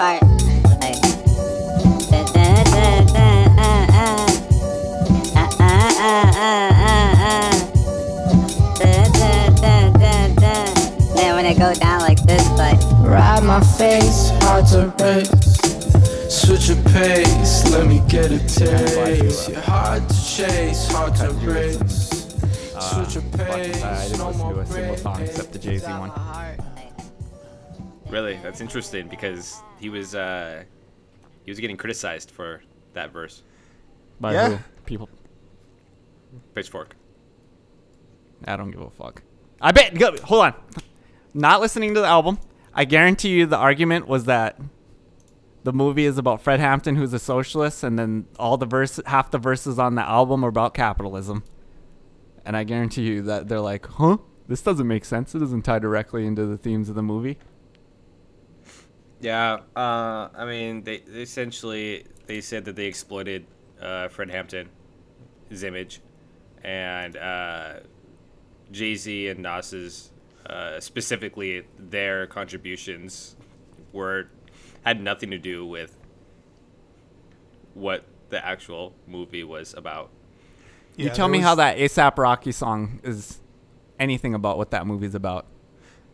part. Then when it go down like this, like. Ride my face, hard to race. Switch your pace, let me get a taste. You're hard to chase, hard to race. Switch your pace, no more single except the Jay Z one. Really, that's interesting because he was uh, he was getting criticized for that verse. By Yeah. who? People. Pitchfork. I don't give a fuck. I bet. Go, hold on. Not listening to the album. I guarantee you the argument was that the movie is about Fred Hampton, who's a socialist, and then all the verse, half the verses on the album are about capitalism. And I guarantee you that they're like, huh? This doesn't make sense. It doesn't tie directly into the themes of the movie. Yeah, uh, I mean, they, they essentially they said that they exploited uh, Fred Hampton, his image, and uh, Jay Z and Nas's uh, specifically their contributions were had nothing to do with what the actual movie was about. you tell me was- how that ASAP Rocky song is anything about what that movie's about.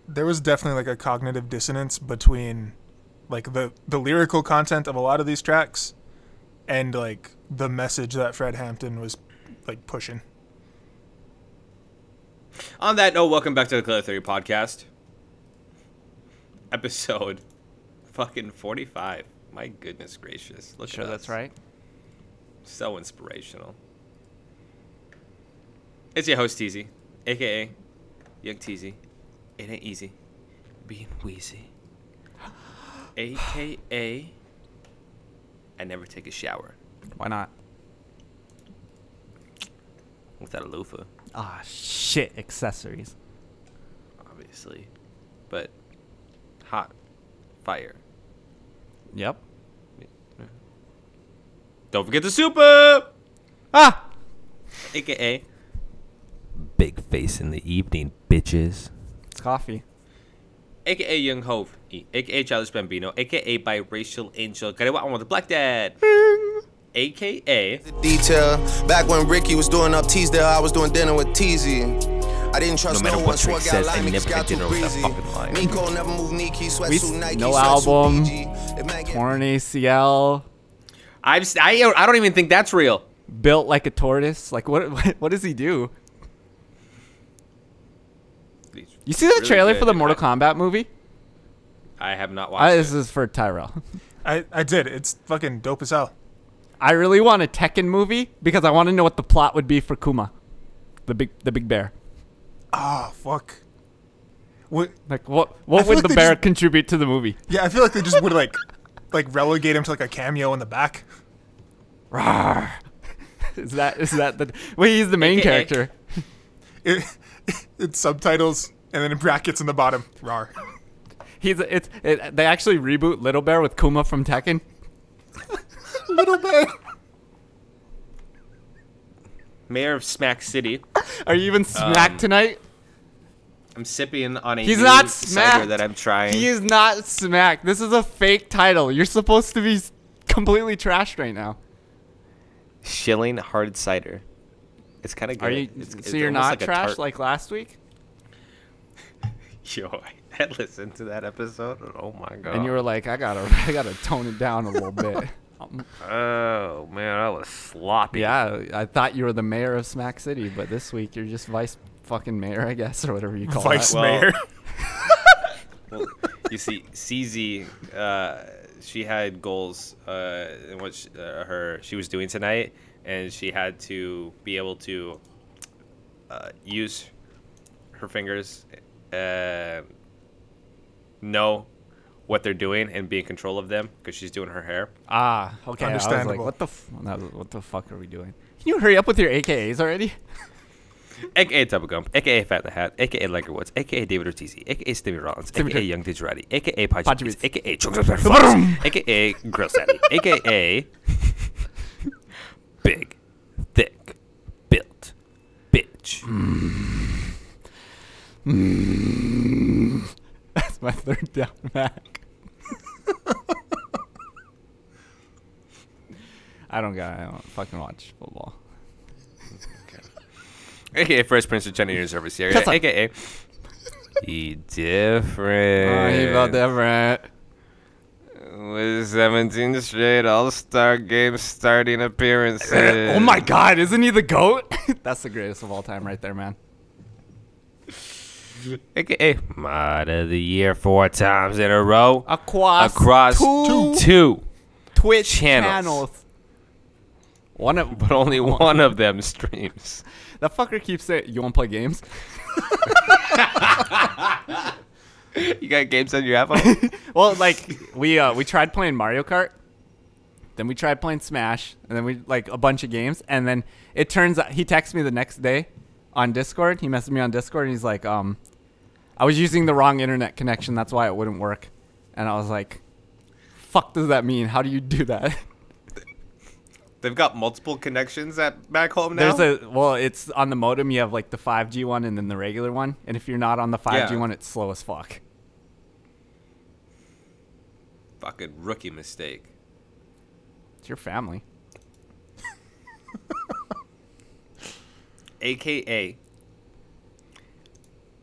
there was definitely like a cognitive dissonance between like the the lyrical content of a lot of these tracks and like the message that Fred Hampton was like pushing. On that note, welcome back to the Clear Theory Podcast. Episode fucking 45. My goodness gracious. Look Sure, at that's us. right. So inspirational. It's your host, Teasy, aka Young Teasy. It ain't easy being wheezy. AKA I never take a shower Why not? without a loofah, Ah, shit. Accessories. obviously. But hot fire. Yep. Don't forget the super! Ah! AKA Big Face in the Evening, bitches. It's coffee. AKA Young Hove, AKA Childish Bambino, AKA Biracial Angel, Karewa with the Black Dad, AKA detail. Back when Ricky was doing up Teasdale, I was doing dinner with Teasy. I didn't trust No no, matter one. what Rick Swore got says, I never got had dinner with that fucking line. Nico never moved Nike, sweat We- suit Nike, no album, BG. If Torn ACL, I'm I, I don't even think that's real. built like a tortoise. Like what? What, what does he do? You see the Really trailer good. for the Mortal I- Kombat movie? I have not watched it. this is for Tyrell. I I did. It's fucking dope as hell. I really want a Tekken movie because I want to know what the plot would be for Kuma, the big the big bear. Ah, fuck. What? Like what what would like the bear just- contribute to the movie? Yeah, I feel like they just would like like relegate him to like a cameo in the back. Rawr. Is that is that the wait? He's the main AKA. character. It, it's subtitles and then in brackets in the bottom. Rar. He's it's it, they actually reboot Little Bear with Kuma from Tekken. Little bear. Mayor of Smack City. Are you even smack Um, tonight? I'm sipping on a He's new not cider smacked. that I'm trying. He is not smacked. This is a fake title. You're supposed to be completely trashed right now. Shilling hard cider. It's kind of good. Are you? It's, it's so you're not like a trash tart. like last week, Yo, I had listened to that episode. And oh my god. and you were like, I gotta, I gotta tone it down a little bit. Um, Oh man, I was sloppy. yeah, I thought you were the mayor of Smack City, but this week you're just vice fucking mayor, I guess, or whatever you call Vice it. Well- mayor. Well, you see, CZ, uh, she had goals uh, in what sh uh, her she was doing tonight, and she had to be able to uh, use her fingers, uh, know what they're doing, and be in control of them because she's doing her hair. Ah, okay. I was like, what the, f- that was- what the fuck are we doing? Can you hurry up with your AKAs already? AKA Tubba Gump, AKA Fat the Hat, AKA Liger Woods, AKA David Ortiz, AKA Stevie Rollins, Stevie AKA J- Young Digirati, AKA Pachi Pachi Beats, Beats. AKA Chunks Fox, AKA Grill Saddy, AKA Big, Thick, Built, Bitch. That's my third down back. I don't got. I don't fucking watch football. Okay. AKA First Prince of China Years Service here. That's AKA. he different. Oh, he felt different. With 17 straight All Star game starting appearances. oh my God! Isn't he the goat? That's the greatest of all time, right there, man. AKA Mod of the Year four times in a row. Across, Across two, two, Twitch channels. channels. One of but only one of them streams. that fucker keeps saying, "You want to play games?" You got games on your iPhone? Well, like we uh, we tried playing Mario Kart, then we tried playing Smash, and then we like a bunch of games, and then it turns out he texts me the next day on Discord. He messaged me on Discord, and he's like, um, "I was using the wrong internet connection. That's why it wouldn't work." And I was like, "Fuck, does that mean? How do you do that?" They've got multiple connections at back home now. There's a well, it's on the modem. You have like the 5G one and then the regular one, and if you're not on the 5G Yeah. one, it's slow as fuck. fucking rookie mistake. It's your family. AKA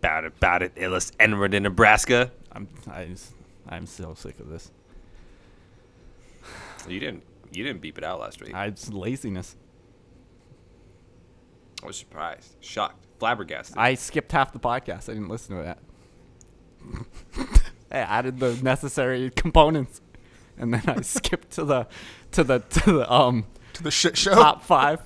Bout it, bout it, illest N-word in Nebraska. I'm I just, I'm so sick of this. You didn't you didn't beep it out last week. I, I it's laziness. I was surprised, shocked, flabbergasted. I skipped half the podcast. I didn't listen to that. I added the necessary components, and then I skipped to the to the to the um To the shit show. top five.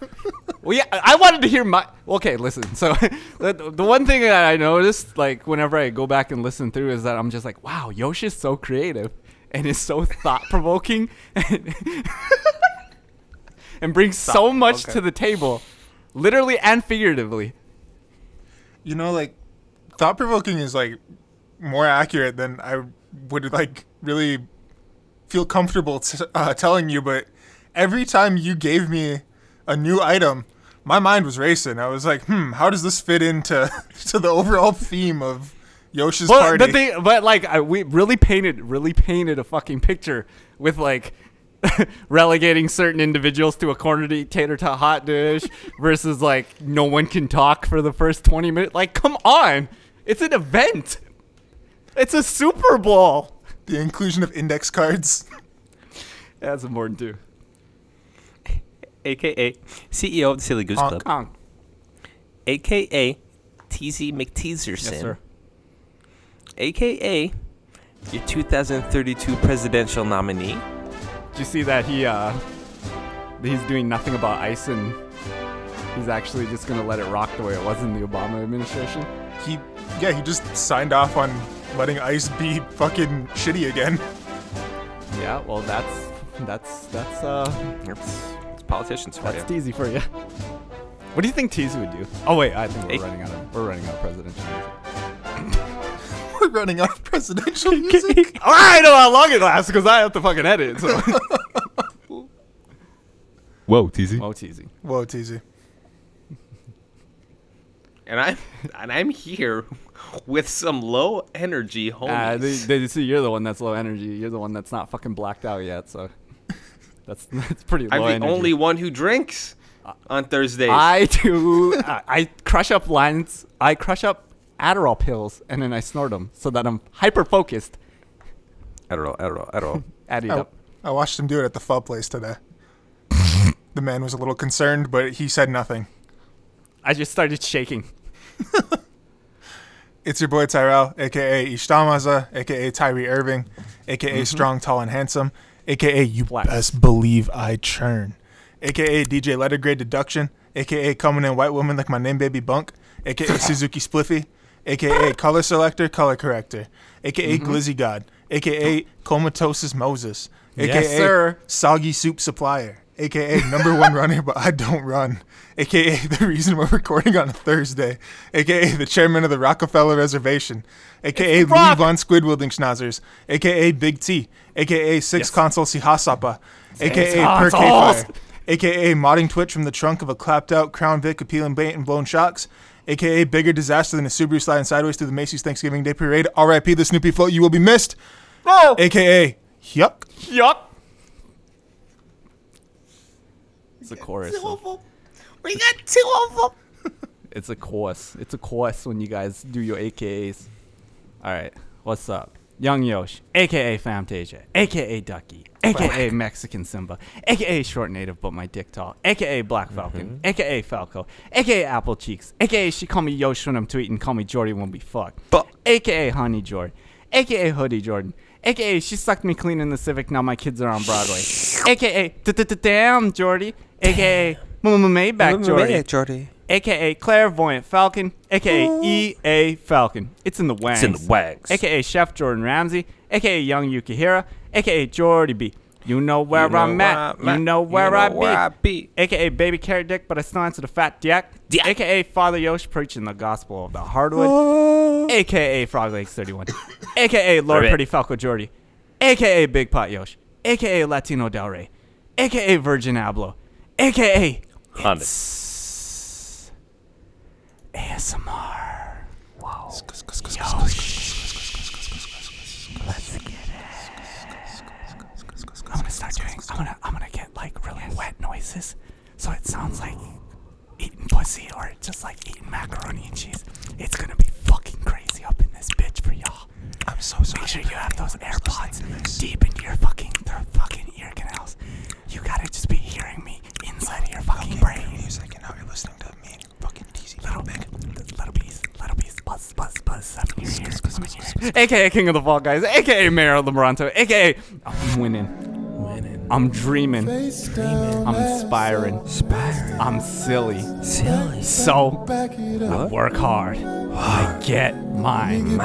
well, yeah, I wanted to hear my. Okay, listen. So the, the one thing that I noticed, like whenever I go back and listen through, is that I'm just like, wow, Yoshi's so creative and is so thought provoking, and, and brings so much to the table, literally and figuratively. You know, like thought provoking is like more accurate than I would like really feel comfortable t- uh, telling you. But every time you gave me a new item, my mind was racing. I was like, hmm, how does this fit into to the overall theme of Yoshi's Well, party? the thing, but like I, we really painted, really painted a fucking picture with like relegating certain individuals to a corner to eat tater tot hot dish versus like no one can talk for the first twenty minutes. Like, come on, it's an event. It's a Super Bowl. the inclusion of index cards. That's important too. AKA CEO of the Silly Goose Honk. Club. Kong. AKA TZ McTeaserson. Yes, sir. AKA your 2032 presidential nominee. Did you see that he uh he's doing nothing about ICE and he's actually just gonna let it rock the way it was in the Obama administration? He, yeah, he just signed off on letting ICE be fucking shitty again. Yeah, well that's that's that's uh It's, it's politicians for That's you. easy for you. What do you think Teasy would do? Oh wait, I think we're Hey. running out of we're running out of presidential music. We're running out of presidential music. I know how long it lasts because I have to fucking edit. So. Whoa, TZ. oh, Teasy. Whoa, TZ. And I'm and I'm here with some low energy homies. Uh, they, they see you're the one that's low energy. You're the one that's not fucking blacked out yet. So that's that's pretty I'm the energy. only one who drinks uh, on Thursdays. I do. I, I crush up lines. I crush up Adderall pills and then I snort them so that I'm hyper focused. Adderall, Adderall, Adderall. Add it I, up. I watched him do it at the pho place today. the man was a little concerned, but he said nothing. I just started shaking. It's your boy Tyrell, aka Ishtamaza, aka Tyree Irving, aka mm-hmm. Strong, Tall, and Handsome, aka You Flex. Best Believe I Churn, aka DJ Letter Grade Deduction, aka Coming in White Woman Like My Name Baby Bunk, aka Suzuki Spliffy, aka Color Selector, Color Corrector, aka mm-hmm. Glizzy God, aka Comatosis Moses, aka Yes, sir. Soggy Soup Supplier, aka Number One Runner But I Don't Run, aka the reason we're recording on a Thursday, aka the Chairman of the Rockefeller Reservation, aka Lee. Von Squidwielding Schnauzers, aka Big T, aka Six Yes. Console Sihasapa, aka Per. Fire, aka modding Twitch from the trunk of a clapped out Crown Vic appealing bait and blown shocks, aka bigger disaster than a Subaru sliding sideways through the Macy's Thanksgiving Day Parade. R.I.P. the Snoopy float, you will be missed. Oh, aka Yuck. yuck. It's a chorus. Two of- of 'em. We got two of them. It's a chorus. It's a course when you guys do your AKAs. All right, what's up? Young Yosh, aka Famtasia, aka Ducky, aka Mexican Simba, aka Short Native but my dick tall, aka Black Falcon, aka Falco, aka Apple Cheeks, aka she call me Yosh when I'm tweeting, call me Jordy when we fuck, Fuck. aka Honey Jordan, aka Hoodie Jordan, aka she sucked me clean in the Civic, now my kids are on Broadway, aka Damn Jordy, aka Maybach Jordy, Jordy. aka Clairvoyant Falcon, aka EA Falcon. It's in the wangs. It's in the wags. aka Chef Jordan Ramsey, aka Young Yukihira, aka Jordy B. You know where I'm at. You know where, I, be. AKA Baby Carrot Dick, but I still answer the Fat Dick. Dick. AKA Father Yosh preaching the gospel of the hardwood. Oh. AKA Frog Legs 31. AKA Lord Ribbit. Pretty Falco Jordy. AKA Big Pot Yosh. AKA Latino Del Rey. AKA Virgin Ablo. AKA it's ASMR. Whoa. Let's get it. I'm gonna start doing. I'm gonna. I'm gonna get like really wet noises, so it sounds like eating pussy or just like eating macaroni and cheese. It's gonna be fucking crazy up in this bitch for y'all. I'm so sorry. Make sure you have those AirPods deep into your fucking, their fucking ear canals. You gotta just be hearing me inside of your fucking brain. Music and now you're listening to me and fucking TZ. Little big, little bees, little bees, buzz, buzz, buzz up in your up in your. AKA King of the Fall Guys, AKA Mayor of the Moronto, AKA oh, I'm winning. Winning. I'm dreaming. I'm inspiring. I'm silly. Silly. So I work hard. I get mine.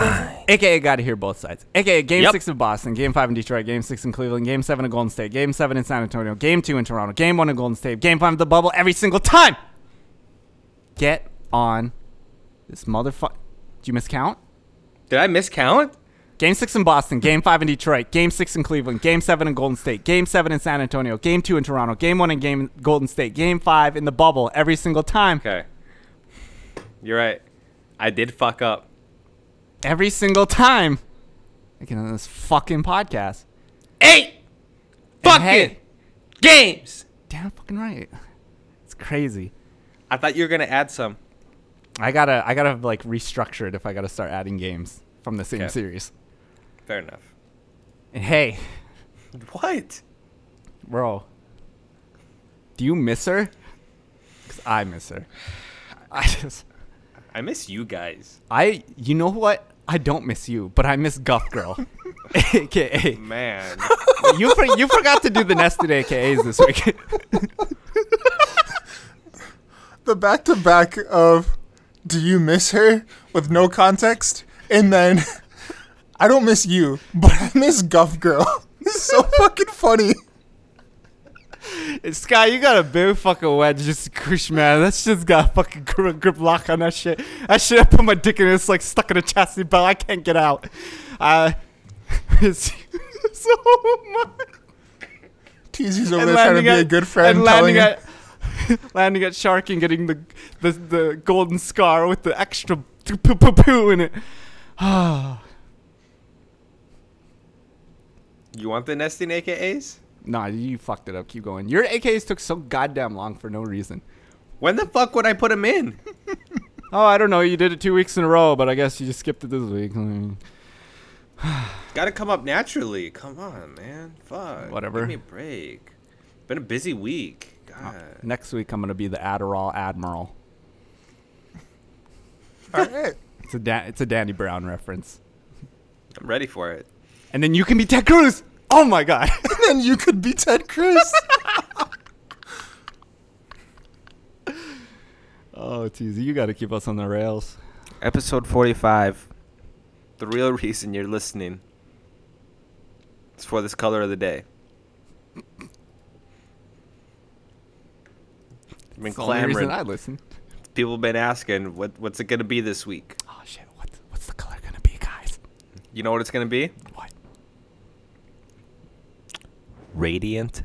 AKA got to hear both sides. AKA Game Yep. 6 in Boston, Game 5 in Detroit, Game 6 in Cleveland, Game 7 in Golden State, Game 7 in San Antonio, Game 2 in Toronto, Game 1 in Golden State, Game 5 in the bubble every single time. Get on this motherfucker. Did you miscount? Did I miscount? Game 6 in Boston, Game 5 in Detroit, Game 6 in Cleveland, Game 7 in Golden State, Game 7 in San Antonio, Game 2 in Toronto, Game 1 in Game Golden State, Game 5 in the bubble every single time. Okay. You're right. I did fuck up. Every single time. Again, on this fucking podcast. Eight And fucking hey, games. damn fucking right. It's crazy. I thought you were gonna add some. I gotta, I gotta like restructure it if I gotta start adding games from the same Okay. series. Fair enough. And hey, What? bro, do you miss her? Cause I miss her. I just, I miss you guys. I, you know what? I don't miss you, but I miss Guff Girl, aka Man. you. For, you forgot to do the nested AKAs this week. The back to back of Do you miss her with no context? And then I don't miss you, but I miss Guff Girl. It's so fucking funny. Sky, you got a big fucking wedge, just kush, man. That's just got a fucking grip, grip lock on that shit. That shit, I put my dick in it, it's like stuck in a chassis belt. I can't get out. Uh, it's so much. TZ's over there trying to be a good friend. and landing at landing at Shark and getting the the, the golden scar with the extra poo poo poo in it. You want the nesting AKAs? nah, you fucked it up. Keep going. Your AKAs took so goddamn long for no reason. When the fuck would I put them in? Oh, I don't know. You did it two weeks in a row, but I guess you just skipped it this week. Gotta come up naturally. Come on, man. Fuck. Whatever. Give me a break. Been a busy week. Uh, God. Next week, I'm gonna be the Adderall Admiral. All right. It's a da- it's a Danny Brown reference. I'm ready for it. And then you can be Ted Cruz. Oh my god. And then you could be Ted Cruz. oh, teasy, you got to keep us on the rails. Episode 45. The real reason you're listening is for this color of the day. I've been It's the reason clamoring. I listen. People have been asking, what, what's it going to be this week? Oh shit, what's what's the color gonna be, guys? You know what it's going to be? What? Radiant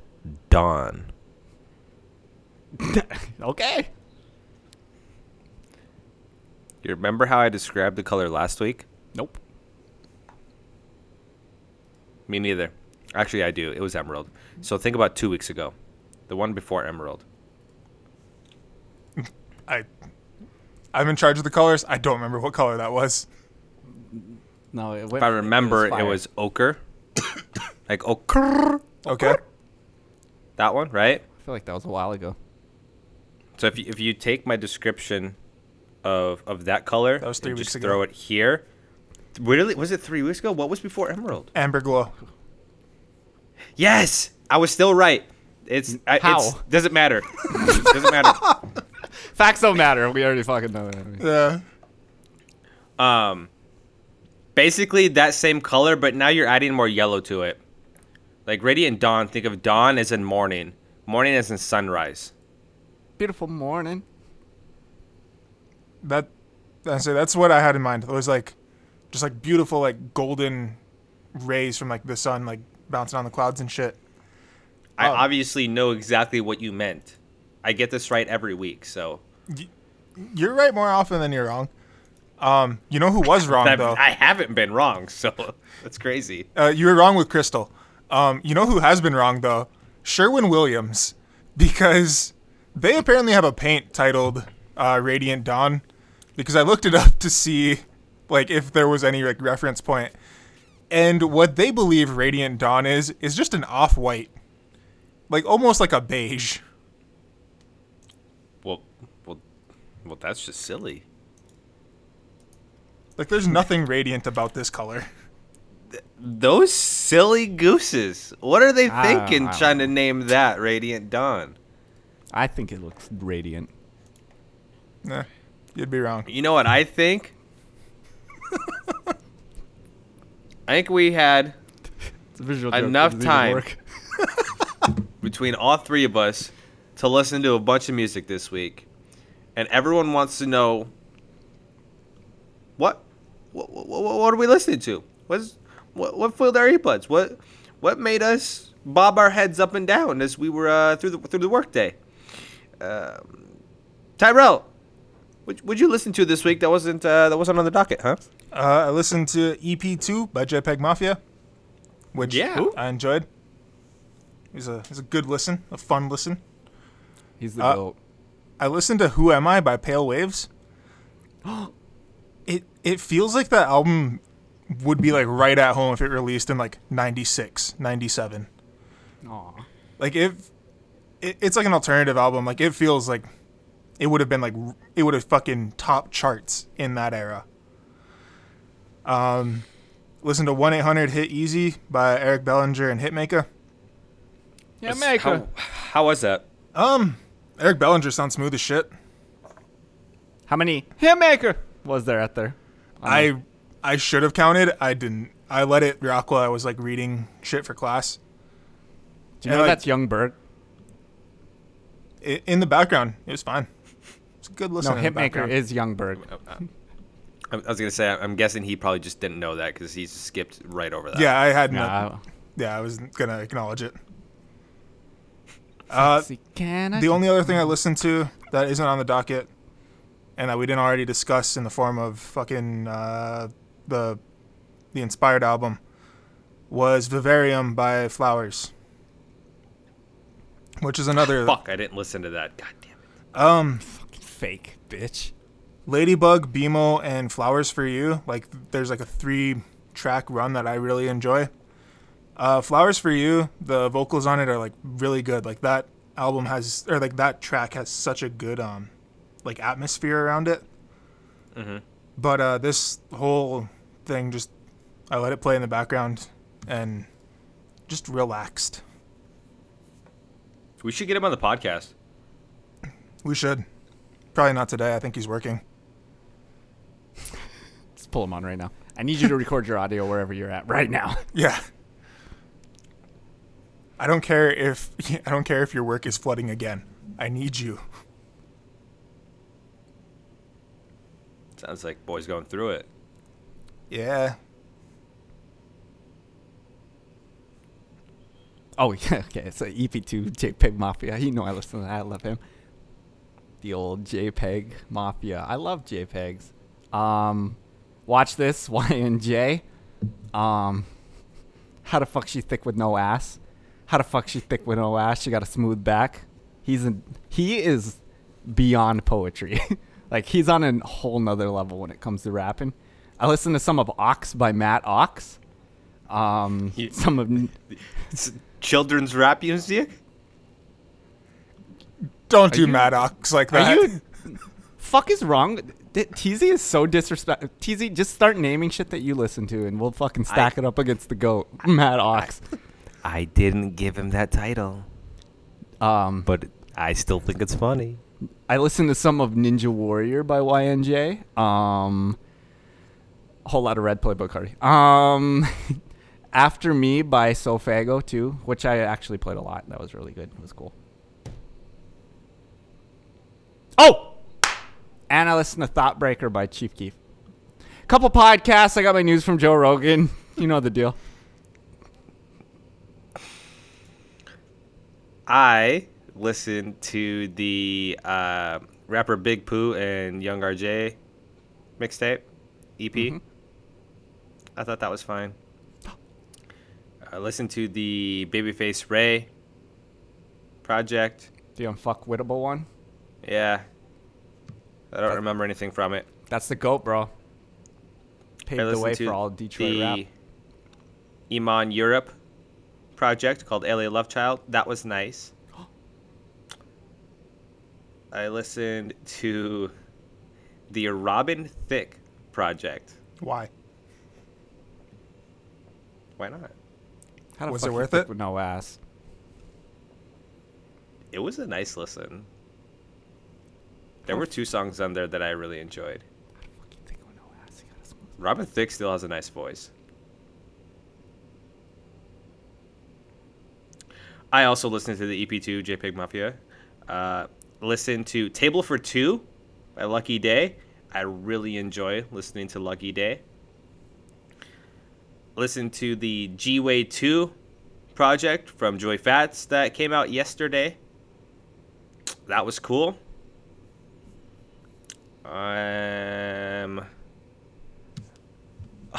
Dawn. okay. You remember how I described the color last week? Nope. Me neither. Actually, I do. It was emerald. So think about two weeks ago, the one before emerald. I I'm in charge of the colors. I don't remember what color that was. No, it If I remember, it fire. was ochre. like ochre. Okay. That one, right? I feel like that was a while ago. So if you, if you take my description of of that color That was three and weeks just ago. throw it here, really was it three weeks ago? What was before emerald? Amber glow. Yes, I was still right. It's I, How? It's, doesn't matter. doesn't matter. Facts don't matter. We already fucking know that. Yeah. Um, basically that same color, but now you're adding more yellow to it. Like radiant dawn. Think of dawn as in morning. Morning as in sunrise. Beautiful morning. That I say that's what I had in mind. It was like just like beautiful like golden rays from like the sun like bouncing on the clouds and shit. I Oh. obviously know exactly what you meant. I get this right every week, so You're right more often than you're wrong. Um, you know who was wrong though? I haven't been wrong. So that's crazy. Uh, you were wrong with Crystal. Um, you know who has been wrong though? Sherwin Williams, because they apparently have a paint titled uh, Radiant Dawn. Because I looked it up to see, like, if there was any like reference point. and what they believe Radiant Dawn is is just an off-white, like almost like a beige. Well, well, well. That's just silly. Like, there's nothing radiant about this color. Those silly gooses. What are they thinking I trying to name that Radiant Dawn? I think it looks radiant. Nah, you'd be wrong. You know what I think? I think we had It's a visual Enough time. between all three of us to listen to a bunch of music this week, and everyone wants to know what what, what, what are we listening to? What's what what filled our earbuds? What what made us bob our heads up and down as we were uh, through the through the workday? Um, Tyrell, what would you listen to this week that wasn't uh, that wasn't on the docket, huh? Uh, I listened to EP2 by JPEG Mafia, which Yeah. I enjoyed. It was a it was a good listen, a fun listen. He's the Uh, goat. I listened to Who Am I by Pale Waves. it it feels like that album would be like right at home if it released in like 96, 97. Aw. Like if it, it's like an alternative album, like it feels like it would have been like it would have fucking top charts in that era. Um listen to 1-800 Hit Easy by Eric Bellinger and Hitmaka. Yeah, How, maker. how was that? Um Eric Bellinger sounds smooth as shit. How many hitmaker was there out there? I I should have counted. I didn't. I let it rock while I was like reading shit for class. Do you know like- that's Young Berg? I, in the background, it was fine. It's a good listen. No, Hitmaka is Young Berg. I I was gonna say I'm guessing he probably just didn't know that because he's skipped right over that. Yeah, I had no. Nah, Yeah, I was gonna acknowledge it. Uh, see, can I the only other thing I listened to that isn't on the docket, and that we didn't already discuss in the form of fucking uh, the the inspired album, was Vivarium by Flowers, which is another Fuck, I didn't listen to that. God damn it. um fake bitch? Ladybug, BMO, and Flowers for You. Like, there's like a three track run that I really enjoy. Uh, Flowers for You, the vocals on it are like really good. Like that album has, or like that track has such a good um, like atmosphere around it. Mhm. But uh, this whole thing just, I let it play in the background and just relaxed. We should get him on the podcast. We should. Probably not today. I think he's working. Let's pull him on right now. I need you to record your audio wherever you're at right now. Yeah. I don't care if I don't care if your work is flooding again. I need you. Sounds like boys going through it. Yeah. Oh yeah, okay. So EP2 JPEG Mafia. You know I listen to that. I love him. The old JPEG Mafia. I love JPEGs. Um, watch this Y and J. Um, how the fuck she thick with no ass? How the fuck she thick with no ass? She got a smooth back. He's in. He is beyond poetry. like he's on a whole nother level when it comes to rapping. I listened to some of Ox by Matt Ox. Um, You- some of children's rap music. Don't do you- Ox like Are that. you? fuck is wrong? D- TZ is so disrespectful. TZ, just start naming shit that you listen to, and we'll fucking stack it up against the goat, Matt Ox. I didn't give him that title, Um, but I still think it's funny. I listened to some of Ninja Warrior by YNJ. Um, a whole lot of Red Playboi Carti. Um, After Me by Sofago too, which I actually played a lot. That was really good. It was cool. Oh, and I listened to Thoughtbreaker by Chief Keef. Couple podcasts. I got my news from Joe Rogan. You know the deal. I listened to the uh, rapper Big Pooh and Young RJ mixtape EP. I thought that was fine. Uh, I listened to the Babyface Ray project. The unfuckwittable one. Yeah. I don't remember anything from it. That's the goat, bro. Paved the way for all Detroit the rap. Iman Europe project called LA Love Child. That was nice. I listened to the Robin Thicke project. Why? Why not? How the Was fuck it worth it? With no ass. It was a nice listen. There were two songs on there that I really enjoyed. Fuck you think with no ass? You gotta smooth. Robin Thicke still has a nice voice. I also listened to the EP2 JPEG Mafia. Uh, listened to Table for Two by Lucky Daye. I really enjoy listening to Lucky Daye. Listened to the G Way 2 project from Joy Fats that came out yesterday. That was cool. Um.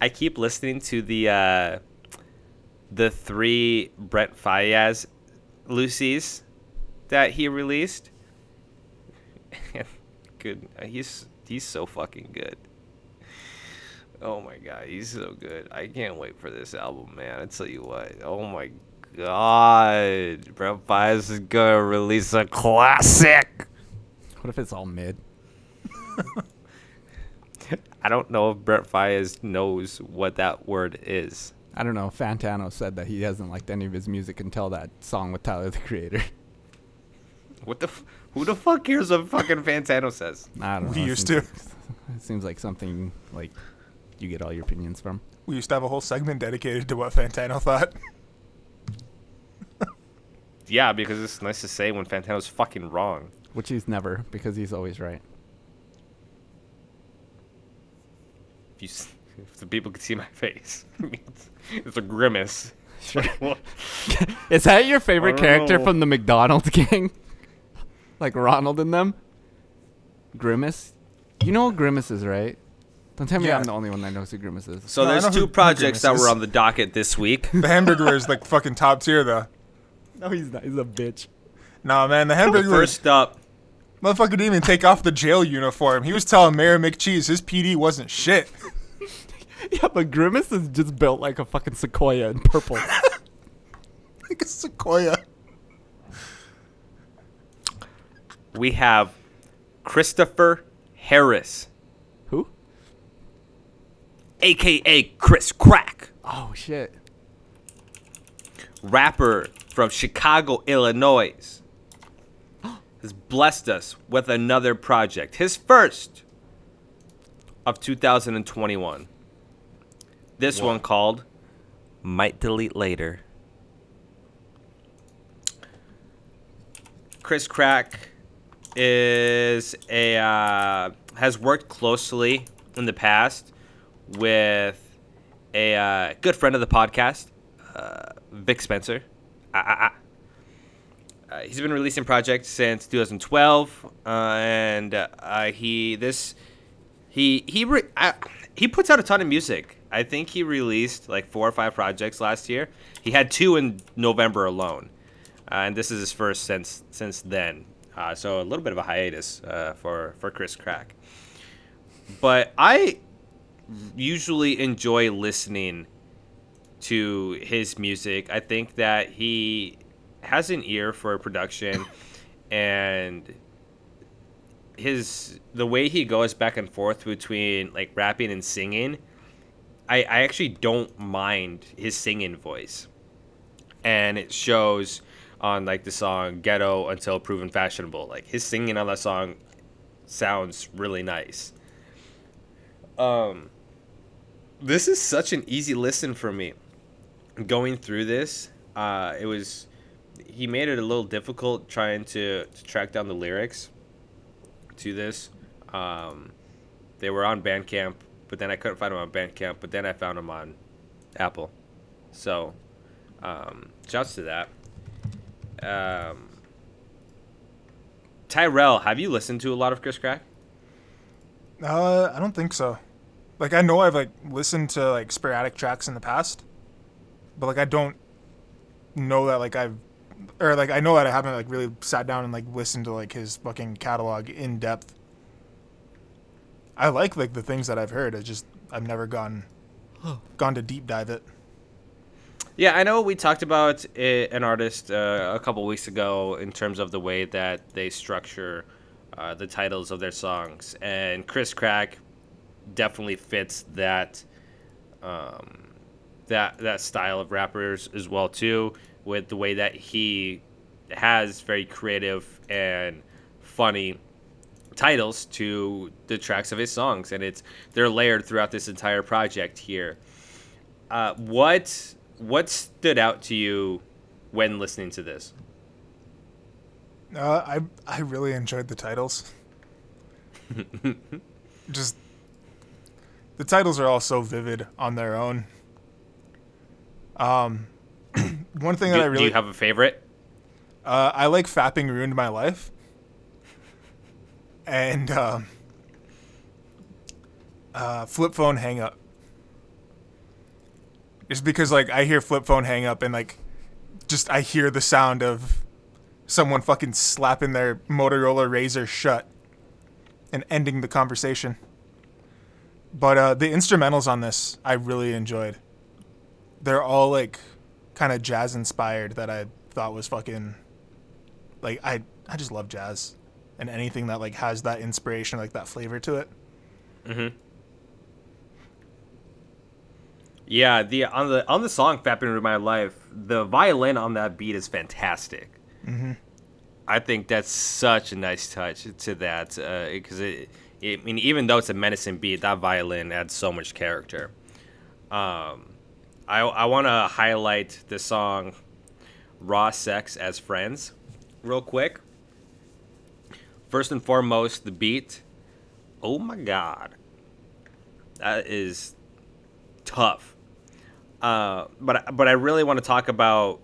I keep listening to the uh, the three Brent Faiyaz Lucy's that he released. good, he's he's so fucking good. Oh my god, he's so good. I can't wait for this album, man. I tell you what. Oh my god, Brent Faiyaz is gonna release a classic. What if it's all mid? I don't know if Brent Faiyaz knows what that word is. I don't know. Fantano said that he hasn't liked any of his music until that song with Tyler the Creator. What the? F- who the fuck cares what fucking Fantano says? I don't know. We it used seems to. Like, it seems like something like you get all your opinions from. We used to have a whole segment dedicated to what Fantano thought. Yeah, because it's nice to say when Fantano's fucking wrong. Which he's never, because he's always right. If you, if the people could see my face, it's, it's a grimace. Sure. Is that your favorite character know. from the McDonald's gang? like Ronald in them? Grimace? You know what Grimace is, right? Don't tell me Yeah. I'm the only one that knows who Grimace is. so No, I there's know who- two who projects that Grimace were is. on the docket this week. The hamburger is like fucking top tier though. No, he's not. He's a bitch. Nah, man, the hamburger First up, motherfucker didn't even take off the jail uniform. He was telling Mayor McCheese his PD wasn't shit. Yeah, but Grimace is just built like a fucking sequoia in purple. like a sequoia. we have Christopher Harris, who? Aka Chris Crack, Oh, shit. rapper from Chicago, Illinois, has blessed us with another project, his first of 2021. This one called Might Delete Later. Chris Crack is a uh, has worked closely in the past with a uh, good friend of the podcast, uh, Vic Spencer. Ah, ah, ah. Uh, he's been releasing projects since 2012, uh, and uh, he this he he re- he puts out a ton of music. I think he released like four or five projects last year. He had two in November alone, and this is his first since since then. Uh, so a little bit of a hiatus uh, for for Chris Crack. But I usually enjoy listening to his music. I think that he has an ear for production and his the way he goes back and forth between like rapping and singing I, I actually don't mind his singing voice. And it shows on like the song ghetto until proven fashionable. Like his singing on that song sounds really nice. Um this is such an easy listen for me going through this uh it was he made it a little difficult trying to, to track down the lyrics to this. Um, they were on Bandcamp, but then I couldn't find them on Bandcamp. But then I found them on Apple. So, um, shouts to that. Um, Tyrell, have you listened to a lot of Chris Crack? Uh, I don't think so. Like I know I've like listened to like sporadic tracks in the past, but like I don't know that like I've or like I know that I haven't like really sat down and like listened to like his fucking catalog in depth. I like like the things that I've heard. I just I've never gone gone to deep dive it. Yeah, I know we talked about i an artist uh, a couple weeks ago in terms of the way that they structure uh, the titles of their songs, and Chris Crack definitely fits that um, that that style of rappers as well too, with the way that he has very creative and funny titles to the tracks of his songs, and it's they're layered throughout this entire project here. Uh, what what stood out to you when listening to this? Uh, I I really enjoyed the titles. just the titles are all so vivid on their own. Um, one thing that Do, I do really you have a favorite? Uh, I like fapping ruined my life, and uh, uh, flip phone hang up. Just because like I hear flip phone hang up and like, just I hear the sound of someone fucking slapping their Motorola Razr shut and ending the conversation. But uh, the instrumentals on this I really enjoyed. They're all like kind of jazz inspired that I thought was fucking like I I just love jazz and anything that like has that inspiration like that flavor to it. Mm-hmm. Yeah, the on the on the song "Fapping Through My Life," the violin on that beat is fantastic. Mm-hmm. I think that's such a nice touch to that because it, it, I mean, even though it's a menacing beat, that violin adds so much character. Um, I I want to highlight the song "Raw Sex as Friends" real quick. First and foremost, the beat. Oh my god, that is tough. Uh, but but I really want to talk about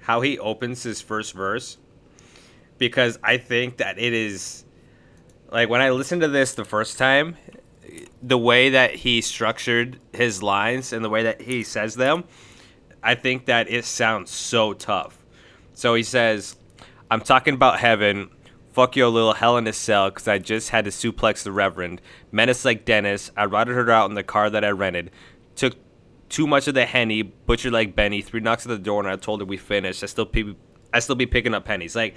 how he opens his first verse because I think that it is like when I listened to this the first time, the way that he structured his lines and the way that he says them, I think that it sounds so tough. So he says, "I'm talking about heaven." Fuck your little hell in a cell because I just had to suplex the Reverend. Menace like Dennis. I routed her out in the car that I rented. Took too much of the henny, butchered like Benny. Three knocks at the door, and I told her we finished. I still, pe- I still be picking up pennies. Like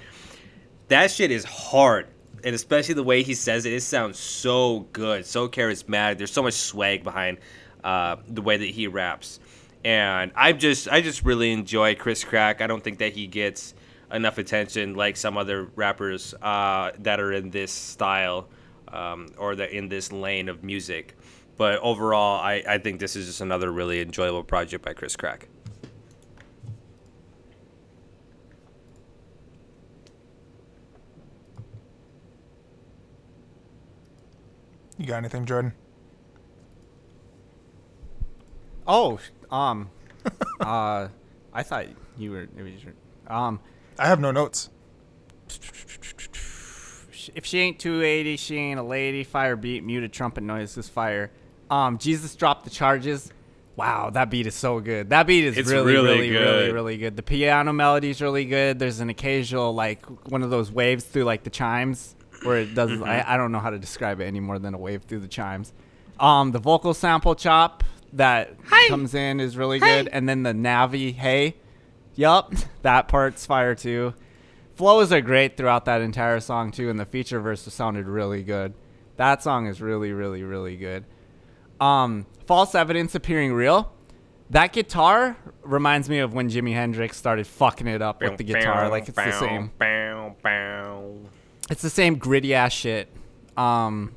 that shit is hard, and especially the way he says it, it sounds so good, so charismatic. There's so much swag behind uh, the way that he raps, and I just, I just really enjoy Chris Crack. I don't think that he gets enough attention like some other rappers uh, that are in this style um, or that in this lane of music. But overall, I, I think this is just another really enjoyable project by Chris Crack. You got anything, Jordan? Oh, um, uh, I thought you were. It was your, um, I have no notes. if she ain't 280, she ain't a lady. Fire beat, muted trumpet noise is fire. Um, Jesus dropped the charges. Wow, that beat is so good. That beat is It's really, really really, really, good. really good. The piano melody is really good. There's an occasional like one of those waves through like the chimes where it does. Mm-hmm. I, I don't know how to describe it any more than a wave through the chimes. Um, the vocal sample chop that comes in is really good, and then the Navi hey, yup, that part's fire too. Flows are great throughout that entire song too, and the feature verse sounded really good. That song is really, really, really good. Um, false evidence appearing real. That guitar reminds me of when Jimi Hendrix started fucking it up with the guitar. Like it's the same. It's the same gritty ass shit. Um,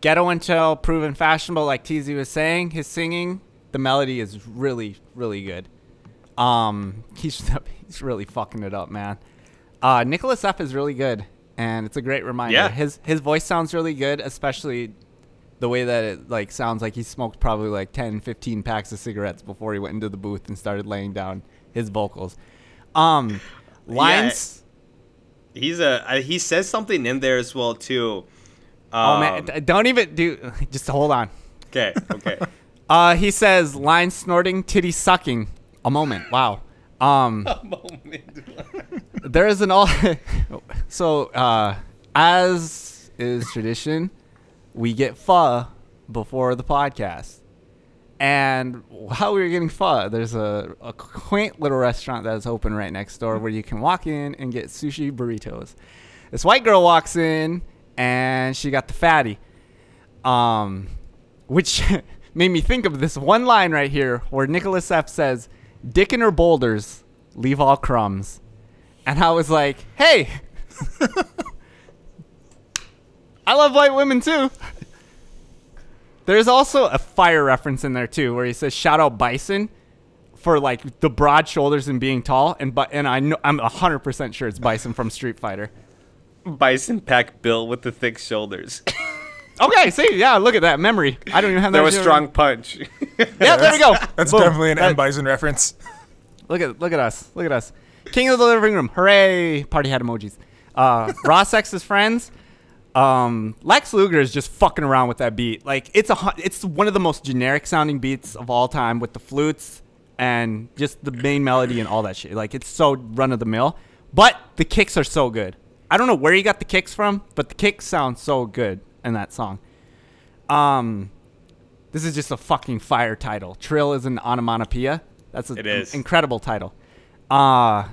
ghetto until proven fashionable, like TZ was saying. His singing, the melody is really, really good. Um, he's he's really fucking it up, man. Uh, Nicholas F is really good, and it's a great reminder. Yeah. His his voice sounds really good, especially the way that it like sounds like he smoked probably like 10, 15 packs of cigarettes before he went into the booth and started laying down his vocals. Um, lines. He's a he says something in there as well too. Oh man, Um, don't even do. Just hold on. Okay, okay. Uh, he says line snorting, titty sucking. A moment. Wow. Um, there is an all. so, uh, as is tradition, we get pho before the podcast. And while we were getting pho, there's a, a quaint little restaurant that is open right next door where you can walk in and get sushi burritos. This white girl walks in and she got the fatty, um, which made me think of this one line right here where Nicholas F says, "Dick in her boulders, leave all crumbs," and I was like, "Hey, I love white women too." There's also a fire reference in there too, where he says, "Shout out Bison." For like the broad shoulders and being tall, and but and I know I'm hundred percent sure it's Bison from Street Fighter. Bison pack Bill with the thick shoulders. Okay, see, yeah, look at that memory. I don't even have that. there was shit- strong punch. Yeah, there we go. That's Boom. definitely an That- M Bison reference. Look at look at us. Look at us. King of the living room. Hooray! Party hat emojis. Uh, Raw Sex's friends. Um, Lex Luger is just fucking around with that beat. Like it's a it's one of the most generic sounding beats of all time with the flutes and just the main melody and all that shit. Like it's so run of the mill, but the kicks are so good. I don't know where he got the kicks from, but the kicks sound so good in that song. Um, this is just a fucking fire title. Trill is an onomatopoeia. That's an incredible title. Uh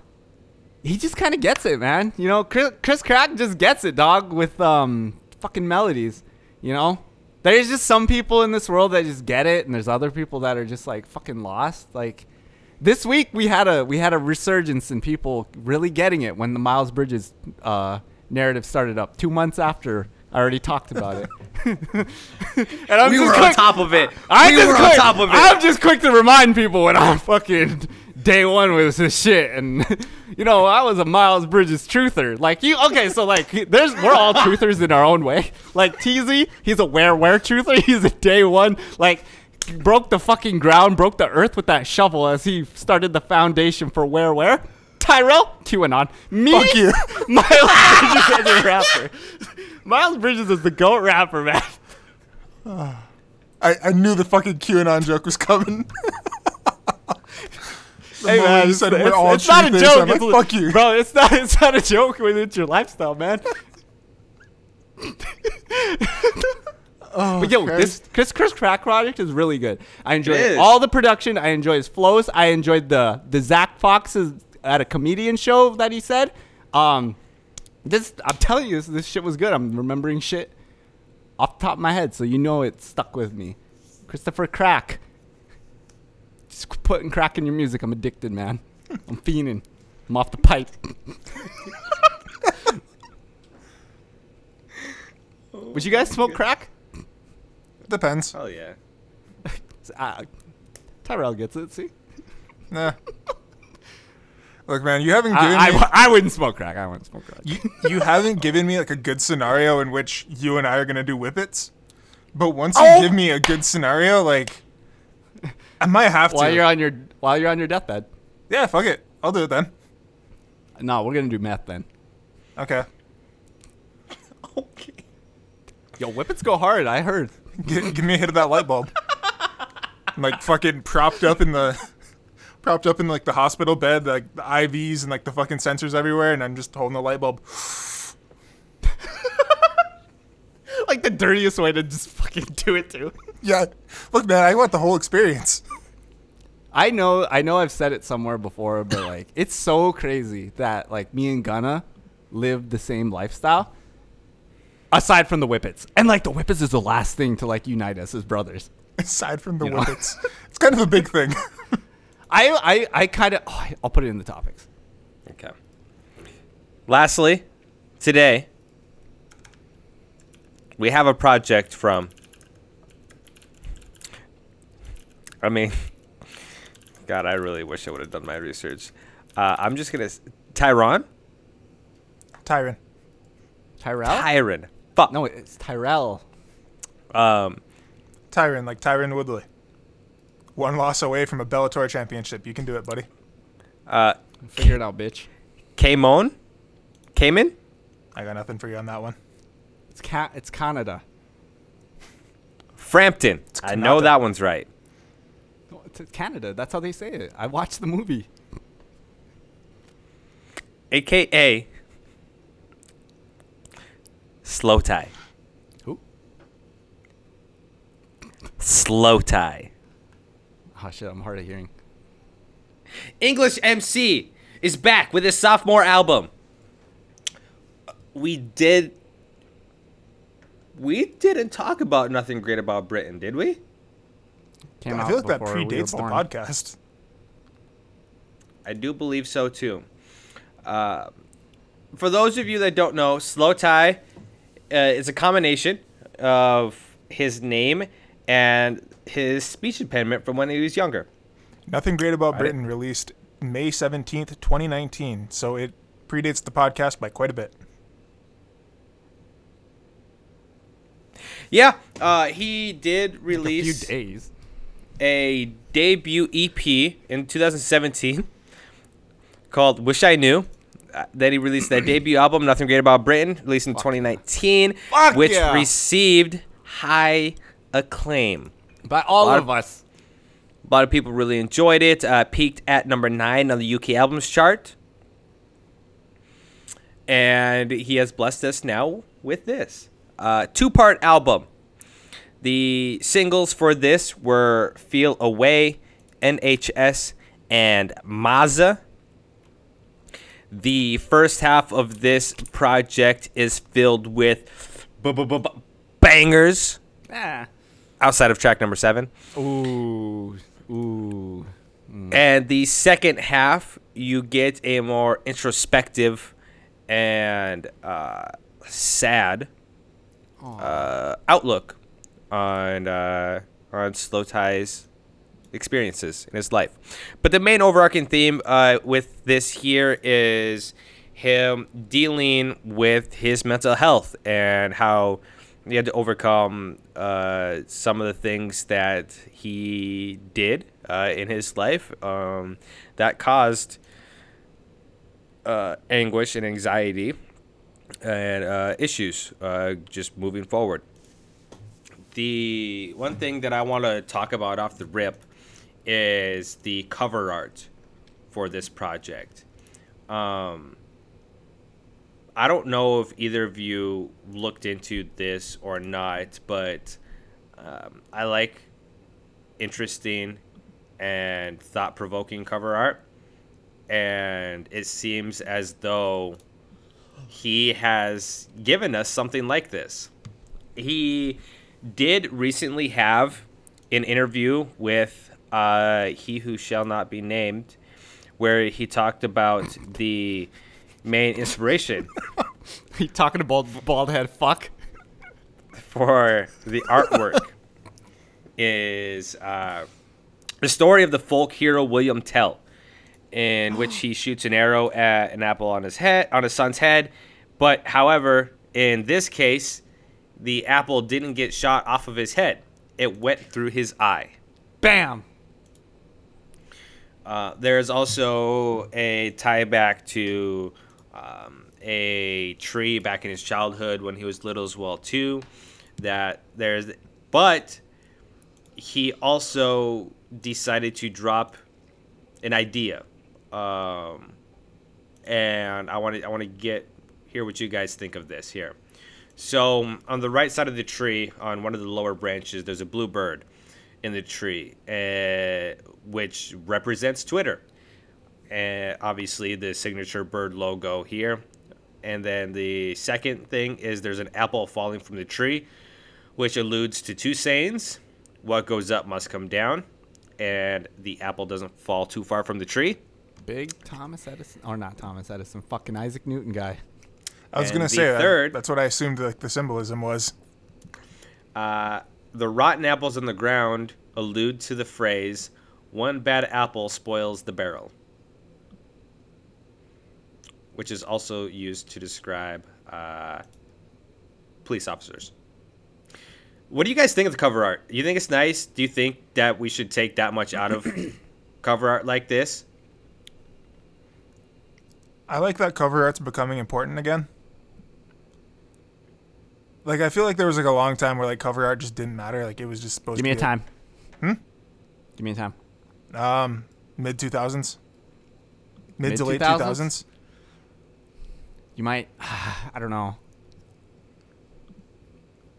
he just kind of gets it, man. You know, Chris, Chris Crack just gets it, dog, with um fucking melodies. You know, there's just some people in this world that just get it, and there's other people that are just like fucking lost. Like this week, we had a we had a resurgence in people really getting it when the Miles Bridges uh, narrative started up. Two months after I already talked about it. and I'm we just were on top of it. I we just were quick, on top of it. I'm just quick to remind people when I'm fucking day one with this shit, and you know I was a Miles Bridges truther. Like you, okay, so like there's we're all truthers in our own way. Like TZ, he's a where where truther. He's a day one like broke the fucking ground, broke the earth with that shovel as he started the foundation for where where. Tyrell, QAnon. Me, Fuck you. Miles Bridges as a rapper. Miles Bridges is the goat rapper, man. I, I knew the fucking QAnon joke was coming. The Hey man, you it's, said it's- we're all it's not a truthers, joke. Like, it's, fuck you. bro. It's not. It's not a joke when it's your lifestyle, man. but yo, this Chris Chris Crack project is really good. I enjoy It is. all the production. I enjoy his flows. I enjoyed the the Zach Fox's at a comedian show that he said. Um, this I'm telling you, this, this shit was good. I'm remembering shit off the top of my head, so you know it stuck with me. Christopher Crack. Just putting crack in your music. I'm addicted, man. I'm fiending. I'm off the pipe. Would you guys smoke crack? Depends. Oh yeah. Uh, Tyrell gets it. See, Nah. Look, man, you haven't I, given I, me w- I wouldn't smoke crack. I wouldn't smoke crack. you, you haven't given me like a good scenario in which you and I are gonna do whippets. But once you Oh! give me a good scenario, like I might have to. While you're on your while you're on your deathbed. yeah, fuck it. I'll do it then. No, we're gonna do meth then. Okay. Okay. Yo, whippets go hard. I heard. Gi- give me a hit of that light bulb. I'm like fucking propped up in the propped up in like the hospital bed, like the IVs and like the fucking sensors everywhere, and I'm just holding the light bulb. like the dirtiest way to just fucking do it too. Yeah, look, man, I want the whole experience. I know, I know, I've said it somewhere before, but like, it's so crazy that like me and Gunna live the same lifestyle. Aside from the Whippets, and like the Whippets is the last thing to like unite us as brothers. Aside from the You know. whippets, it's kind of a big thing. I, I, I kind of, oh, I'll put it in the topics. Okay. Lastly, today we have a project from. I mean, God, I really wish I would have done my research. Uh, I'm just gonna s- Tyron, Tyron. Tyrell? Tyron. Fuck. no, it's Tyrell. Um, Tyron, like Tyron Woodley. One loss away from a Bellator championship. You can do it, buddy. uh, Figure it out, bitch. Kamon, Cayman. I got nothing for you on that one. It's ca- It's Canada. Frampton. I know Canada. that one's right. No, It's Canada. That's how they say it. I watched the movie. AKA Slowthai. Who? Slowthai. Oh shit, I'm hard of hearing. English MC is back with his sophomore album. We did. We didn't talk about nothing great about Britain, did we? Came I feel like that before we predates the podcast. I do believe so too. Uh, for those of you that don't know, Slowthai uh, is a combination of his name and his speech impediment from when he was younger. Nothing Great About Britain released May 17th, 2019, so it predates the podcast by quite a bit. Yeah, uh, he did release A few days. a debut EP in 2017 called "Wish I Knew." Uh, then he released that debut album, "Nothing Great About Britain," released in 2019, Fuck which yeah. received high acclaim. By all lot of us. A lot of people really enjoyed it. Uh, peaked at number nine on the UK albums chart, and he has blessed us now with this uh, two-part album. The singles for this were "Feel Away," "NHS," and "Mazza." The first half of this project is filled with bangers Ah. outside of track number seven. Ooh. Ooh. And the second half, you get a more introspective and uh, sad uh, outlook on uh, on Slowthai's experiences in his life. But the main overarching theme uh, with this here is him dealing with his mental health and how he had to overcome uh, some of the things that he did uh, in his life um, that caused uh, anguish and anxiety and uh, issues uh, just moving forward. The one thing that I want to talk about off the rip is the cover art for this project. Um, I don't know if either of you looked into this or not, but um, I like interesting and thought provoking cover art. And it seems as though he has given us something like this. He did recently have an interview with uh, He Who Shall Not Be Named, where he talked about the main inspiration he talking to bald, bald head fuck? for the artwork is uh, the story of the folk hero William Tell, in which he shoots an arrow at an apple on his head, on his son's head. But however, in this case, the apple didn't get shot off of his head; it went through his eye. Bam. Uh, there's also a tie back to um, a tree back in his childhood when he was little as well too. That there's, but he also decided to drop an idea, um, and I want to I want to get hear what you guys think of this here. So on the right side of the tree, on one of the lower branches, there's a blue bird in the tree, uh, which represents Twitter. And obviously, the signature bird logo here. And then the second thing is there's an apple falling from the tree, which alludes to two sayings what goes up must come down, and the apple doesn't fall too far from the tree. Big Thomas Edison, or not Thomas Edison, fucking Isaac Newton guy. I was And gonna say that. third- That's what I assumed like the symbolism was. Uh, the rotten apples on the ground allude to the phrase, one bad apple spoils the barrel, which is also used to describe uh, police officers. What do you guys think of the cover art? Do you think it's nice? Do you think that we should take that much out of cover art like this? I like that cover art's becoming important again. Like I feel like there was like a long time where like cover art just didn't matter. Like it was just supposed Give to me a be time. Hmm? Give me a time. um mid two thousands. Mid to late Mid-2000s? You might. I don't know.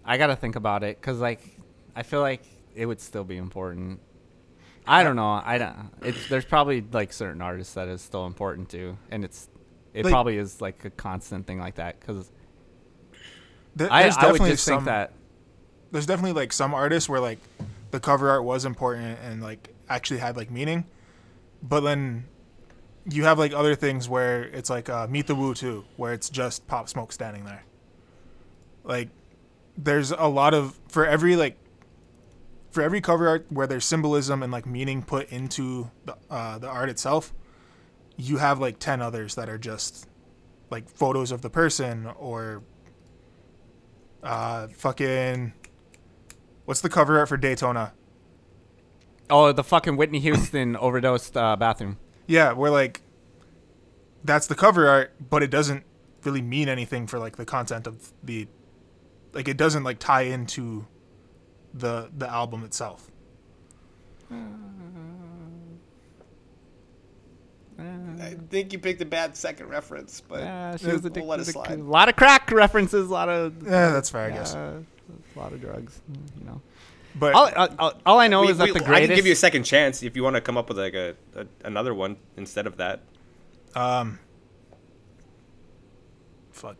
I gotta think about it because, like, I feel like it would still be important. I don't know. I don't. It's there's probably like certain artists that is still important to, and it's it Like- probably is like a constant thing like that because Th- I, I would definitely just some think that there's definitely like some artists where like the cover art was important and like actually had like meaning, but then you have like other things where it's like uh, Meet the Woo too, where it's just Pop Smoke standing there. Like, there's a lot of for every like for every cover art where there's symbolism and like meaning put into the uh, the art itself, you have like ten others that are just like photos of the person or uh fucking what's the cover art for Daytona? oh the fucking Whitney Houston overdosed uh, bathroom. Yeah, we're like that's the cover art, but it doesn't really mean anything for like the content of the like it doesn't like tie into the the album itself. I think you picked a bad second reference, but Yeah, she was we'll addicted let it slide. A lot of crack references, a lot of Yeah, that's fair, I guess. uh, a lot of drugs. You know. But All, all, all- all I know We- is that we- the I can give you a second chance if you want to come up with like a, a another one instead of that. um fuck.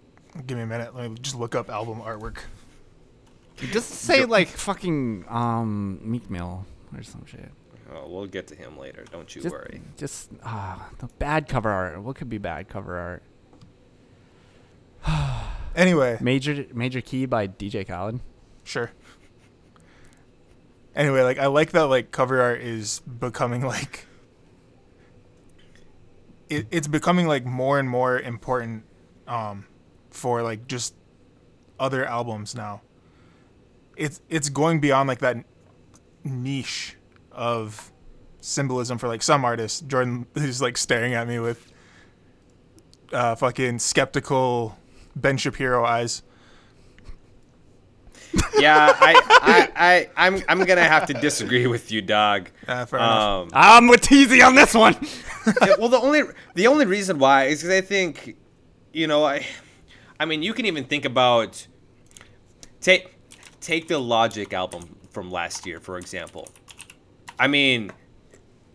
Give me a minute. Let me just look up album artwork. just say like fucking um Meek Mill or some shit. Oh, we'll get to him later. Don't you Just, worry. just ah, the bad cover art. What could be bad cover art? Anyway, Major Major Key by DJ Khaled. Sure. Anyway, like I like that like cover art is becoming like it, it's becoming like more and more important um for like just other albums now. It's it's going beyond like that niche of symbolism for like some artists. Jordan is like staring at me with uh fucking skeptical Ben Shapiro eyes. yeah, I, I, I, I'm, I'm gonna have to disagree with you, dog. Uh, fair enough. Um, I'm with TZ on this one. yeah, well, the only, the only reason why is because I think, you know, I, I mean, you can even think about, take, take the Logic album from last year, for example. I mean,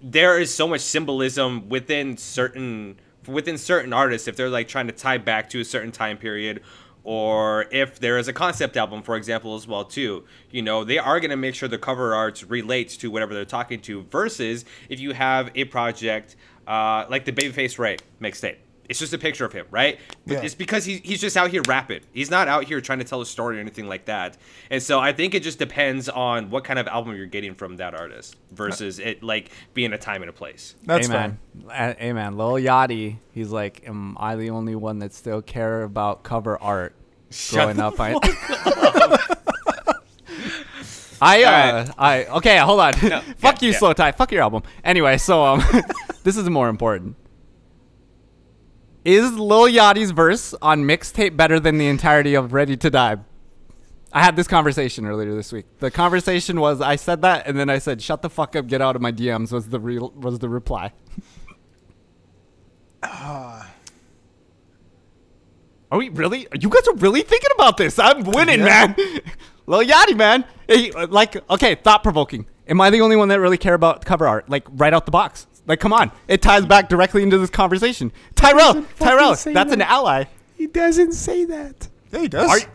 there is so much symbolism within certain within certain artists if they're like trying to tie back to a certain time period or if there is a concept album for example as well too. You know they are going to make sure the cover arts relates to whatever they're talking to versus if you have a project uh, like the babyface ray mixtape it's just a picture of him right Yeah. it's because he's, he's just out here rapping he's not out here trying to tell a story or anything like that and so i think it just depends on what kind of album you're getting from that artist versus it like being a time and a place That's Amen. fine. man, hey man, Lil Yachty. He's like, am I the only one that still care about cover art? Growing up, I. I uh, I okay, hold on. Fuck yeah, you, yeah. slowthai. Fuck your album. Anyway, so um, this is more important. Is Lil Yachty's verse on mixtape better than the entirety of Ready to Die? I had this conversation earlier this week. The conversation was I said that and then I said shut the fuck up, get out of my DMs was the real was the reply. Are we really? You guys are really thinking about this? I'm winning, man. Lil Yachty, man. Hey, uh, like, okay, thought provoking. Am I the only one that really care about cover art? Like, right out the box. Like, come on. It ties back directly into this conversation. Tyrell, Tyrell, that's an ally. He doesn't say that. Yeah, he does. Are-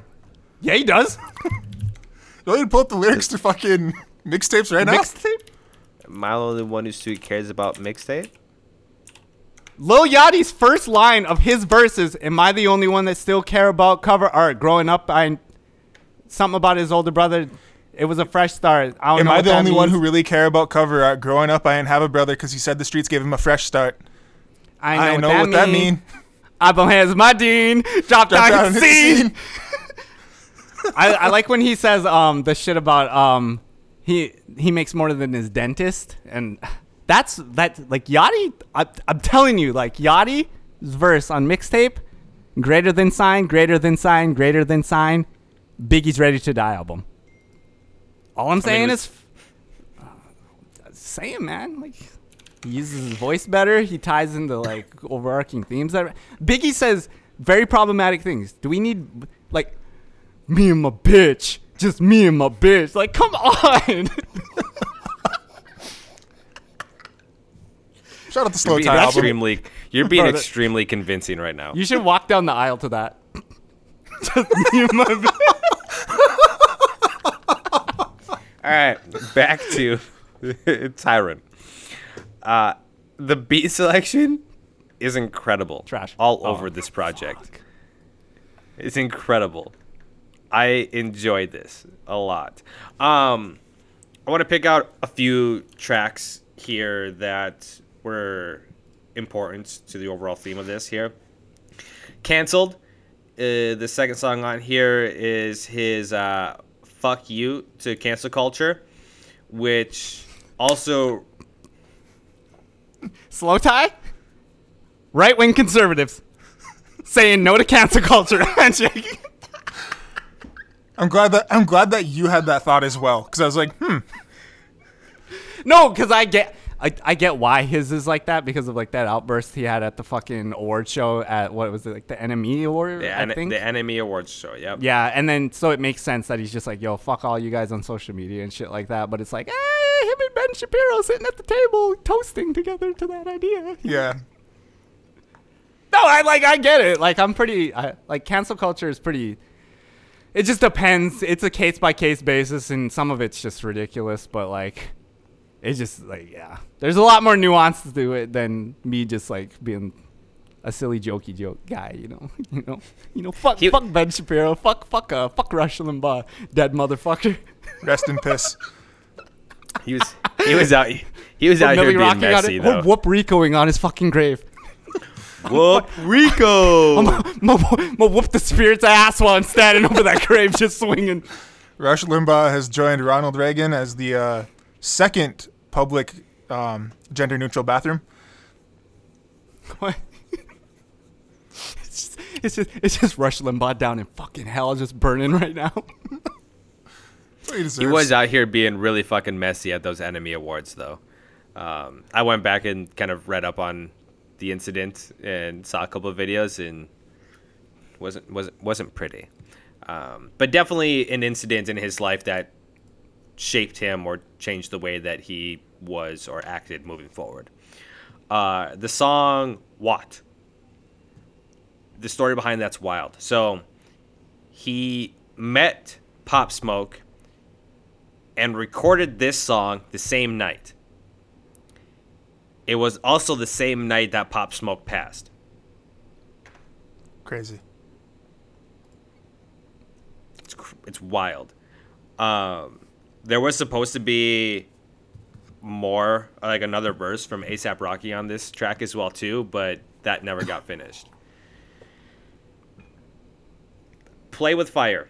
Yeah, he does. You want me to pull up the lyrics to fucking mixtapes right now? Mixtape. Am I the only one who still cares about mixtape? Lil Yachty's first line of his verses, Am I the only one that still care about cover art? Growing up, I. Something about his older brother. It was a fresh start. I don't Am know I the only one who really care about cover art? Growing up, I didn't have a brother because he said the streets gave him a fresh start. I know, I what, know that, what that mean. Album has my dean. Drop Drop down, down and the see. scene. I, I like when he says um the shit about um he he makes more than his dentist and that's that like Yachty I, I'm telling you like Yachty's verse on mixtape greater than sign greater than sign greater than sign Biggie's Ready to Die album. All I'm saying it's- is uh, saying man like he uses his voice better. He ties into like overarching themes that Biggie says very problematic things. Do we need like me and my bitch? Just me and my bitch. Like, come on. Shout out to Slow You're being extremely, you're being extremely convincing right now. you should walk down the aisle to that. Just me and my bitch. All right, back to Tyrant. Uh, the beat selection is incredible. Trash. All Oh, over this project. It's incredible. I enjoyed this a lot. Um, I want to pick out a few tracks here that were important to the overall theme of this here. Cancelled. Uh, the second song on here is his uh, "Fuck You" to cancel culture, which also Slowthai? Right wing conservatives saying no to cancel culture. I'm glad that I'm glad that you had that thought as well because I was like, hmm, no, because I get. I, I get why his is like that because of like that outburst he had at the fucking award show at what was it like the NME award the, I think the Enemy Awards show. Yep. Yeah, and then so it makes sense that he's just like, yo, fuck all you guys on social media and shit like that. But it's like, hey, him and Ben Shapiro sitting at the table toasting together to that idea. yeah. No, I like, I get it. Like, I'm pretty, I, like, cancel culture is pretty. It just depends. It's a case by case basis, and some of it's just ridiculous. But like, it's just like, yeah, there's a lot more nuance to it than me just like being a silly jokey joke guy. You know, you know, you know. Fuck, He- fuck Ben Shapiro. Fuck, fuck, uh, fuck Rush Limbaugh, dead motherfucker. Rest in piss. He was he was out he was out here being rocking messy on it. though. Whoop Ricoing on his fucking grave. Whoop Rico. I'm gonna whoop the spirit's ass while I'm standing over that grave just swinging. Rush Limbaugh has joined Ronald Reagan as the uh, second public um, gender neutral bathroom. What? It's just, it's just it's just Rush Limbaugh down in fucking hell, just burning right now. He He was out here being really fucking messy at those enemy awards, though. Um, I went back and kind of read up on the incident and saw a couple of videos and wasn't wasn't wasn't pretty. Um, but definitely an incident in his life that shaped him or changed the way that he was or acted moving forward. Uh, the song "What." The story behind that's wild. So he met Pop Smoke and recorded this song the same night. It was also the same night that Pop Smoke passed. Crazy. It's cr- it's wild. Um, there was supposed to be more, like another verse from ASAP Rocky on this track as well too, but that never got finished. Play with Fire,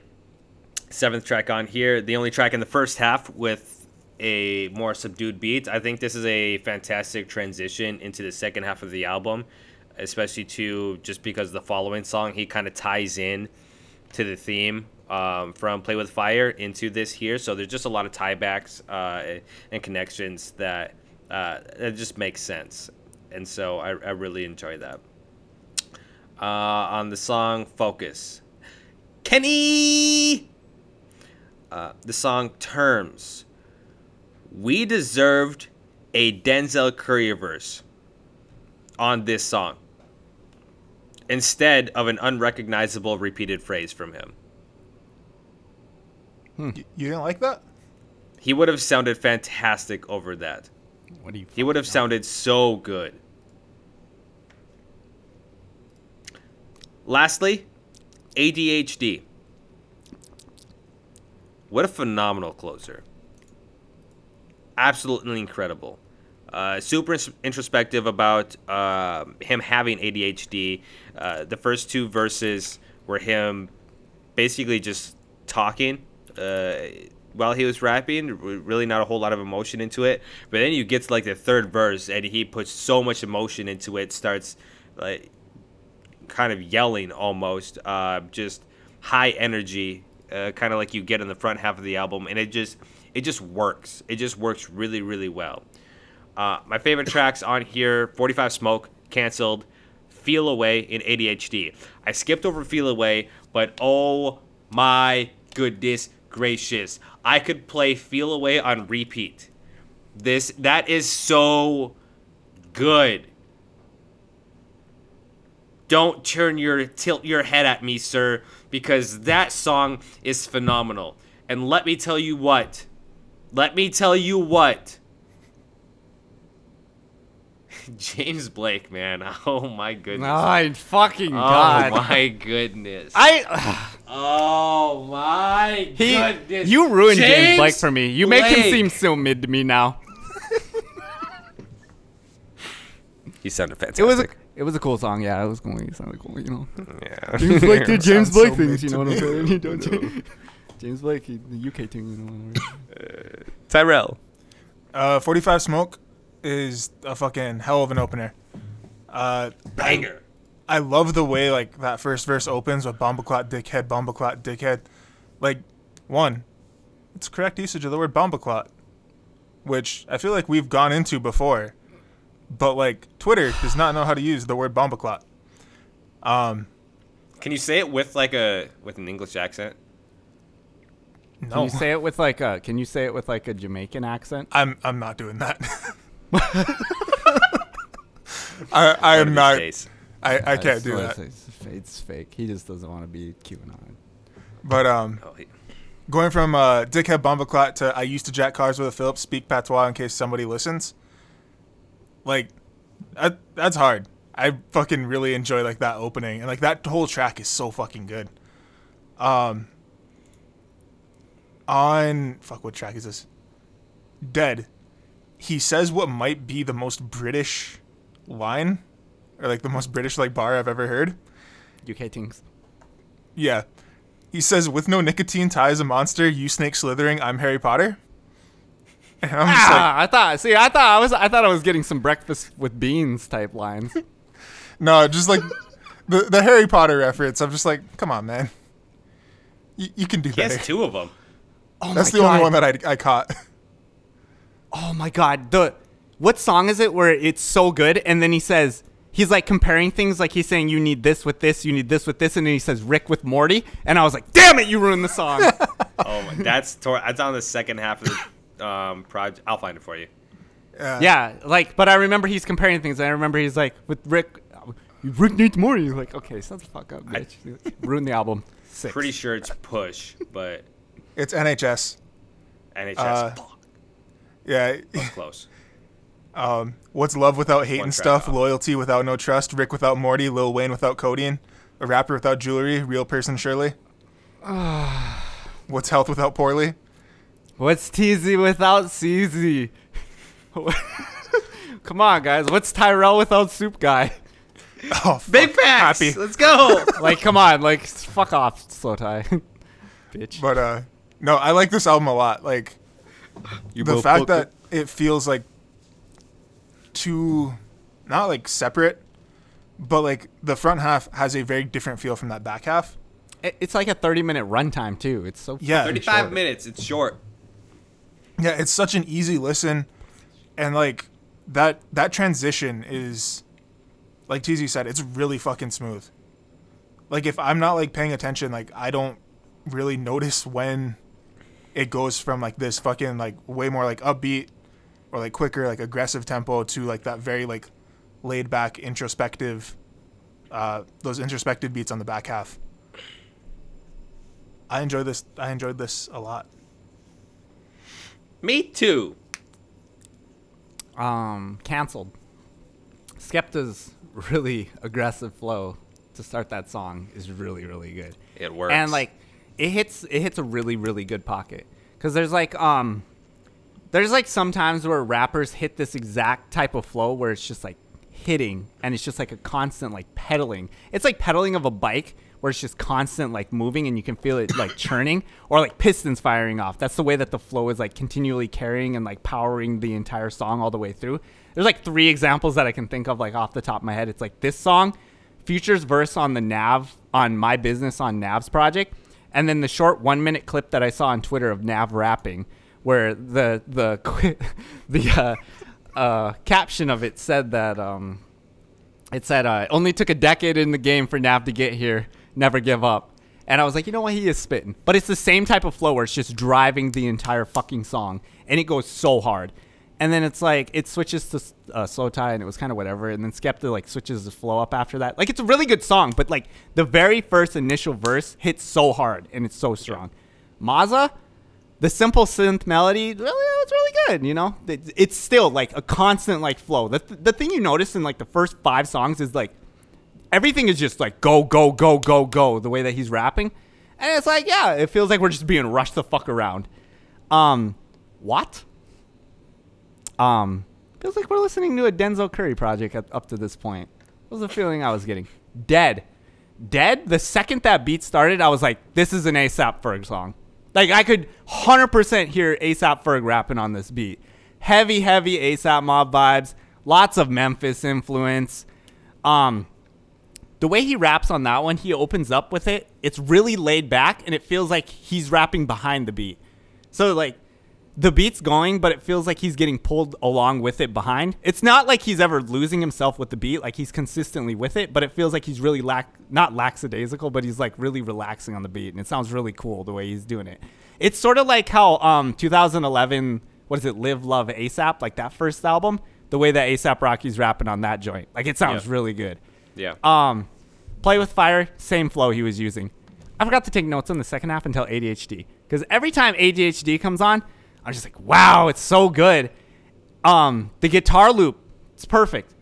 seventh track on here. The only track in the first half with a more subdued beat. I think this is a fantastic transition into the second half of the album, especially to just because the following song he kind of ties in to the theme um, from Play with Fire into this here. So there's just a lot of tiebacks uh, and connections that uh, that just makes sense, and so I, I really enjoy that. Uh, on the song Focus, Kenny. Uh, the song Terms. We deserved a Denzel Curry verse on this song instead of an unrecognizable repeated phrase from him. Y- You didn't like that? He would have sounded fantastic over that. What do you? He would have sounded so good. Lastly, ADHD. What a phenomenal closer. Absolutely incredible. Uh, super introspective about uh, him having ADHD. Uh, the first two verses were him basically just talking uh, while he was rapping. Really, not a whole lot of emotion into it. But then you get to like the third verse, and he puts so much emotion into it. Starts like kind of yelling almost, uh, just high energy, uh, kind of like you get in the front half of the album, and it just it just works. It just works really really well. Uh, my favorite tracks on here: 45 Smoke, canceled. Feel Away in ADHD. I skipped over Feel Away, but oh my goodness gracious. I could play Feel Away on repeat. This that is so good. Don't turn your tilt your head at me, sir, because that song is phenomenal. And let me tell you what. Let me tell you what. James Blake, man. Oh my goodness. My fucking god. oh my goodness. I oh my he goodness. you ruined James, James Blake for me. You make him seem so mid to me now. He sounded It was a it was a cool song. Yeah, it was cool. It sounded cool. You know, yeah. James Blake did James Blake so things. You know what I'm saying? He don't. James Blake, he, the UK thing. You know. whatever. Tyrell. Uh, 45 Smoke is a fucking hell of an opener. Uh, Banger. I love the way like that first verse opens with bombaclot dickhead, bombaclot dickhead. Like, one, it's correct usage of the word bombaclot, which I feel like we've gone into before, but like Twitter does not know how to use the word bombaclot. Um, Can you say it with like a with an English accent? No. Can you say it with like a? Can you say it with like a Jamaican accent? I'm I'm not doing that. I I am not. these days. I, I can't do that. It's, it's fake. He just doesn't want to be QAnon. But um, Oh, he- going from uh, dickhead bombaclot to I used to jack cars with a Phillips, speak patois in case somebody listens. Like, that, that's hard. I fucking really enjoy like that opening and like that whole track is so fucking good. Um, on fuck, what track is this? Dead. He says what might be the most British line, or like the most British like bar I've ever heard. UK things. Yeah. He says, with no nicotine, Ty is a monster, you snake slithering, I'm Harry Potter. And I'm just like, Ah, I thought. See, I thought I was. I thought I was getting some breakfast with beans type lines. no, just like the, the Harry Potter reference. I'm just like, come on, man. You, you can do that. he better. has two of them. Oh That's my the only one that I, I caught. Oh my god, the what song is it where it's so good and then he says he's like comparing things like he's saying you need this with this, you need this with this and then he says Rick with Morty and I was like, "Damn it, you ruined the song." Oh, my, that's tor- that's on the second half of the um project. I'll find it for you. yeah, like but I remember he's comparing things. I remember he's like with Rick Rick needs Morty. Like, okay, shut the fuck up, bitch. Ruin the album. Six. Pretty sure it's Push, but It's NHS. NHS Uh, fuck, Yeah. was close. Um, what's love without hate One and stuff? off. Loyalty without no trust? Rick without Morty? Lil Wayne without codeine? A rapper without jewelry? Real person Shirley? what's health without poorly? What's TZ without CZ? Come on, guys. What's Tyrell without Soup Guy? Oh, Big fuck. facts. Happy. Let's go. Like, come on, like, fuck off, Slowthai. Bitch. But uh, no, I like this album a lot. Like the fact that it feels like two, not like separate, but like the front half has a very different feel from that back half. it's like a 30 minute runtime too. It's so Yeah. 35 short. minutes. It's short. Yeah, it's such an easy listen, and like that that transition is, like TZ said, it's really fucking smooth. Like if I'm not like paying attention, like I don't really notice when it goes from like this fucking like way more like upbeat or like quicker like aggressive tempo to like that very like laid back introspective uh those introspective beats on the back half. I enjoy this I enjoyed this a lot. Me too. um, canceled. Skepta's really aggressive flow to start that song is really really good. It works. And like it hits it hits a really really good pocket cuz there's like um there's like sometimes where rappers hit this exact type of flow where it's just like hitting and it's just like a constant like pedaling. It's like pedaling of a bike where it's just constant like moving and you can feel it like churning or like pistons firing off. That's the way that the flow is like continually carrying and like powering the entire song all the way through. There's like three examples that I can think of like off the top of my head. It's like this song, Future's verse on the Nav on my business on Nav's project, and then the short one minute clip that I saw on Twitter of Nav rapping, where the the the uh, uh, caption of it said that um, it said uh, it only took a decade in the game for Nav to get here. Never give up. And I was like, you know what? He is spitting. But it's the same type of flow where it's just driving the entire fucking song, and it goes so hard. And then it's like it switches to uh, slowthai, and it was kind of whatever. And then Skepta like switches the flow up after that. Like it's a really good song, but like the very first initial verse hits so hard and it's so strong. Mazza, the simple synth melody, really, it's really good. You know, It- it's still like a constant like flow. The the thing you notice in like the first five songs is like everything is just like go go go go go the way that he's rapping, and it's like yeah, it feels like we're just being rushed the fuck around. Um, what? Um, feels like we're listening to a Denzel Curry project up, up to this point. What was the feeling I was getting? Dead. Dead. The second that beat started, I was like, this is an ASAP Ferg song. Like I could 100% hear ASAP Ferg rapping on this beat. Heavy, heavy ASAP mob vibes. Lots of Memphis influence. Um, the way he raps on that one, he opens up with it. It's really laid back, and it feels like he's rapping behind the beat. So like, the beat's going, but it feels like he's getting pulled along with it behind. It's not like he's ever losing himself with the beat, like he's consistently with it, but it feels like he's really lack not lackadaisical, but he's like really relaxing on the beat, and it sounds really cool the way he's doing it. It's sort of like how um 2011, what is it, Live Love ASAP, like that first album, the way that ASAP Rocky's rapping on that joint, like it sounds Yeah. really good. Yeah. Um, Play with Fire, same flow he was using. I forgot to take notes on the second half until ADHD because every time ADHD comes on, I'm just like, wow, it's so good. Um, the guitar loop, it's perfect.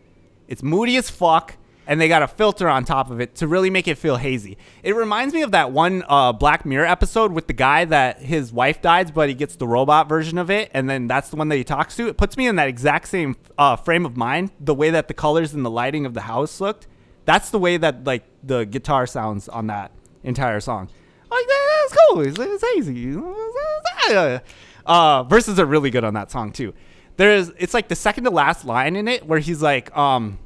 It's moody as fuck, and they got a filter on top of it to really make it feel hazy. It reminds me of that one uh, Black Mirror episode with the guy that his wife dies, but he gets the robot version of it, and then that's the one that he talks to. It puts me in that exact same uh, frame of mind. The way that the colors and the lighting of the house looked, that's the way that like the guitar sounds on that entire song. Like that's cool. It's, it's hazy. Uh, verses are really good on that song too. There's it's like the second to last line in it where he's like um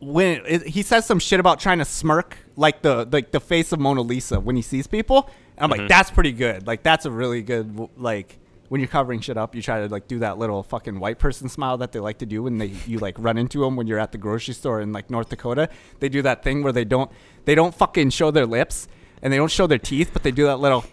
when it, he says some shit about trying to smirk like the like the face of Mona Lisa when he sees people. And I'm like that's pretty good. Like that's a really good like when you're covering shit up, you try to like do that little fucking white person smile that they like to do when they you like run into them when you're at the grocery store in like North Dakota. They do that thing where they don't they don't fucking show their lips and they don't show their teeth, but they do that little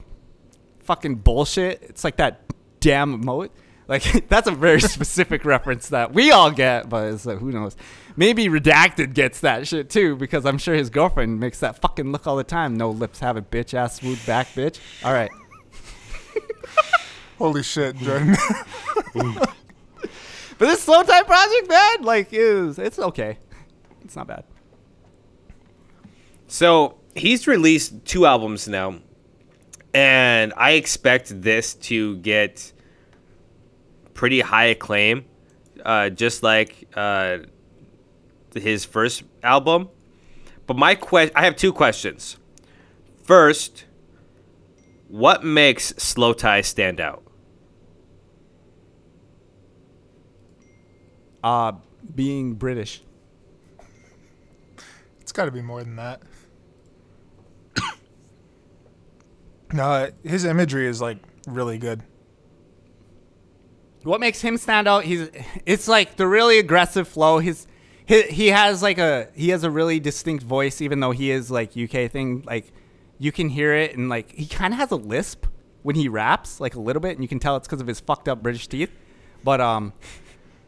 fucking bullshit. It's like that damn moat. Like that's a very specific reference that we all get, but it's like, who knows? Maybe redacted gets that shit too because I'm sure his girlfriend makes that fucking look all the time. No lips have it, bitch ass smooth back, bitch. All right. Holy shit, Jordan. But this slow time project, man, like is it's okay. It's not bad. So he's released two albums now, and I expect this to get pretty high acclaim, uh, just like uh, his first album. But my que- I have two questions. First, what makes Slowthai stand out? Uh being British. it's got to be more than that. No, his imagery is like really good. What makes him stand out? He's it's like the really aggressive flow. His he, he has like a he has a really distinct voice, even though he is like UK thing. Like you can hear it, and like he kind of has a lisp when he raps, like a little bit, and you can tell it's because of his fucked up British teeth. But um,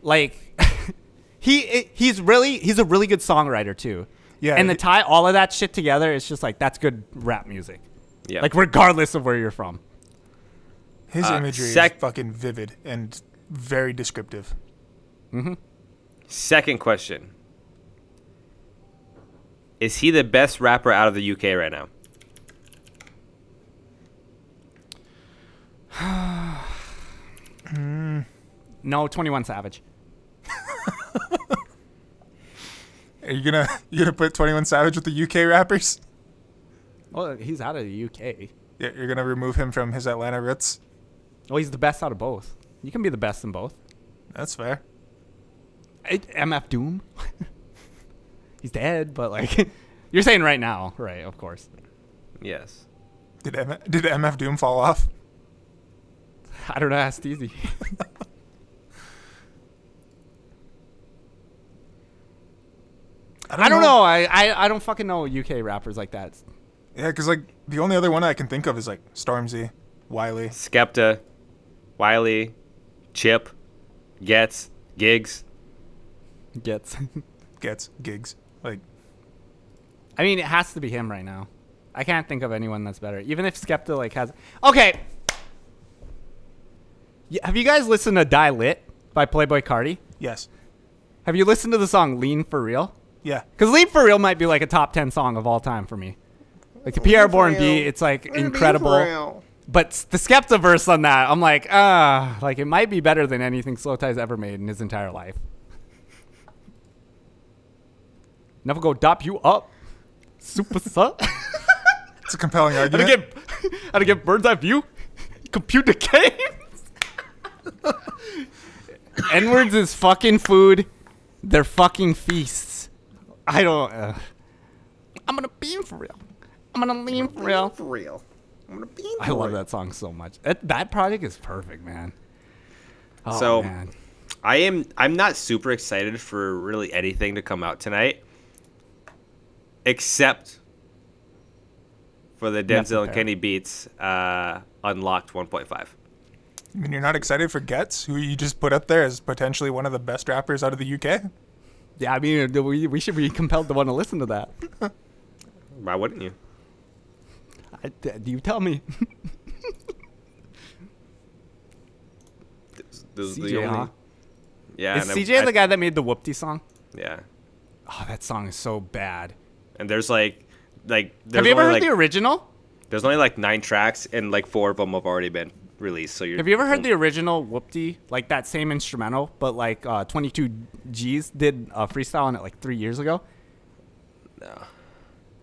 like he he's really he's a really good songwriter too. Yeah, and to tie all of that shit together, it's just like that's good rap music. Yeah. Like regardless of where you're from. His Uh, imagery sec- is fucking vivid and very descriptive. Second question. Is he the best rapper out of the UK right now? No, Twenty One Savage. Are you gonna you gonna put Twenty One Savage with the UK rappers? Well, he's out of the UK. Yeah, you're gonna remove him from his Atlanta roots. Well, he's the best out of both. You can be the best in both. That's fair. I, MF Doom. he's dead, but like you're saying right now, right? Of course. Yes. Did M- did MF Doom fall off? I don't know. Ask easy. I don't know. I, I I don't fucking know UK rappers like that. Yeah, because like the only other one I can think of is like Stormzy, Wiley. Skepta, Wiley, Chip, Ghetts, Giggs. Ghetts. gets gigs. Like I mean, it has to be him right now. I can't think of anyone that's better. Even if Skepta like has. Okay. Y- Have you guys listened to Die Lit by Playboi Carti? yes, Have you listened to the song Lean for Real? yeah. Because Lean for Real might be like a top 10 song of all time for me. Like the Pi'erre Bourne beat, it's like incredible. But the Skepta verse on that, I'm like, ah, like it might be better than anything Slowthai's ever made in his entire life. Never go dop you up. Super suck. It's a compelling How to argument. get how to get bird's eye view? Compute the games. N words is fucking food. They're fucking feasts. I don't. Uh, I'm gonna beam for real. I'm gonna lean for real. For real. I'm gonna be I love that song so much. That, that project is perfect, man. Oh, So- man. I am. I'm not super excited for really anything to come out tonight, except for the Denzel and. Kenny beats uh, Unlocked 1.5. I mean, you're not excited for Ghetts, who you just put up there as potentially one of the best rappers out of the UK. yeah, I mean, we we should be compelled to want to listen to that. Why wouldn't you? I, do you tell me? This is the CJ, only- huh? Yeah. Is CJ I- the guy that made the Whoopty song? Yeah. Oh, that song is so bad. And there's like, like. There's Have you ever heard like, the original? There's only like nine tracks, and like four of them have already been released. So you're. Have you ever heard the original Whoopty? Like that same instrumental, but like uh, 22 G's did a freestyle on it like three years ago. No.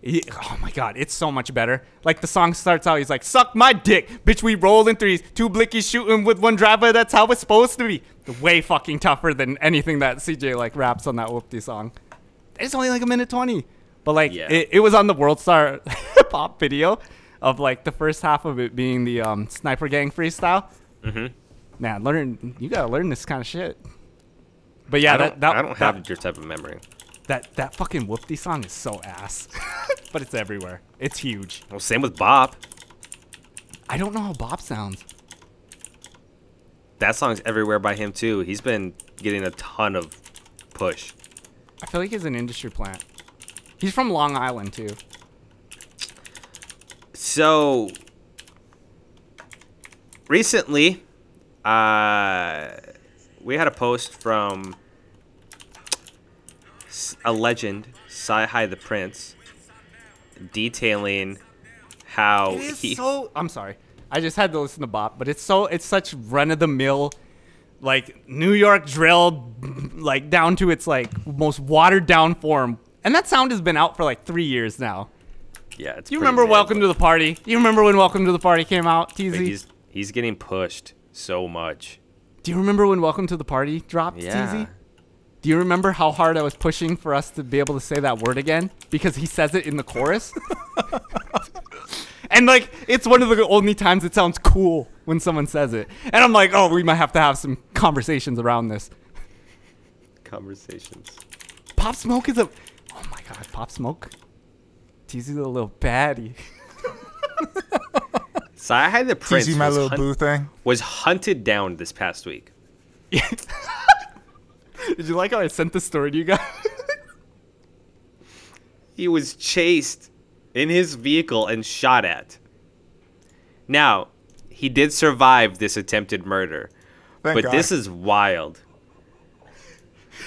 He- oh my god, it's so much better. Like the song starts out, he's like, "Suck my dick, bitch. We roll in threes, two blickies shooting with one driver. That's how it's supposed to be." Way fucking tougher than anything that CJ like raps on that Whoopty song. It's only like a minute twenty, but like Yeah. it, it was on the World Star Hip Hop video of like the first half of it being the um, Sniper Gang freestyle. Mm-hmm. Man, learn you gotta learn this kind of shit. But yeah, I don't, that, that I don't that, have your type of memory. That that fucking Whoopty song is so ass, but it's everywhere. It's huge. Well, same with Bop. I don't know how Bob sounds. That song's everywhere by him too. He's been getting a ton of push. I feel like he's an industry plant. He's from Long Island too. So recently, uh, we had a post from a legend, CyHi the Prynce, detailing how It is he. so. I'm sorry. I just had to listen to Bop, but it's so. It's such run of the mill, like New York drill, like down to its like most watered down form. And that sound has been out for like three years now. yeah, it's you remember mid, Welcome to the Party? You remember when Welcome to the Party came out, TZ? He's he's getting pushed so much. Do you remember when Welcome to the Party dropped, Yeah. TZ? Do you remember how hard I was pushing for us to be able to say that word again? Because he says it in the chorus. And like, it's one of the only times it sounds cool when someone says it. And I'm like, oh, we might have to have some conversations around this. Conversations. Pop Smoke is a. Oh my god, Pop Smoke. Teasy's a little baddie. Sci the Prince Teasy my was, little hun- boo thing. was hunted down this past week. Did you like how I sent the story to you guys? He was chased in his vehicle and shot at. Now, he did survive this attempted murder, Thank but God. this is wild.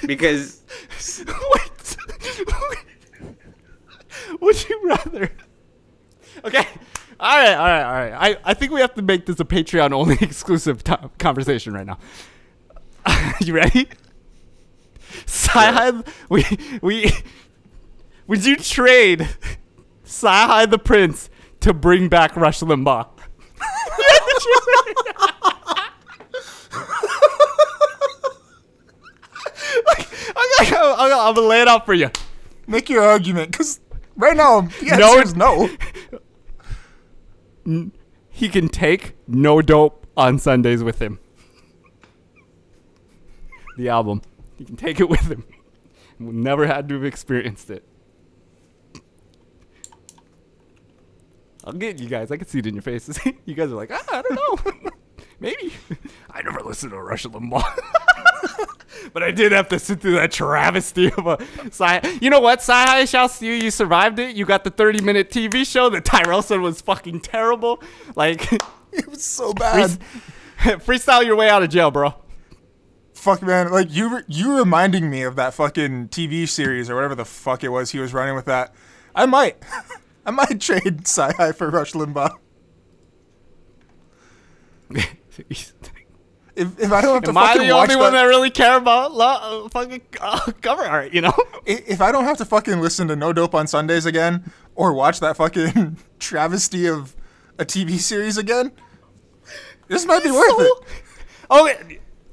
Because Wait. Would you rather? Okay. All right, all right, all right. I, I think we have to make this a Patreon only exclusive to- conversation right now. you ready? Sci we we would you trade Sci the Prince to bring back Rush Limbaugh? okay, okay, I'm, I'm gonna lay it out for you. Make your argument, because right now the No, is no. he can take no dope on Sundays with him. The album. He can take it with him. We never had to have experienced it. I'll get you guys. I can see it in your faces. you guys are like, ah, I don't know. Maybe. I never listened to Rush Limbaugh. but I did have to sit through that travesty of a sci. You know what? Sci shouts to you. You survived it. You got the 30 minute TV show that Tyrell said was fucking terrible. Like, It was so bad. freestyle your way out of jail, bro. Fuck man, like you you reminding me of that fucking TV series or whatever the fuck it was he was running with that. I might, I might trade Sci for Rush Limbaugh. If, if I don't have to Am I the watch only one that that, really care about lo- uh, fucking uh, cover art, you know? if I don't have to fucking listen to No Dope on Sundays again or watch that fucking travesty of a TV series again, this might be worth it. Oh,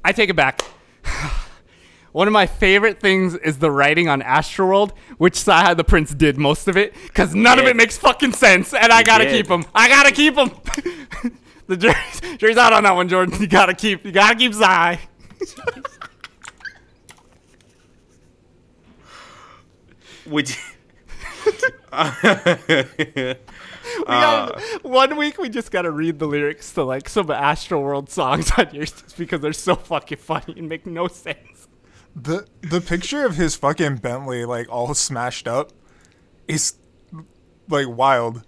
I take it back. One of my favorite things is the writing on Astroworld, which CyHi the Prynce did most of it, because none of it makes fucking sense, and I gotta did. keep him. I gotta keep him. the jury's, jury's out on that one, Jordan. You gotta keep. You gotta keep Zai. would you? We gotta, uh, one week we just gotta read the lyrics to like some Astroworld songs on yours, just because they're so fucking funny and make no sense. The the picture of his fucking Bentley like all smashed up is like wild.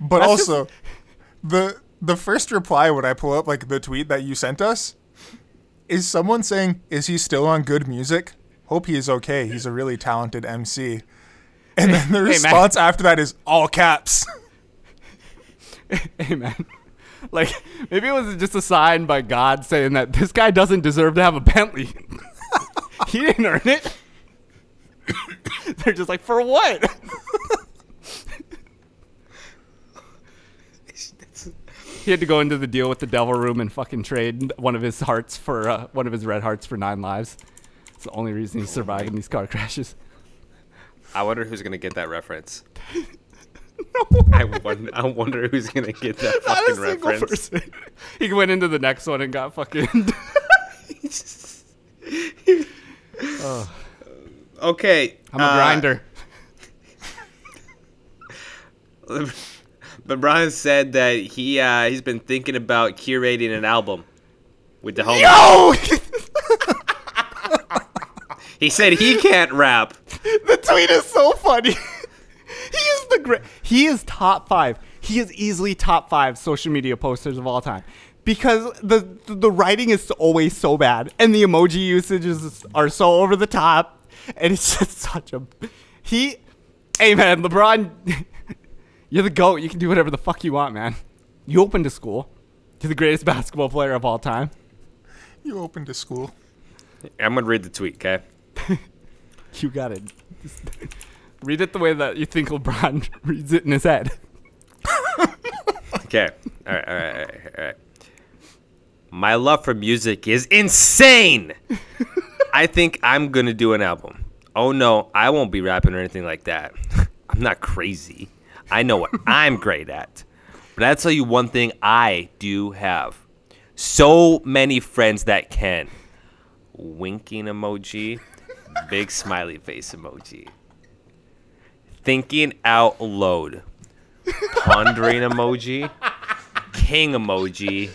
But That's also the the first reply when I pull up like the tweet that you sent us is someone saying, "Is he still on good music? Hope he is okay. He's a really talented MC." And then the man. response after that is all caps. man. Like maybe it was just a sign by god saying that this guy doesn't deserve to have a bentley. He didn't earn it. They're just like for what? He had to go into the deal with the devil room and fucking trade one of his hearts for uh, one of his red hearts for nine lives. It's the only reason he's surviving these car crashes. I wonder who's gonna get that reference. I wonder. I wonder who's gonna get that fucking reference. person. He went into the next one and got fucking. Okay. I'm a uh, grinder. LeBron said that he uh, he's been thinking about curating an album with the homies. Yo! He said he can't rap. the tweet is so funny. He is the great. He is top five. He is easily top five social media posters of all time because the the writing is always so bad and the emoji usages are so over the top and it's just such a he. Hey man, LeBron, you're the goat. You can do whatever the fuck you want, man. You opened a school. You're the greatest basketball player of all time. You opened a school. I'm gonna read the tweet, okay? You got it. Read it the way that you think LeBron reads it in his head. Okay. All right. All right. All right. All right. My love for music is insane. I think I'm gonna do an album. Oh no, I won't be rapping or anything like that. I'm not crazy. I know what I'm great at. But I'll tell you one thing I do have. So many friends that can. Winking emoji, big smiley face emoji. Thinking out loud. Pondering emoji, king emoji,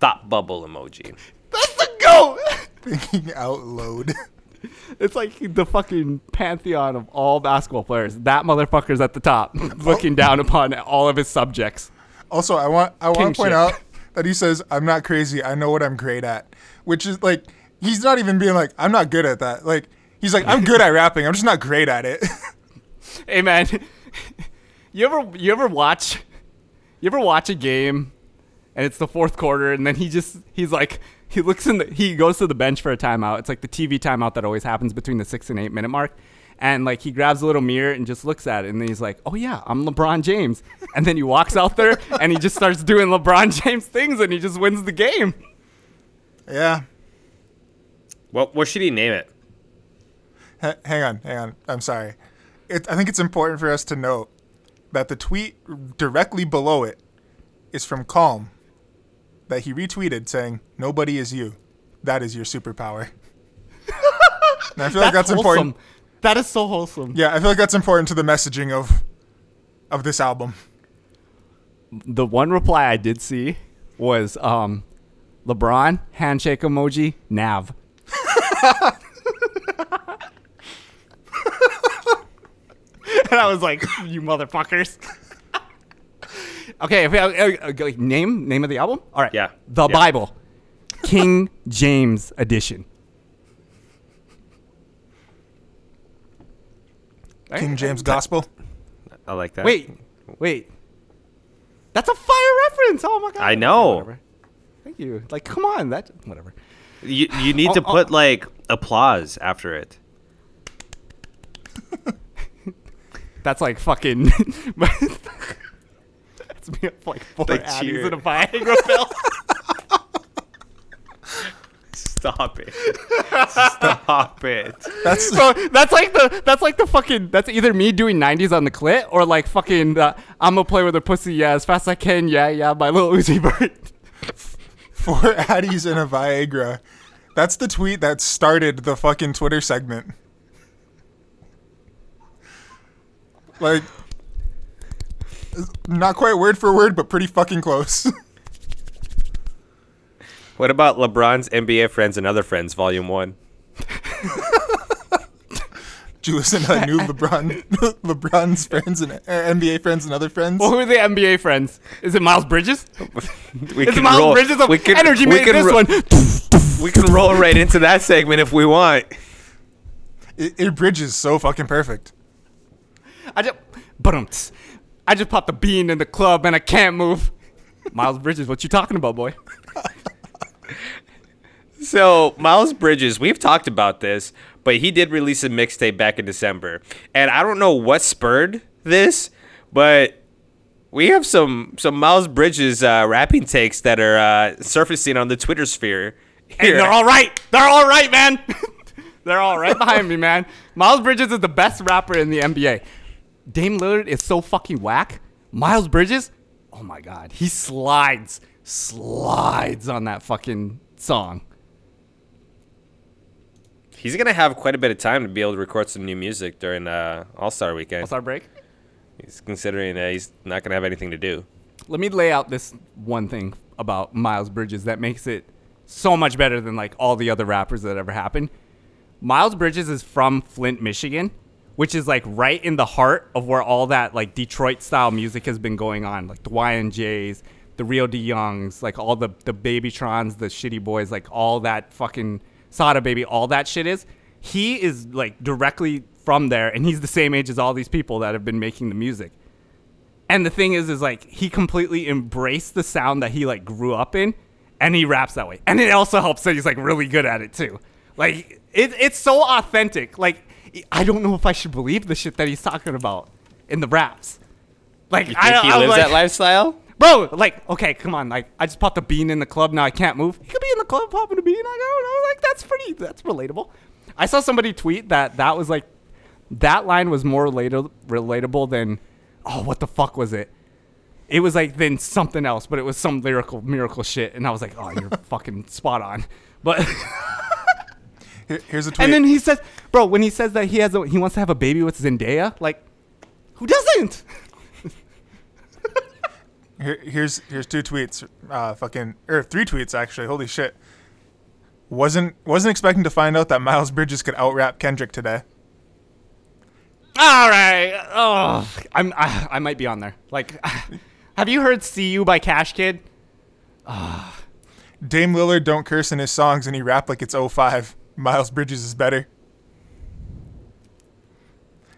thought bubble emoji. That's the goat. Thinking out loud. It's like the fucking pantheon of all basketball players. That motherfucker's at the top, oh. looking down upon all of his subjects. Also, I want I want to point shit. out that he says I'm not crazy. I know what I'm great at, which is like he's not even being like I'm not good at that. Like he's like I'm good at rapping. I'm just not great at it. Hey man, you ever you ever watch you ever watch a game and it's the fourth quarter and then he just he's like he looks in the he goes to the bench for a timeout. It's like the TV timeout that always happens between the six and eight minute mark. And like he grabs a little mirror and just looks at it and then he's like, Oh yeah, I'm LeBron James. And then he walks out there and he just starts doing LeBron James things and he just wins the game. yeah. What, what should he name it? H- hang on, hang on. I'm sorry. It, I think it's important for us to note that the tweet directly below it is from Calm that he retweeted saying, Nobody is you. That is your superpower. and I feel like that's important. That is so wholesome. Yeah, I feel like that's important to the messaging of of this album. the one reply I did see was um, LeBron handshake emoji Nav. and I was like, "You motherfuckers!" okay, if, uh, uh, uh, name name of the album. All right, Yeah. The Yeah. Bible, King James edition. King James Gospel. I like that. Wait, wait. That's a fire reference. Oh my god. I know. Whatever. Thank you. Like, come on. That whatever. You, you need Oh, to oh. put like applause after it. That's like fucking. That's me up like four Like Addies cheer. in a Viagra pill. Stop it. Stop it. That's so that's like the that's like the fucking that's either me doing 90s on the clit or like fucking uh, I'm gonna play with her pussy yeah as fast as I can yeah yeah My little Uzi Vert. four Addies and a Viagra. That's the tweet that started the fucking Twitter segment. Like, not quite word for word, but pretty fucking close. What about LeBron's NBA Friends and Other Friends, Volume 1? Did you listen to that new LeBron, LeBron's friends and uh, NBA friends and other friends? Well, who are the NBA friends? Is it Miles Bridges? We Is it Miles Bridges of we can- Energy we made can this ro- one? We can roll right into that segment if we want. It, it bridges so fucking perfect. I just, but I just popped a bean in the club and I can't move. Miles Bridges, what you talking about, boy? So, Miles Bridges, we've talked about this, but he did release a mixtape back in December. And I don't know what spurred this, but we have some some Miles Bridges uh, rapping takes that are uh, surfacing on the Twitter sphere. And they're all right. They're all right, man. they're all right behind me, man. Miles Bridges is the best rapper in the NBA. Dame Lillard is so fucking whack. Miles Bridges, oh my god, he slides, slides on that fucking song. He's gonna have quite a bit of time to be able to record some new music during uh, All Star Weekend. All Star break? He's considering uh, he's not gonna have anything to do. Let me lay out this one thing about Miles Bridges that makes it so much better than like all the other rappers that ever happened. Miles Bridges is from Flint, Michigan, which is like right in the heart of where all that like Detroit style music has been going on, like the YNJs, the Rio Da Yungs, like all the the Babytrons, the Shitty Boys, like all that fucking Sada Baby, all that shit is. He is like directly from there, and he's the same age as all these people that have been making the music. And the thing is, is like he completely embraced the sound that he like grew up in, and he raps that way. And it also helps that he's like really good at it too. Like it, it's so authentic. Like I don't know if I should believe the shit that he's talking about in the raps. Like You I, think he I'm lives like, that lifestyle? bro. Like okay, come on. Like I just popped a bean in the club. Now I can't move. He could be in the club popping a bean. I don't know. Like that's pretty. That's relatable. I saw somebody tweet that that was like that line was more relata- relatable than oh what the fuck was it it was like then something else, but it was some lyrical miracle shit, and I was like, oh, you're fucking spot on. But Here- here's a tweet. and then he says, bro, when he says that he has a, he wants to have a baby with Zendaya, like, who doesn't? Here, here's here's two tweets. Uh, fucking or three tweets actually. Holy shit. Wasn't wasn't expecting to find out that Miles Bridges could out rap Kendrick today. All right. Oh, I'm I, I might be on there. Like, have you heard "See You" by Cash Kidd? Dame Lillard don't curse in his songs and he rap like it's 05. Miles Bridges is better.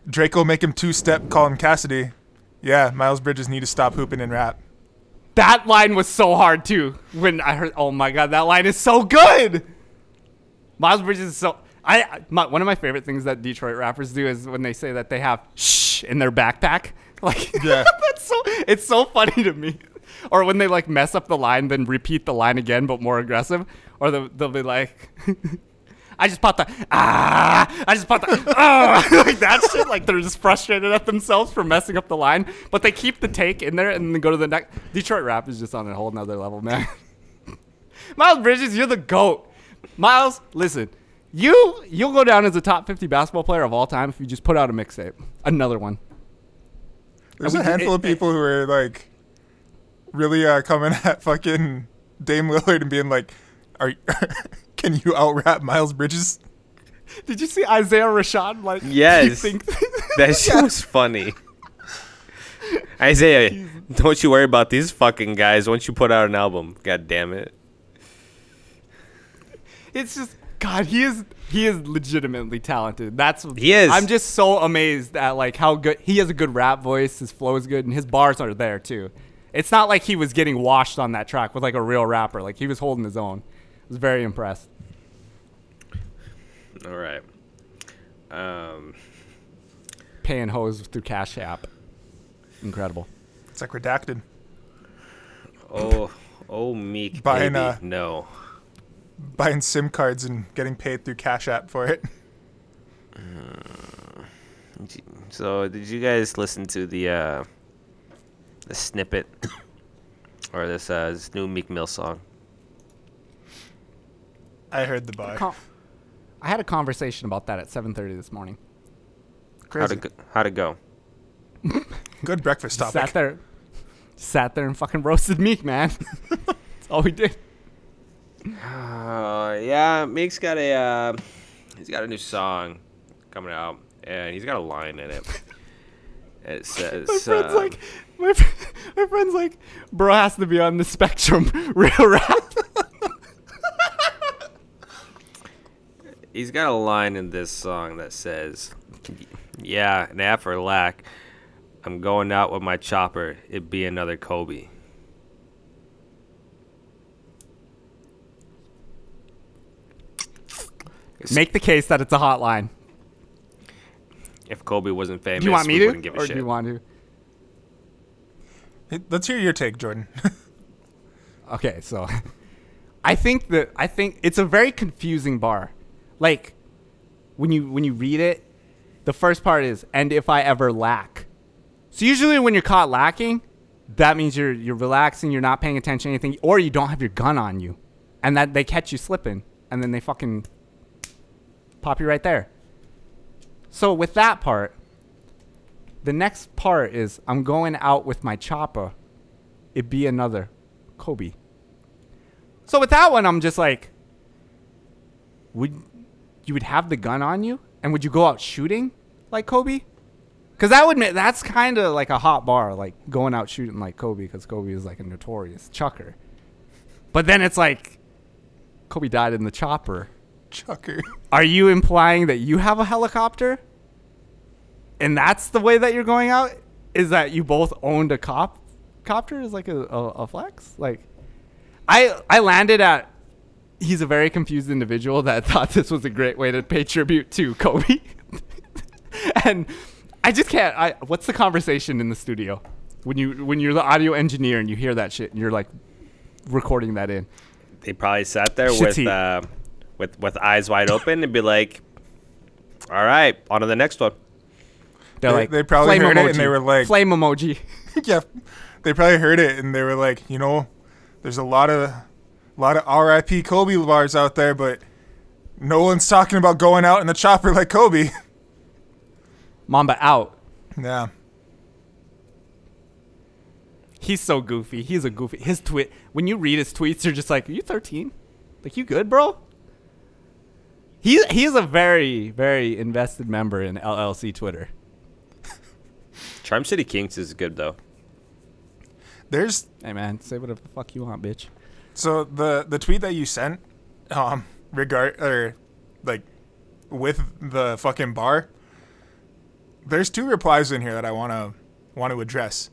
Draco make him two step, call him Cassidy. Yeah, Miles Bridges need to stop hooping and rap. That line was so hard too. When I heard, oh my god, that line is so good. Miles Bridges is so. I my, one of my favorite things that Detroit rappers do is when they say that they have shh in their backpack. Like, Yeah. that's so. It's so funny to me. Or when they like mess up the line, then repeat the line again, but more aggressive. Or they'll, they'll be like. I just popped the ah. I just popped the ah. like that shit. Like they're just frustrated at themselves for messing up the line, but they keep the take in there and then go to the next. Detroit rap is just on a whole nother level, man. Miles Bridges, you're the goat. Miles, listen, you you'll go down as a top 50 basketball player of all time if you just put out a mixtape, another one. There's a handful of it- people who are like really uh, coming at fucking Dame Lillard and being like, "Are can you out rap Miles Bridges?" Did you see Isaiah Rashad? Like, Yes. thinks- That shit was funny. Isaiah, don't you worry about these fucking guys once you put out an album. God damn it. it's just God. He is he is legitimately talented. That's He is. I'm just so amazed at like how good he has a good rap voice. His flow is good, and his bars are there too. It's not like he was getting washed on that track with like a real rapper. Like he was holding his own. I was very impressed. All right. Um, Paying hoes through Cash App. Incredible. It's like redacted. oh, oh, Meek, Buying, baby. uh, no. Buying SIM cards and getting paid through Cash App for it. So, did you guys listen to the uh, the snippet or this uh, this new Meek Mill song? I heard the bar. Con- I had a conversation about that at 7:30 this morning. How'd Crazy. it go? How'd it go? Good breakfast topic. Sat there, sat there and fucking roasted Meek, man. That's all we did. Uh, yeah, Meek's got a uh, he's got a new song coming out, and he's got a line in it. It says, My friend's uh, like, my, my friend's like, bro has to be on the spectrum, real rap. He's got a line in this song that says, "Yeah, and after lack, I'm going out with my chopper. It'd be another Kobe." Make the case that it's a hotline. If Kobe wasn't famous, Do you want me we to, give a or shit. do you want to? Hey, Let's hear your take, Jordan. Okay, so I think that I think it's a very confusing bar. Like when you when you read it, the first part is and if I ever lack. So usually when you're caught lacking, that means you're you're relaxing, you're not paying attention to anything, or you don't have your gun on you, and that they catch you slipping, and then they fucking pop you right there. So with that part, the next part is I'm going out with my chopper. It be another Kobe. So with that one, I'm just like, would you would have the gun on you, and would you go out shooting like Kobe? Because that would ma- that's kind of like a hot bar, like going out shooting like Kobe, because Kobe is like a notorious chucker. But then it's like, Kobe died in the chopper. Chucker. Are you implying that you have a helicopter? And that's the way that you're going out? Is that you both owned a cop copter is like a, a, a flex? Like I I landed at he's a very confused individual that thought this was a great way to pay tribute to Kobe. and I just can't I what's the conversation in the studio? When you when you're the audio engineer and you hear that shit and you're like recording that in. They probably sat there Shit's with uh, with with eyes wide open and be like, "All right, on to the next one." They're They- like they probably flame heard emoji, it and they were like- flame emoji. yeah. they probably heard it and they were like, you know, there's a lot of a lot of R.I.P. Kobe bars out there, but no one's talking about going out in the chopper like Kobe. Mamba out. yeah. He's so goofy. He's a goofy. His tweet. When you read his tweets, you're just like, "Are you 13? Like you good, bro?" He he's a very very invested member in LLC Twitter. Charm City Kings is good though. There's Hey man, say whatever the fuck you want, bitch. So the the tweet that you sent, um, regard or like with the fucking bar. There's two replies in here that I wanna want to address.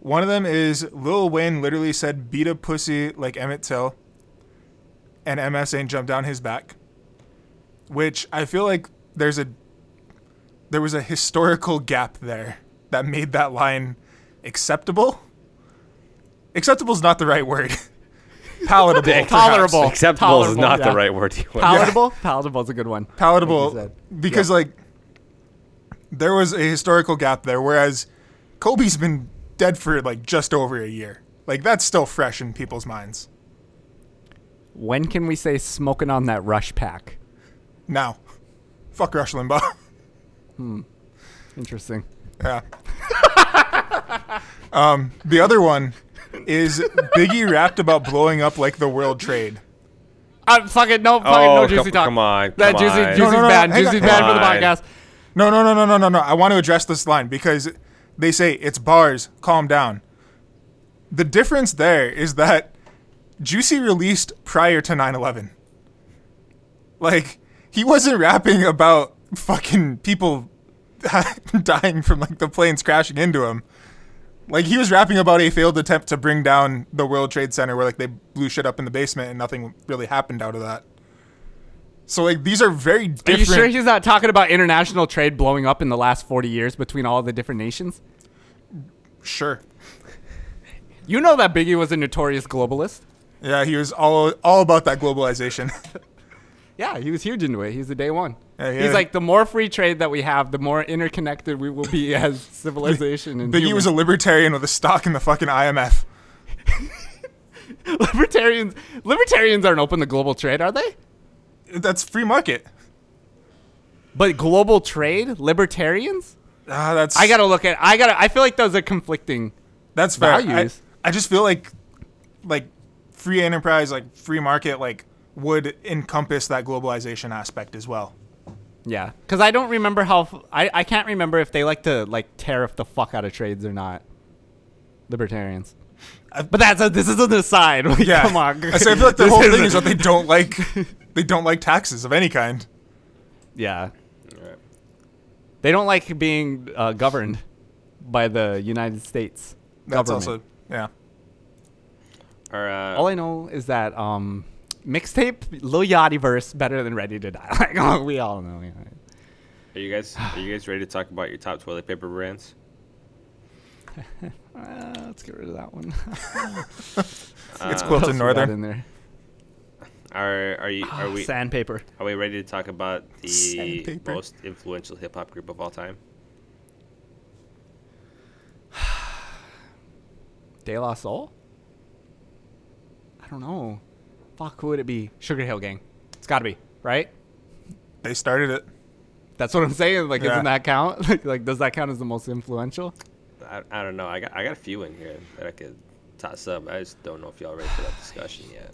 One of them is Lil Wayne literally said beat a pussy like Emmett Till, and MS ain't jumped down his back. Which I feel like there's a there was a historical gap there that made that line acceptable. Acceptable is not the right word. Palatable. perhaps. Tolerable. Acceptable is not yeah. the right word. You want. Palatable. Palatable is a good one. Palatable you said. because like there was a historical gap there whereas kobe's been dead for like just over a year like that's still fresh in people's minds When can we say smoking on that rush pack? now fuck rush limbaugh Hmm. Interesting. yeah um the other one is biggie rapped about blowing up like the world trade? Uh, I'm fucking no fucking Oh, no juicy come- talk. come on, That come juicy on. juicy's No, no, no, bad. hang on, Juicy's hang bad for the podcast. no no no no no no no. I want to address this line because they say it's bars. Calm down. The difference there is that juicy released prior to 9-11 like he wasn't rapping about fucking people dying from like the planes crashing into him like he was rapping about a failed attempt to bring down the world trade center where like they blew shit up in the basement and nothing really happened out of that so like these are very Are you sure he's not talking about international trade blowing up in the last 40 years between all the different nations? sure You know that Biggie was a notorious globalist. Yeah, he was all all about that globalization. Yeah, he was huge into it. He's the day one. Yeah, yeah. He's like the more free trade that we have, the more interconnected we will be as civilization. And Biggie was a libertarian with a stock in the fucking IMF. libertarians. Libertarians aren't open to global trade, are they? That's free market. But global trade, libertarians. Ah, that's I gotta look at. I gotta. I feel like those are conflicting. that's fair. I, values. I just feel like like free enterprise, like free market, like would encompass that globalization aspect as well. Yeah, because I don't remember how. I I can't remember if they like to like tariff the fuck out of trades or not. Libertarians. But that's a, this is an aside. Like, Yeah, come on. I, say, I feel like the whole thing is that they don't like they don't like taxes of any kind. Yeah, Alright. they don't like being uh, governed by the United States That's government. also yeah. Or, uh, All I know is that um, mixtape Lil Yachty verse better than Ready to Die. Like oh, we all know. yeah. are you guys are you guys ready to talk about your top toilet paper brands? Uh, let's get rid of that one. It's Uh, Quilted What else we got Northern. in there. Are are you are we Sandpaper. are we ready to talk about the Sandpaper. most influential hip hop group of all time? De La Soul? I don't know. Fuck, who would it be? Sugar Hill Gang. It's gotta be, right? They started it. That's what I'm saying. Like, Yeah. doesn't that count? Like, like, does that count as the most influential? I, I don't know. I got I got a few in here that I could toss up. I just don't know if y'all ready for that discussion yet.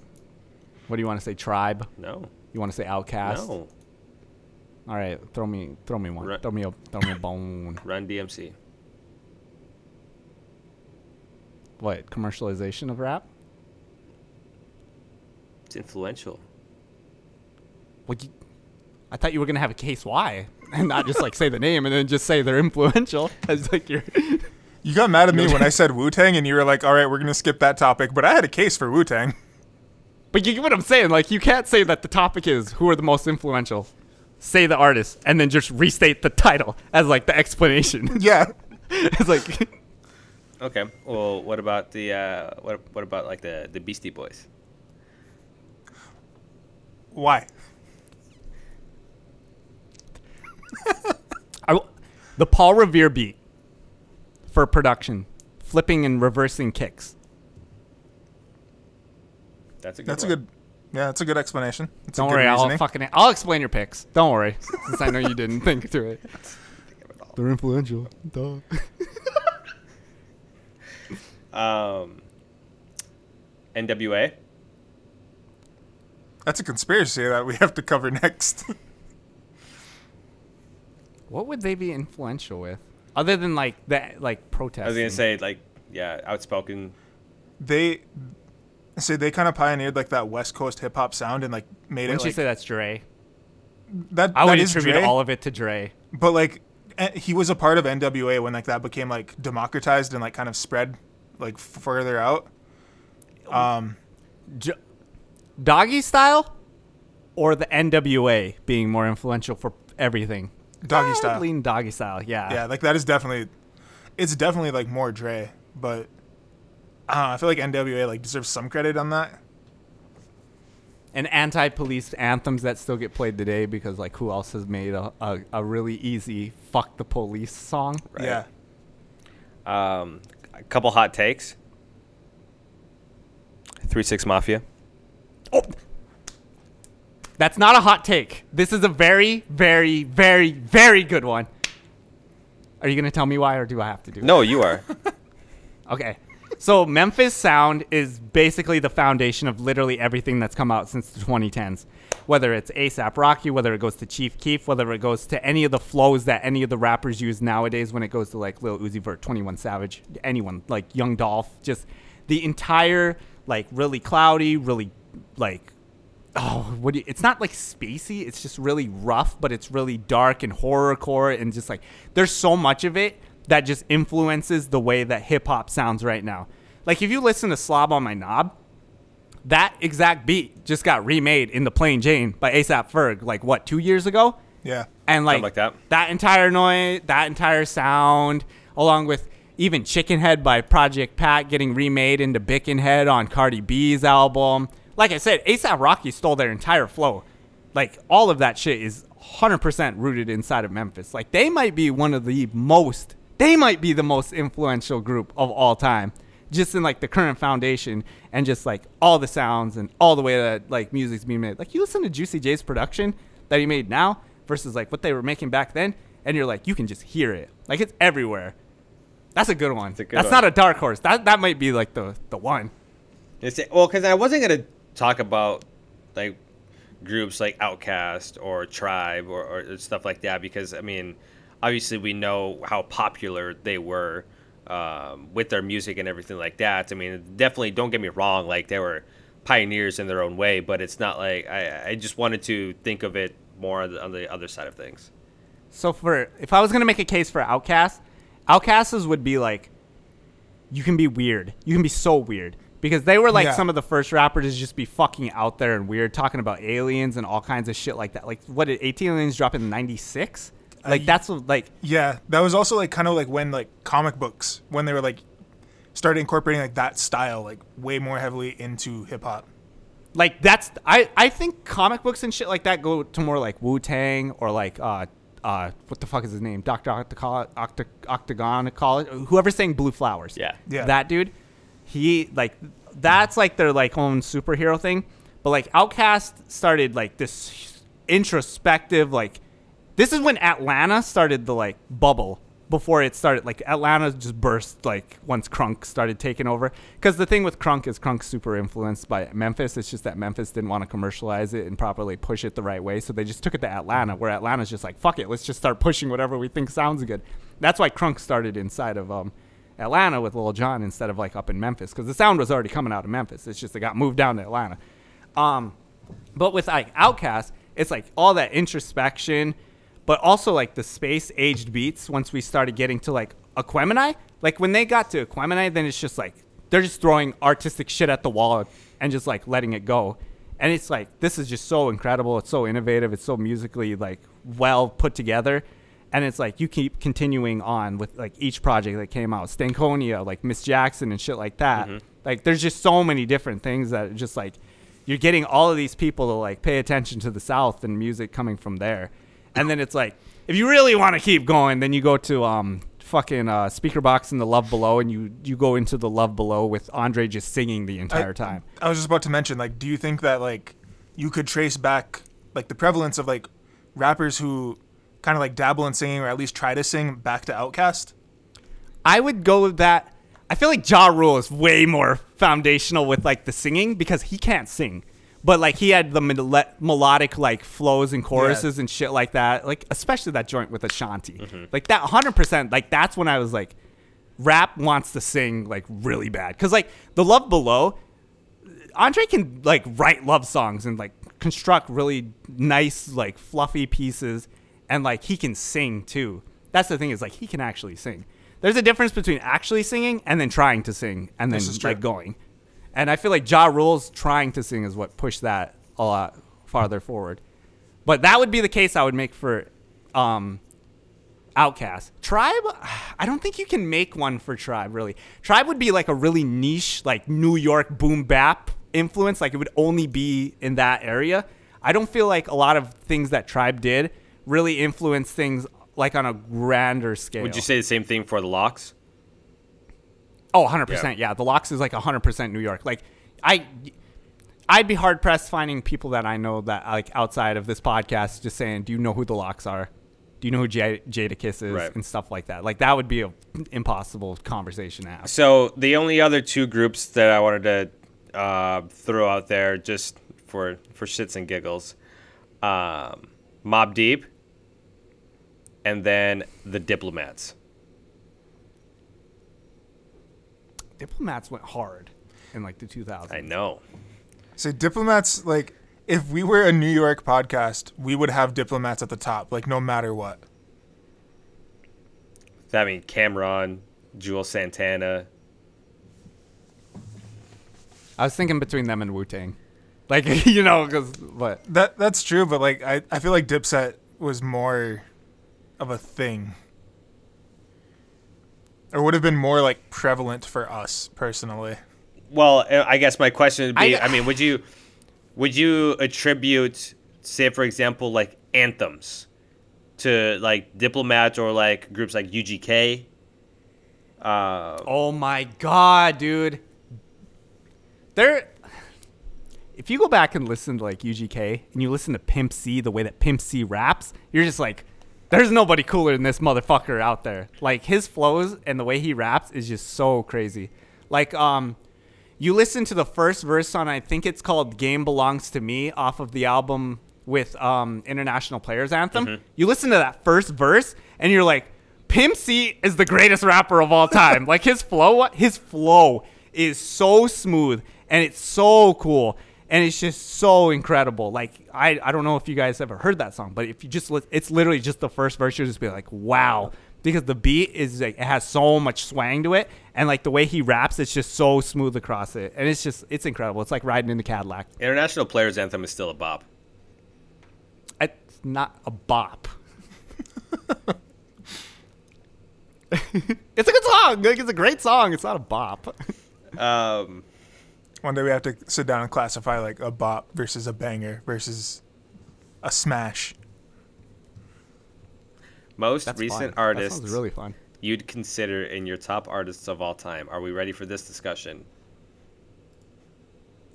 What do you want to say? Tribe? No. You want to say OutKast? No. All right, throw me, throw me one. Ru- Throw me a, throw me a bone. Run DMC. What commercialization of rap? It's influential. Well, you, I thought you were gonna have a case why, and not just like say the name and then just say they're influential as like you're. You got mad at me when I said Wu Tang, and you were like, "All right, we're gonna skip that topic." But I had a case for Wu Tang. But you get what I'm saying. Like you can't say that the topic is who are the most influential. Say the artist and then just restate the title as like the explanation. Yeah, it's like Okay. Well, what about the uh, what what about like the the Beastie Boys? Why? I w the Paul Revere beat for production flipping and reversing kicks. That's a good. That's a good. Yeah, that's a good explanation. It's Don't a good worry, I'll reasoning. fucking I'll explain your picks. Don't worry, since I know you didn't think through it. They're influential. Duh. Um, NWA. That's a conspiracy that we have to cover next. What would they be influential with, other than like that, like protest? I was gonna say like yeah, outspoken. they say they kind of pioneered like that West Coast hip hop sound and like made Wouldn't it you like say that's Dre? that. I would that is attribute Dre, all of it to Dre. but like eh, he was a part of NWA when like that became like democratized and like kind of spread like further out. Um, J- Doggy style, or the NWA being more influential for everything. doggy I style. lean doggy style. Yeah. Yeah, like that is definitely, it's definitely like more Dre, but I don't know. I feel like NWA like deserves some credit on that. and anti-police anthems that still get played today because like who else has made a, a, a really easy fuck the police song Right. Yeah, Um, a couple hot takes. Three Six Mafia. Oh. that's not a hot take. This is a very very very very good one. Are you gonna tell me why or do i have to do it? No, you are. okay. So memphis sound is basically the foundation of literally everything that's come out since the 2010s whether it's asap rocky whether it goes to chief keef whether it goes to any of the flows that any of the rappers use nowadays when it goes to like lil uzi vert 21 savage anyone like young dolph just the entire like really cloudy really like oh what do you, it's not like spacey it's just really rough but it's really dark and horrorcore and just like there's so much of it that just influences the way that hip hop sounds right now like if you listen to slob on my knob that exact beat just got remade in the plain jane by asap ferg like what two years ago yeah. and like, Something like that. entire noise, that entire sound, along with even Chicken Head by Project Pat getting remade into Bicken Head on Cardi B's album. Like I said, ASAP Rocky stole their entire flow. Like all of that shit is 100% rooted inside of Memphis. Like they might be one of the most, they might be the most influential group of all time. Just in like the current foundation and just like all the sounds and all the way that like music's being made. Like you listen to Juicy J's production that he made now versus like what they were making back then, and you're like you can just hear it. Like it's everywhere. That's a good one. a good That's one. not a dark horse. That that might be like the the one. It's, well, because I wasn't gonna talk about like groups like OutKast or Tribe or, or stuff like that because I mean, obviously we know how popular they were um, with their music and everything like that. I mean, definitely don't get me wrong, like they were pioneers in their own way, but it's not like I, I just wanted to think of it more on the, on the other side of things. So for if I was gonna make a case for OutKast, OutKasts would be like, you can be weird. You can be so weird because they were like Yeah. some of the first rappers to just be fucking out there and weird, talking about aliens and all kinds of shit like that. Like what did ATLiens drop in '96? Like Uh, that's what like Yeah, that was also like kind of like when like comic books when they were like started incorporating like that style like way more heavily into hip hop. like that's I I think comic books and shit like that go to more like Wu Tang or like uh uh what the fuck is his name Doctor Octagon Octa, Octagon College whoever sang Blue Flowers Yeah. Yeah. that dude he like that's like their like own superhero thing. But like OutKast started like this introspective like this is when Atlanta started the like bubble before it started like Atlanta just burst like once Crunk started taking over. Because the thing with Crunk is Crunk's super influenced by Memphis. It's just that Memphis didn't want to commercialize it and properly push it the right way. So they just took it to Atlanta where Atlanta's just like fuck it let's just start pushing whatever we think sounds good. That's why Crunk started inside of um Atlanta with Lil Jon instead of like up in Memphis because the sound was already coming out of Memphis it's just it got moved down to Atlanta um but with like OutKast, it's like all that introspection, but also like the space aged beats once we started getting to like Aquemini. Like when they got to Aquemini, then it's just like they're just throwing artistic shit at the wall and just like letting it go. And it's like this is just so incredible. It's so innovative. It's so musically like well put together. And it's like you keep continuing on with like each project that came out, Stankonia, like Miss Jackson and shit like that. Like there's just so many different things that are just like you're getting all of these people to like pay attention to the South and music coming from there. And then it's like, if you really want to keep going, then you go to um, fucking uh, Speakerboxxx in the Love Below, and you you go into the Love Below with Andre just singing the entire time. I was just about to mention, like, do you think that like you could trace back like the prevalence of like rappers who kind of like dabble in singing or at least try to sing back to Outkast? I would go with that. I feel like Ja Rule is way more foundational with like the singing because he can't sing. But like he had the mel- melodic like flows and choruses and shit like that. Like especially that joint with Ashanti. Mm-hmm. Like that 100% like that's when I was like rap wants to sing like really bad cuz like the Love Below Andre can like write love songs and like construct really nice like fluffy pieces and like he can sing too. That's the thing is like he can actually sing. There's a difference between actually singing and then trying to sing and then This is true. like going. And I feel like Ja Rule's trying to sing is what pushed that a lot farther forward. But that would be the case I would make for um OutKast. Tribe, I don't think you can make one for Tribe really. Tribe would be like a really niche, like New York boom bap influence. Like it would only be in that area. I don't feel like a lot of things that Tribe did really influence things like on a grander scale. Would you say the same thing for the LOX? Oh, 100%. Yeah. The LOX is like 100% New York. Like I I'd be hard pressed finding people that I know that like outside of this podcast just saying, "Do you know who the LOX are? Do you know who J- Jadakiss is?" Right. and stuff like that. Like that would be a impossible conversation to have. So the only other two groups that I wanted to uh, throw out there, just for for shits and giggles, um, Mobb Deep, and then the Diplomats. Diplomats went hard in like the 2000s. I know. So diplomats, like, if we were a New York podcast, we would have diplomats at the top, like no matter what. I mean, Cam'ron, Juelz Santana. I was thinking between them and Wu Tang. Like, you know, because, but That that's true, but like I, I feel like Dipset was more of a thing. Or would have been more like prevalent for us personally. Well, uh, I guess my question would be: I- I, mean, would you would you attribute, say, for example, like anthems, to like diplomats or like groups like UGK? Uh, Oh my god, dude. There if you go back and listen to like UGK and you listen to Pimp C, the way that Pimp C raps, you're just like there's nobody cooler than this motherfucker out there. Like his flows and the way he raps is just so crazy. Like um you listen to the first verse on I think it's called Game Belongs to Me off of the album with um International Players Anthem. You listen to that first verse and you're like Pimp C is the greatest rapper of all time. like his flow, his flow is so smooth and it's so cool and it's just so incredible. Like I, I don't know if you guys ever heard that song, but if you just li- it's literally just the first verse, you'll just be like, wow, because the beat is like it has so much swang to it, and like the way he raps, it's just so smooth across it, and it's just it's incredible. It's like riding in the Cadillac. International Players Anthem is still a bop. It's not a bop. it's a good song. Like, it's a great song. It's not a bop. Um, One day we have to sit down and classify like a bop versus a banger versus a smash. most That's recent fun. That artists sounds really fun. you'd consider in your top artists of all time. Are we ready for this discussion?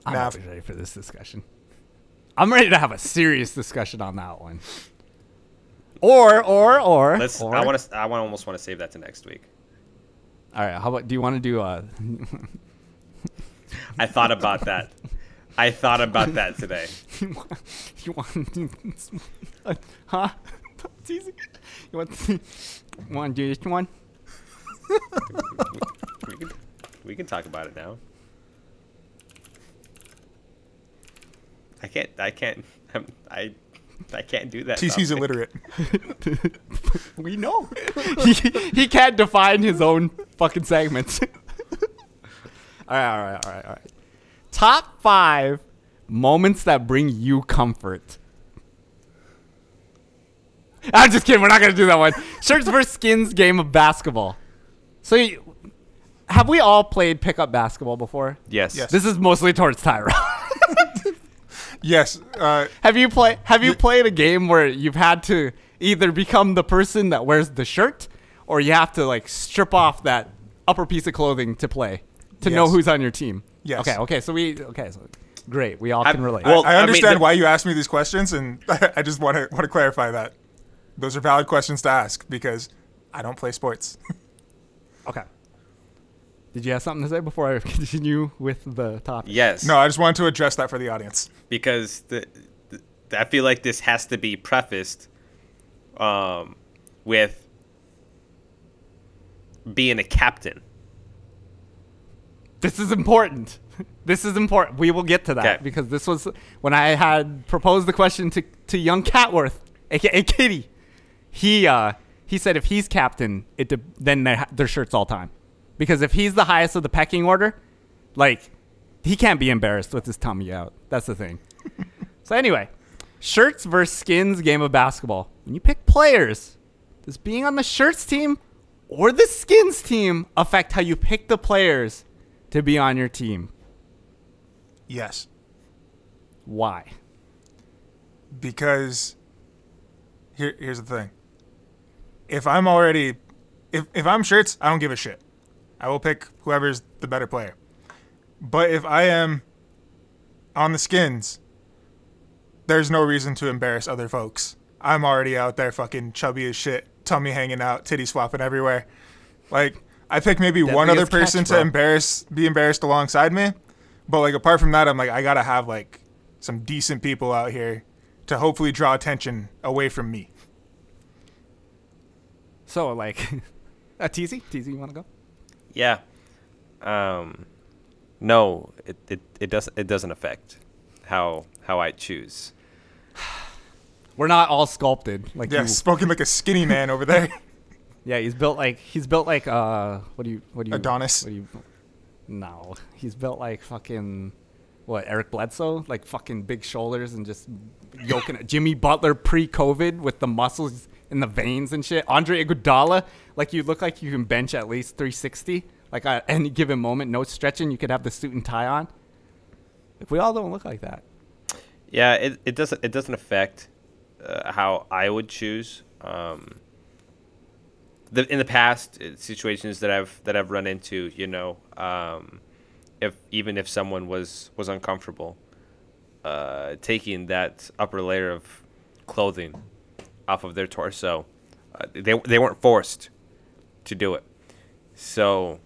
I'm Mav. always ready for this discussion. I'm ready to have a serious discussion on that one. Or, or, or. Let's. or, I want to. I want almost want to save that to next week. All right. How about? Do you want to do? Uh, I thought about that. I thought about that today. you want? You want? huh? It's easy. You want? Want to do this one? We can, we can talk about it now. I can't. I can't. I'm, I. I can't do that. TC's Dominic. illiterate. We know. he, he can't define his own fucking segments. All right, all right, all right, all right. Top five moments that bring you comfort. I'm just kidding. We're not gonna do that one. Shirts versus skins game of basketball. So, you, have we all played pickup basketball before? Yes. Yes. This is mostly towards Tyra. Yes. Uh, have you play Have you played a game where you've had to either become the person that wears the shirt or you have to like strip off that upper piece of clothing to play to know who's on your team. Yes. Okay. Okay. So we. Okay. So great. We all I- can relate. well- I I mean, understand the- why you asked me these questions, and I just want to want to clarify that those are valid questions to ask because I don't play sports. okay. Did you have something to say before I continue with the topic? Yes. no, I just wanted to address that for the audience. because the, the I feel like this has to be prefaced um, with being a captain. This is important. This is important. We will get to that Okay. because this was when I had proposed the question to, to young Catworth, aka Kitty. He uh, he said if he's captain, it de- then their their shirts all time, because if he's the highest of the pecking order, like he can't be embarrassed with his tummy out. That's the thing. so anyway, shirts versus skins game of basketball. When you pick players, does being on the shirts team or the skins team affect how you pick the players to be on your team? Yes, Why? because here here's the thing. If I'm already if if I'm shirts, I don't give a shit. I will pick whoever's the better player. But if I am on the skins, there's no reason to embarrass other folks. I'm already out there fucking chubby as shit, tummy hanging out, titty swapping everywhere. Like I pick maybe one other person catch, to embarrass be embarrassed alongside me. But like apart from that, I'm like I gotta have like some decent people out here to hopefully draw attention away from me. So like, uh, Teasy, Teasy, you want to go? Yeah. Um, no, it, it, it doesn't it doesn't affect how how I choose. We're not all sculpted like Yeah, you. spoken like a skinny man over there. Yeah, he's built like he's built like uh, what do you what do you Adonis. What do you? No, he's built like fucking what Eric Bledsoe, like fucking big shoulders and just yoking it. Jimmy Butler pre-COVID with the muscles in the veins and shit. Andre Iguodala, like you look like you can bench at least 360. Like at any given moment, no stretching, you could have the suit and tie on. If we all don't look like that, Yeah, it, it doesn't it doesn't affect uh, how I would choose. Um, the, in the past uh, situations that I've that I've run into, you know, um, if even if someone was was uncomfortable, uh, taking that upper layer of clothing off of their torso, uh, they they weren't forced to do it. So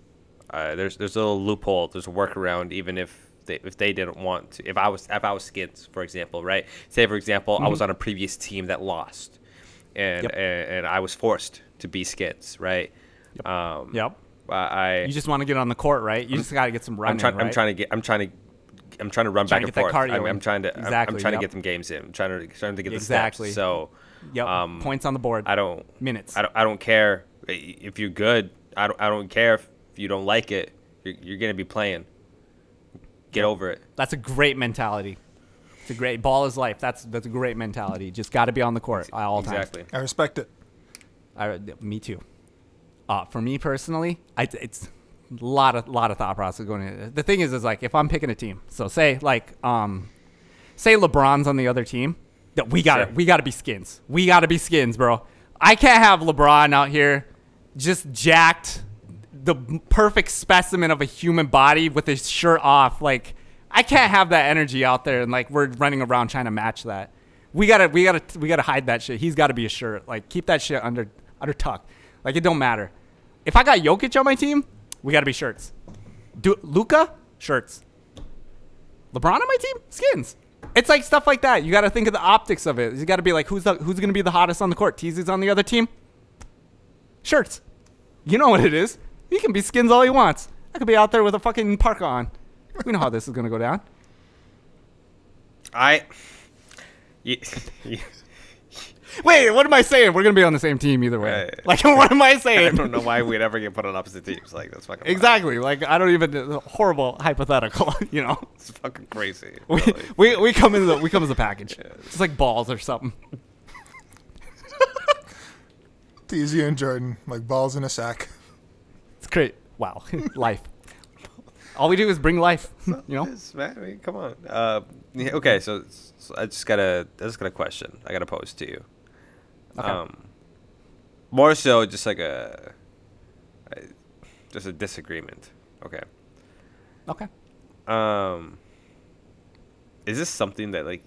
uh, there's there's a little loophole. There's a workaround, even if they, if they didn't want to. If I was if I was skins, for example, right? Say for example, I was on a previous team that lost, and Yep. and, and I was forced to be skits, right? Yep. Um, yep. I You just want to get on the court, right? You just got to get some running. I'm trying. right? I'm trying to get. I'm trying to. I'm trying to run Trying back to and that forth. cardio I'm, I'm trying to. I'm- I'm, trying yep. to get them games in. I'm trying to trying to get the Exactly. steps. So, Yep. um, Points on the board. I don't. Minutes. I don't. I don't care if you're good. I don't. I don't care if you don't like it. You're, you're gonna be playing. Get over it. That's a great mentality. It's a great ball is life. That's that's a great mentality. Just got to be on the court at all times. Exactly. I respect it. I, me too. Uh, for me personally, I, it's a lot of lot of thought process going in. The thing is, is like if I'm picking a team, so say like um, say LeBron's on the other team, that we got Sure. we got to be skins. We got to be skins, bro. I can't have LeBron out here just jacked, the perfect specimen of a human body with his shirt off. Like I can't have that energy out there, and like we're running around trying to match that. We gotta, we gotta, we gotta hide that shit. He's got to be a shirt. Like keep that shit under, under tuck. Like it don't matter. If I got Jokic on my team, we gotta be shirts. Do Luka shirts. LeBron on my team, skins. It's like stuff like that. You got to think of the optics of it. You got to be like, who's the, who's gonna be the hottest on the court? Teasy's on the other team. Shirts. You know what it is. He can be skins all he wants. I could be out there with a fucking parka on. We know how this is gonna go down. I. Yeah, Wait, what am I saying? We're gonna be on the same team either way. Right. Like, what am I saying? I don't know why we'd ever get put on opposite teams. Like that's fucking. wild. Exactly. Like, I don't even horrible hypothetical. You know, It's fucking crazy. we, really. we, we come in the we come as a package. It's like balls or something. Easy and Jordan, like balls in a sack. It's great. Wow, life. All we do is bring life. You know. Yes, man. I mean, come on. Uh, yeah, okay, so, so I just got a I just got a question. I got to pose to you. Okay. Um, More so, just like a, a just a disagreement. Okay. Okay. Um, is this something that like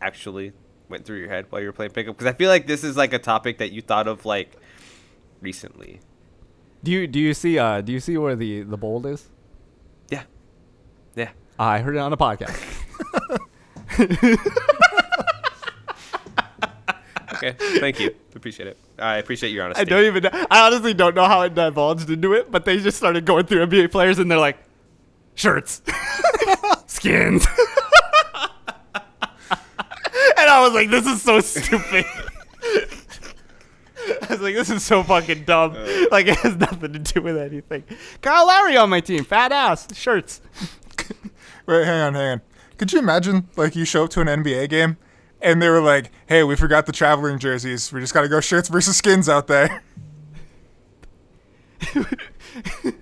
actually went through your head while you were playing pickup? Because I feel like this is like a topic that you thought of like recently. Do you do you see uh do you see where the the bold is? Yeah. Yeah. I heard it on a podcast. Okay. Thank you. Appreciate it. I appreciate your honesty. I don't even. I honestly don't know how it divulged into it, but they just started going through NBA players, and they're like, shirts, skins, and I was like, this is so stupid. I was like, this is so fucking dumb. Uh. like it has nothing to do with anything. Kyle Lowry on my team, fat ass, shirts. Wait, hang on, hang on. Could you imagine, like, you show up to an NBA game and they were like, hey, we forgot the traveling jerseys. We just got to go shirts versus skins out there. You'd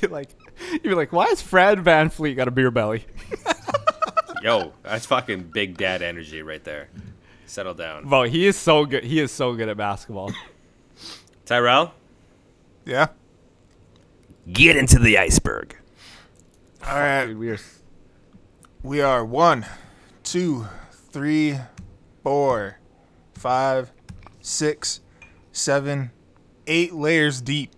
be like, you'd be like, why is Fred VanVleet got a beer belly? Yo, that's fucking big dad energy right there. Settle down. Bro, he is so good. He is so good at basketball. Tyrell, Yeah. get into the iceberg. All right. Dude, we are. We are one, two, three, four, five, six, seven, eight layers deep.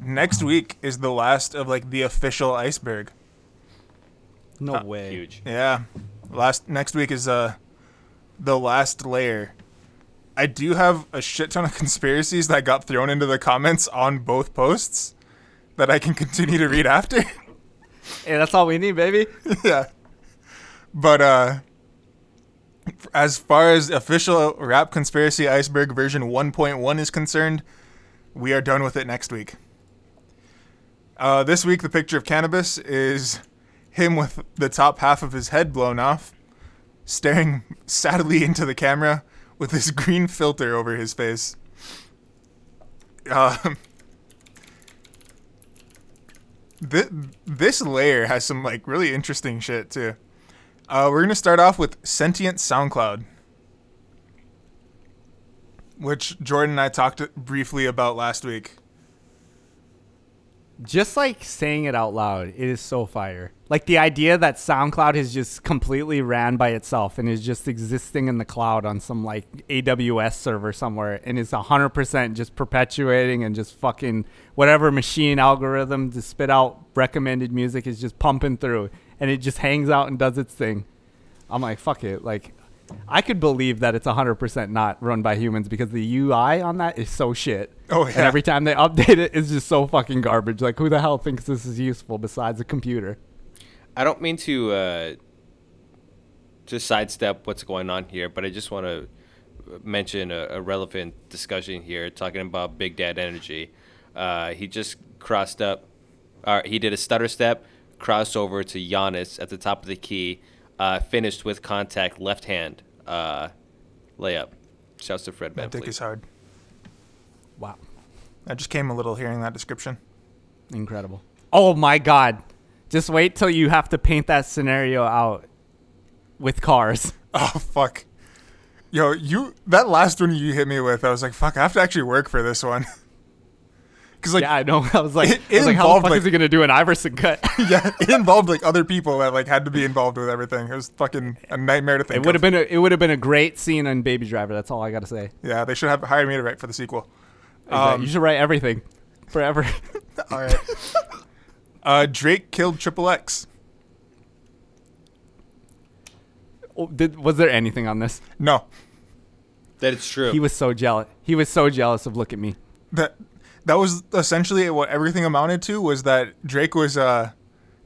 Next week is the last of like the official iceberg. No way. Huge. Yeah. Last next week is uh the last layer. I do have a shit ton of conspiracies that got thrown into the comments on both posts that I can continue to read after. Hey, that's all we need, baby. yeah. But uh as far as official rap conspiracy iceberg version 1.1 is concerned, we are done with it next week. Uh, this week, the picture of Canibus is him with the top half of his head blown off, staring sadly into the camera with this green filter over his face. Um, Th- this layer has some like really interesting shit too. Uh, we're gonna start off with sentient SoundCloud, which Jordan and I talked briefly about last week. Just like saying it out loud, it is so fire. Like the idea that SoundCloud is just completely ran by itself and is just existing in the cloud on some like AWS server somewhere and is 100% just perpetuating and just fucking whatever machine algorithm to spit out recommended music is just pumping through and it just hangs out and does its thing. I'm like, fuck it. Like, I could believe that it's 100% not run by humans because the UI on that is so shit. Oh, yeah. And every time they update it, it's just so fucking garbage. Like, who the hell thinks this is useful besides a computer? I don't mean to uh, just sidestep what's going on here, but I just want to mention a, a relevant discussion here, talking about Big Dad Energy. Uh, he just crossed up, or he did a stutter step, crossed over to Giannis at the top of the key, uh, finished with contact left hand uh, layup. Shouts to Fred That dick is hard. Wow. I just came a little hearing that description. Incredible. Oh my God. Just wait till you have to paint that scenario out with cars. Oh fuck, yo, you that last one you hit me with, I was like, fuck, I have to actually work for this one. Cause like yeah, I know. I was like, it- I was like how the fuck like- is he going to do an Iverson cut? yeah, it involved like other people that like had to be involved with everything. It was fucking a nightmare to think. it would have been a, it would have been a great scene on Baby Driver. That's all I got to say. Yeah, they should have hired me to write for the sequel. Exactly. Um, you should write everything forever. All right. uh, Drake killed Triple X. Oh, Did, was there anything on this? No, That it's true. He was so jealous. He was so jealous of look at me. that that was essentially what everything amounted to was that Drake was uh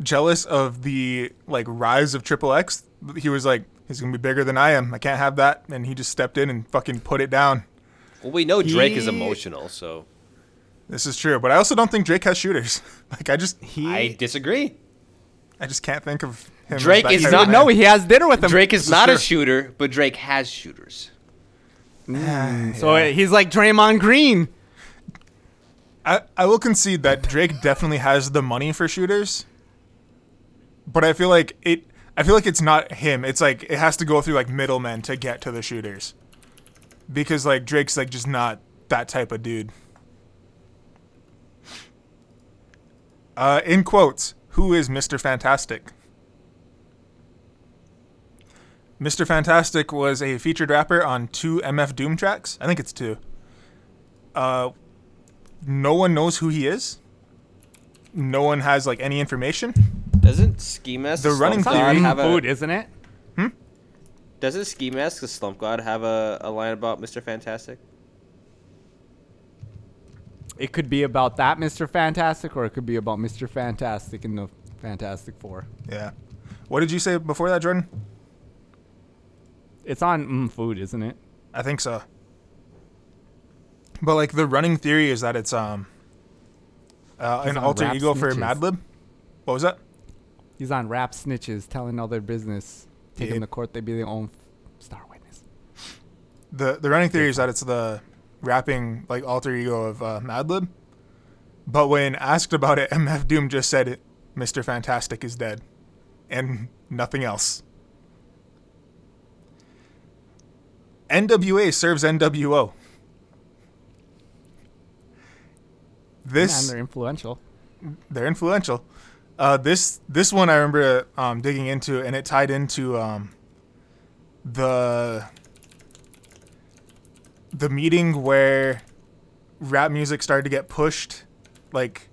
jealous of the like rise of Triple X. He was like, he's gonna be bigger than I am. I can't have that, and he just stepped in and fucking put it down. well, we know Drake is emotional, so This is true, but I also don't think Drake has shooters. like I just He I disagree. I just can't think of him. Drake that is type not- of no, he has dinner with him. Drake is is not a shooter, but Drake has shooters. so he's like Draymond Green. I, I will concede that Drake definitely has the money for shooters, but I feel like it. I feel like it's not him. It's like it has to go through like middlemen to get to the shooters. because like Drake's like just not that type of dude. Uh, in quotes, who is Mr. Fantastic? Mr. Fantastic was a featured rapper on two MF Doom tracks. I think it's two. Uh, no one knows who he is. No one has like any information. Doesn't Ski Mask The running Slump theory- God have a food, isn't it? Hmm. Doesn't Ski Mask the Slump God have a, a line about Mr. Fantastic? It could be about that Mr. Fantastic, or it could be about Mr. Fantastic in the Fantastic Four. Yeah. What did you say before that, Jordan? It's on mm, food, isn't it? I think so. But like the running theory is that it's um uh, an alter ego for Madlib. What was that? He's on rap snitches, telling all their business, taking Yeah. the court they be their own star witness. The the running theory is that it's the rapping like alter ego of uh, Madlib. But when asked about it, MF Doom just said it, Mr. Fantastic is dead. And nothing else. NWA serves NWO. This Man, they're influential. they're influential. Uh, this this one I remember um, digging into, and it tied into um, the the meeting where rap music started to get pushed, like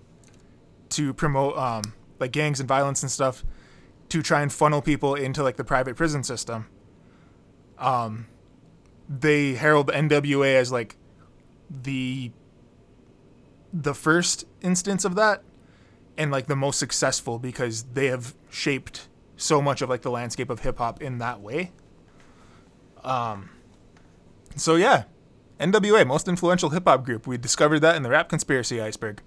to promote um, like gangs and violence and stuff, to try and funnel people into like the private prison system. Um, they herald the NWA as like the the first instance of that and like the most successful because they have shaped so much of like the landscape of hip hop in that way. Um so yeah, NWA most influential hip hop group. We discovered that in the rap conspiracy iceberg.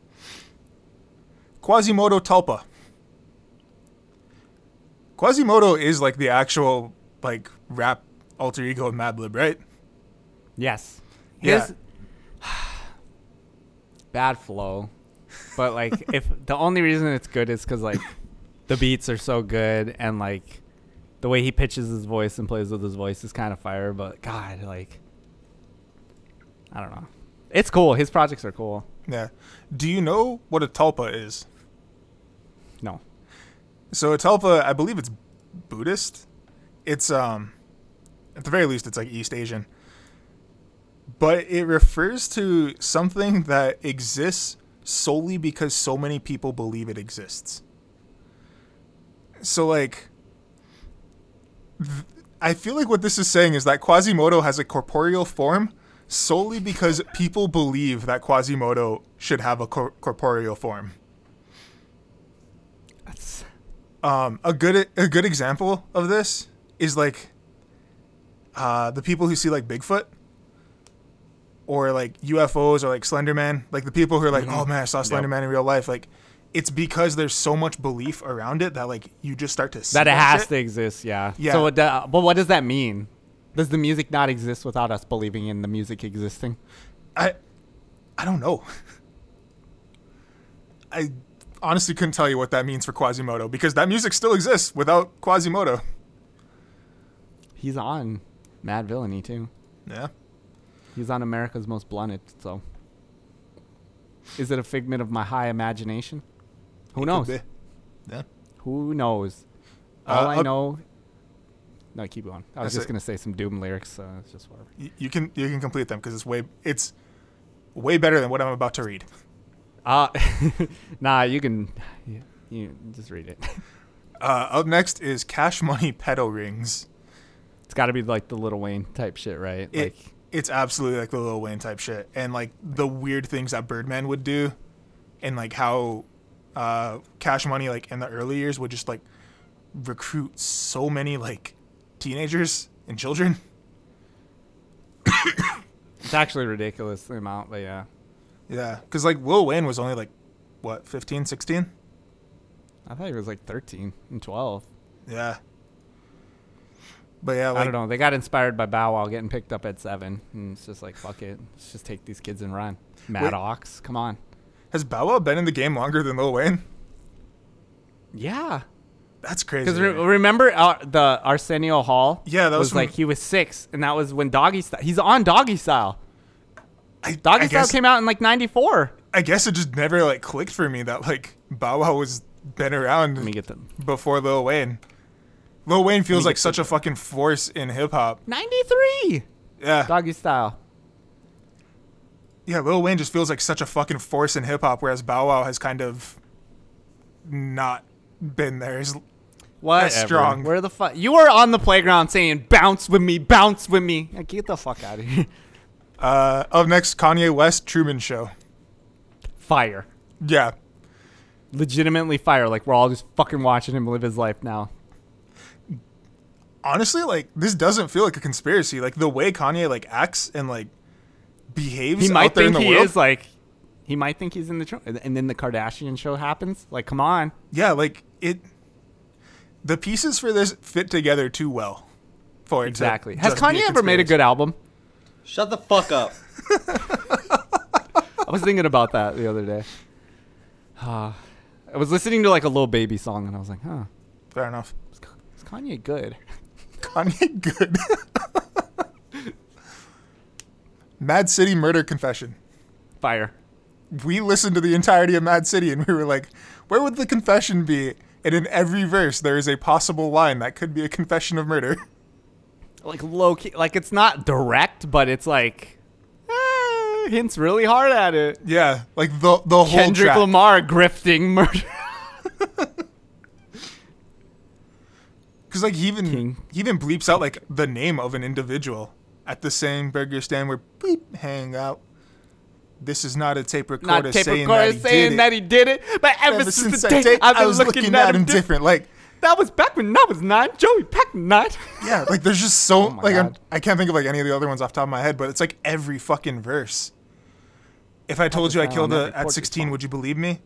Quasimoto Tulpa. Quasimoto is like the actual like rap alter ego of Madlib, right? Yes. Yeah. Bad flow, but like if the only reason it's good is because like the beats are so good and like the way he pitches his voice and plays with his voice is kind of fire. But God, like I don't know, it's cool. His projects are cool. Yeah. Do you know what a tulpa is? No, So a tulpa, I believe it's Buddhist. It's um, at the very least, it's like East Asian. But it refers to something that exists solely because so many people believe it exists. So like, th- I feel like what this is saying is that Quasimoto has a corporeal form solely because people believe that Quasimoto should have a cor- corporeal form. that's Um, a good a good example of this is like uh, the people who see like Bigfoot or like UFOs or like Slenderman, like the people who are like, Mm-hmm. "Oh man, I saw Slenderman in real life." Like, it's because there's so much belief around it that like you just start to see that it has shit. to exist. Yeah. Yeah. So, it, but what does that mean? Does the music not exist without us believing in the music existing? I I don't know. I honestly couldn't tell you what that means for Quasimoto because that music still exists without Quasimoto. He's on Madvillainy too. Yeah. He's on America's Most Blunted, so. Is it a figment of my high imagination? Who knows? Yeah. Who knows? Uh, All I I'll- know. No, keep going. I was just it. gonna say some Doom lyrics. So it's just whatever. Y- You can you can complete them because it's way it's way better than what I'm about to read. Uh, nah, you can. You, you just read it. Uh, up next is Cash Money Pedal Rings. It's got to be like the Lil Wayne type shit, right? It, like, it's absolutely like the Lil Wayne type shit, and like the weird things that Birdman would do, and like how uh, Cash Money like in the early years would just like recruit so many like teenagers and children. it's actually ridiculous the amount, but yeah. Yeah, because like Lil Wayne was only like what 15, 16? I thought he was like 13 and 12. Yeah. But yeah, like I don't know. They got inspired by Bow Wow getting picked up at seven, and it's just like fuck it. Let's just take these kids and run. Maddox, come on. has Bow Wow been in the game longer than Lil Wayne? Yeah, That's crazy. Because re- remember uh, the Arsenio Hall? Yeah, that was was like he was six, and that was when Doggy Style. He's on Doggy Style. I, Doggy I Style guess, came out in like '94. I guess it just never like clicked for me that like Bow Wow was been around Let me get them. before Lil Wayne. Lil Wayne feels like such a fucking force in hip hop. '93. Yeah, Doggy Style. yeah. Lil Wayne just feels like such a fucking force in hip hop, whereas Bow Wow has kind of not been there. He's, What? strong. Where the fuck? You were on the playground saying "bounce with me, bounce with me." Like, get the fuck out of here. uh, up next, Kanye West Truman Show. Fire. Yeah, Legitimately fire. Like we're all just fucking watching him live his life now. Honestly, like this doesn't feel like a conspiracy. Like the way Kanye like acts and like behaves He out might there think in the he world. is like. He might think he's in the tr- and then the Kardashian show happens. Like, come on. yeah, like it. The pieces for this fit together too well. For Exactly. Has Kanye ever made a good album? Shut the fuck up. I was thinking about that the other day. Uh, I was listening to like a little baby song and I was like, huh, Fair enough. is Kanye good? Kanye good. Mad City Murder Confession. Fire. We listened to the entirety of Mad City and we were like, where would the confession be? And in every verse, there is a possible line that could be a confession of murder. Like low key, like it's not direct, but it's like eh, hints really hard at it. Yeah, like the the whole Kendrick track. Lamar grifting murder. Because like he even King. he even bleeps out like the name of an individual at the same burger stand where bleep hang out. This is not a tape recorder not tape saying recorder that he saying that he did it, but ever, Ever since, since the that day I've been I was looking, at him different. different. Like That was back when I was nine. Joey Pack nine. yeah, like there's just so Oh like I'm, I can't think of like any of the other ones off the top of my head, but it's like every fucking verse. If I told you I uh, killed a, at 16, would you believe me?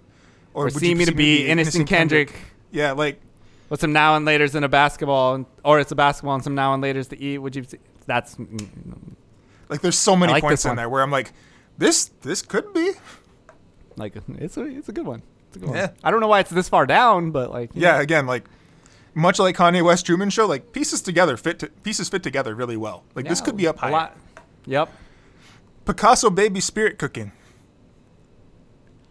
Or would see you see me to be innocent Kendrick. Yeah, like With some now and later's in a basketball, and- or it's a basketball and some now and later's to eat. Would you? That's mm, like there's so many like points in one. there where I'm like, this this could be. like it's a it's a good one. It's a good Yeah. one. I don't know why it's this far down, but like Yeah, again, like much like Kanye West Truman Show, like pieces together fit to, pieces fit together really well. Like this could be up a lot. Yep. Picasso Baby Spirit Cooking.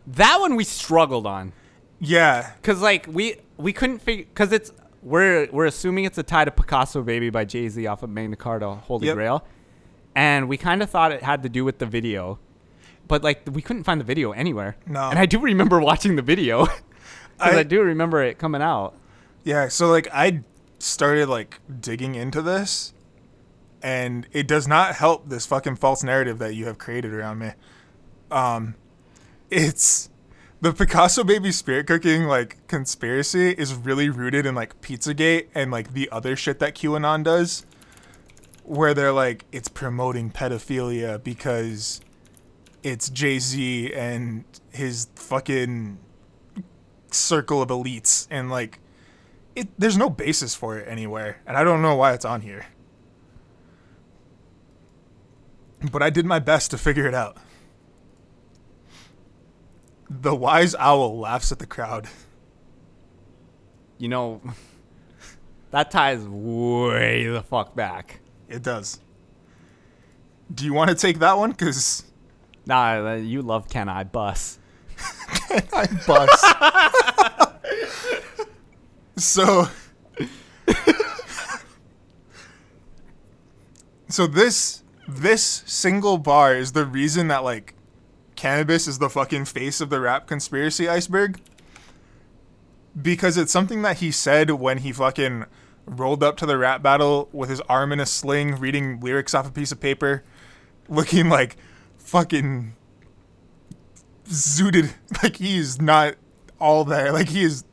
That one we struggled on. Yeah, Cause like we we couldn't figure because it's we're we're assuming it's a tie to Picasso Baby by Jay Z off of Magna Carta Holy Yep. Grail, and we kind of thought it had to do with the video, but like we couldn't find the video anywhere. No. and I do remember watching the video I, I- do remember it coming out. yeah. So like I started like digging into this, and it does not help this fucking false narrative that you have created around me. Um, it's the Picasso Baby Spirit Cooking like conspiracy is really rooted in like Pizzagate and like the other shit that QAnon does, where they're like it's promoting pedophilia because it's Jay Z and his fucking circle of elites and like it there's no basis for it anywhere and I don't know why it's on here. But I did my best to figure it out. The wise owl laughs at the crowd. You know, that ties way the fuck back. It does. Do you want to take that one? Because Nah, uh, you love Can I Bus? can I bust. so, so this this single bar is the reason that like Canibus is the fucking face of the rap conspiracy iceberg. Because it's something that he said when he fucking rolled up to the rap battle with his arm in a sling, reading lyrics off a piece of paper, looking like fucking zooted. Like he is not all there. Like he is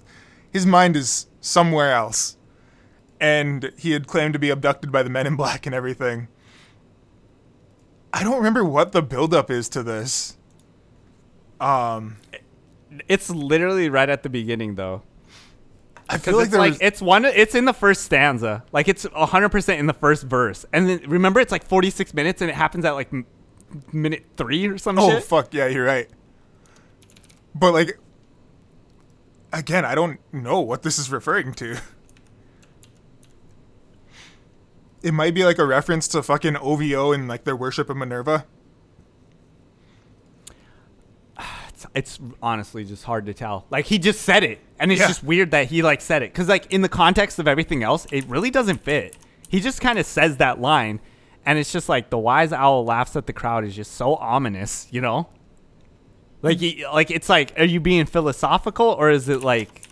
his mind is somewhere else. And he had claimed to be abducted by the men in black and everything. I don't remember what the buildup is to this um It's literally right at the beginning though. i feel like it's like was it's one. It's in the first stanza. Like it's hundred percent in the first verse, and then remember it's like forty six minutes, and it happens at like m- minute three or some oh shit. fuck yeah you're right but like again, I don't know what this is referring to. It might be like a reference to fucking OVO and like their worship of Minerva. It's, it's honestly just hard to tell. Like he just said it, and it's Yeah. just weird that he like said it because like in the context of everything else, it really doesn't fit. He just kind of says that line, and it's just like the wise owl laughs at the crowd is just so ominous, you know. Like, he, like it's like, are you being philosophical or is it like,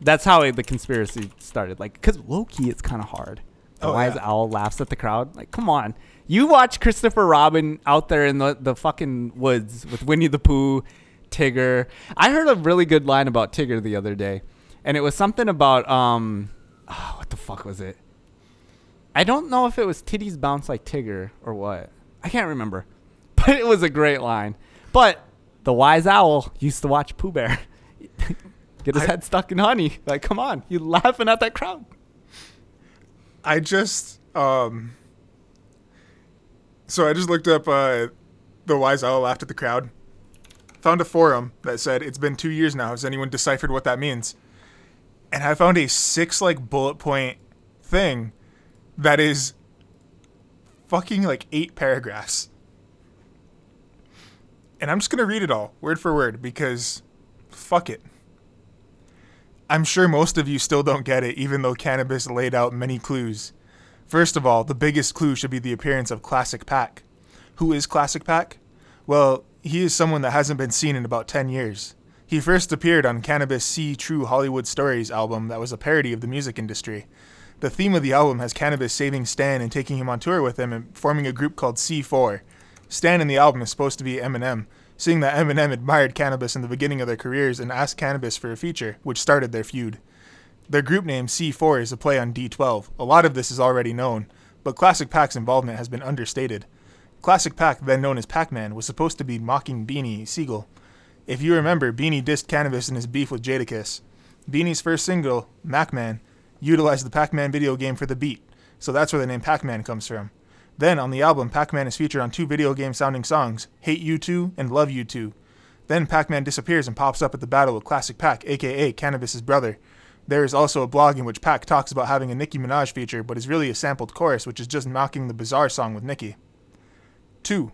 that's how it, the conspiracy started? Like, because low key, it's kind of hard. The Oh, wise yeah. owl laughs at the crowd. Like, come on. You watch Christopher Robin out there in the, the fucking woods with Winnie the Pooh, Tigger. I heard a really good line about Tigger the other day, and it was something about um, oh, what the fuck was it? I don't know if it was titties bounce like Tigger or what. I can't remember, but it was a great line. But the wise owl used to watch Pooh Bear get his I- head stuck in honey. Like, come on, you laughing at that crowd? I just um so I just looked up uh the wise owl laughed at the crowd. Found a forum that said it's been two years now. Has anyone deciphered what that means? And I found a six like bullet point thing that is fucking like eight paragraphs. And I'm just gonna read it all, word for word, because fuck it. I'm sure most of you still don't get it, even though Canibus laid out many clues. First of all, the biggest clue should be the appearance of Classic Pack. Who is Classic Pack? Well, he is someone that hasn't been seen in about 10 years. He first appeared on Canibus C True Hollywood Stories album that was a parody of the music industry. The theme of the album has Canibus saving Stan and taking him on tour with him and forming a group called C4. Stan in the album is supposed to be Eminem, seeing that Eminem admired Canibus in the beginning of their careers and asked Canibus for a feature, which started their feud. Their group name C4 is a play on D12. A lot of this is already known, but Classic Pack's involvement has been understated. Classic Pack, then known as Pac Man, was supposed to be mocking Beanie Sigel. If you remember, Beanie dissed Canibus in his beef with Jadakiss. Beanie's first single, Mac Man, utilized the Pac Man video game for the beat, so that's where the name Pac Man comes from. Then, on the album, Pac Man is featured on two video game sounding songs, Hate You 2 and Love You 2. Then Pac Man disappears and pops up at the battle with Classic Pac, aka Canibus's brother. There is also a blog in which Pac talks about having a Nicki Minaj feature, but is really a sampled chorus, which is just mocking the Bizarre song with Nicki. 2.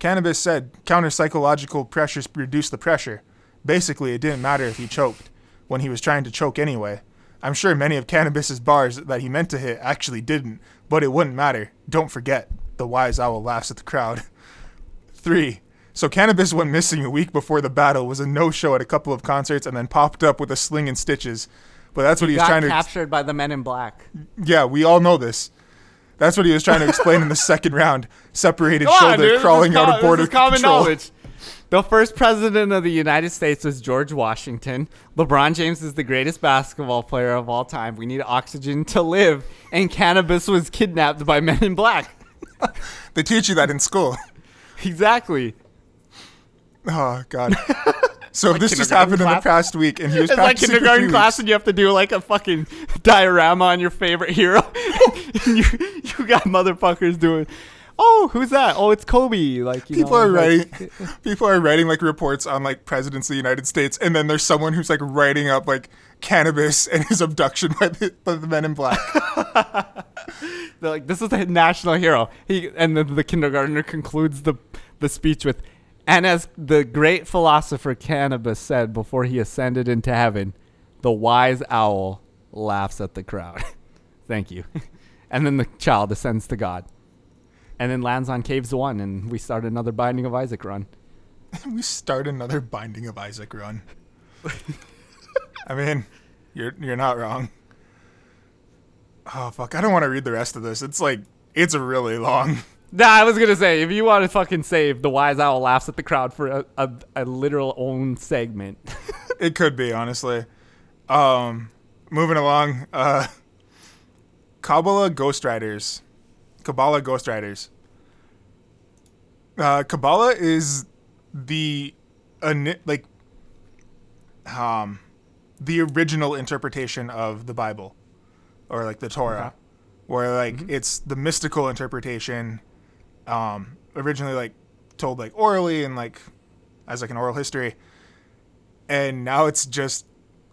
Canibus said counter psychological pressures reduce the pressure. Basically, it didn't matter if he choked, when he was trying to choke anyway. I'm sure many of Canibus's bars that he meant to hit actually didn't, but it wouldn't matter. Don't forget, the wise owl laughs at the crowd. 3. So Canibus went missing a week before the battle, was a no-show at a couple of concerts, and then popped up with a sling and stitches. But that's what he, was trying to. captured by the men in black. Yeah, we all know this. That's what he was trying to explain in the second round. Separated on, shoulder dude. Crawling out com- of border common control. knowledge. The first president of the United States was George Washington. LeBron James is the greatest basketball player of all time. We need oxygen to live. And Canibus was kidnapped by men in black. They teach you that in school. Exactly. Oh God. So if this just happened in the past week, and he was It's like kindergarten class, and you have to do like a fucking diorama on your favorite hero. and you, you got motherfuckers doing, oh, who's that? Oh, it's Kobe. Like you people know, are like- writing, people are writing like reports on like presidents of the United States, and then there's someone who's like writing up like Canibus and his abduction by the, by the men in black. They're like, this is a national hero. He and then the kindergartner concludes the the speech with, and as the great philosopher Canibus said before he ascended into heaven, the wise owl laughs at the crowd. Thank you. and then the child ascends to God, and then lands on caves one, and we start another Binding of Isaac run. we start another Binding of Isaac run. I mean, you're you're not wrong. Oh fuck! I don't want to read the rest of this. It's like it's really long. Nah, I was gonna say if you want to fucking save the wise owl laughs at the crowd for a, a, a literal own segment. It could be, honestly. Um, moving along, uh, Kabbalah Ghostwriters. Kabbalah Ghostwriters. Uh, Kabbalah is the, ini- like, um, the original interpretation of the Bible, or like the Torah, where like it's the mystical interpretation, um, originally like told like orally and like as like an oral history and now it's just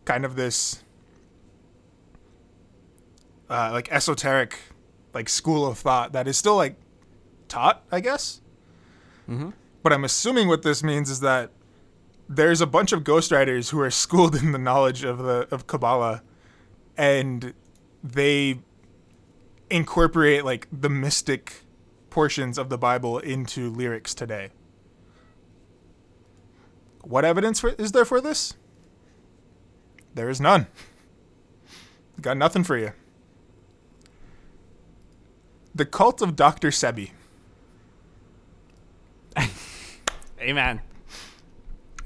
kind of this uh, like esoteric like school of thought that is still like taught, I guess. Mm-hmm. But I'm assuming what this means is that there's a bunch of ghostwriters who are schooled in the knowledge of the of Kabbalah, and they incorporate like the mystic portions of the Bible into lyrics today. What evidence is there for this? There is none. Got nothing for you. The cult of Dr. Sebi. Amen.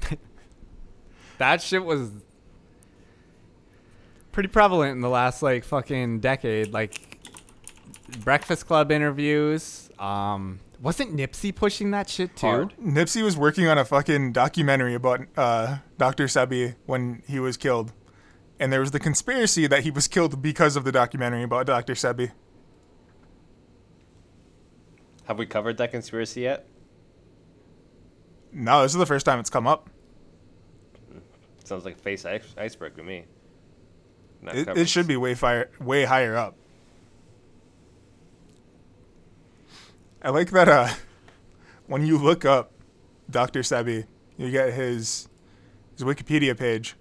that shit was pretty prevalent in the last like fucking decade. Like Breakfast Club interviews. Um, wasn't Nipsey pushing that shit too? Hard. Nipsey was working on a fucking documentary about uh, Dr. Sebi when he was killed. And there was the conspiracy that he was killed because of the documentary about Dr. Sebi. Have we covered that conspiracy yet? No, this is the first time it's come up. Sounds like face ice- iceberg to me. It, it should be way fire, way higher up. I like that uh, when you look up Dr. Sebi, you get his his Wikipedia page.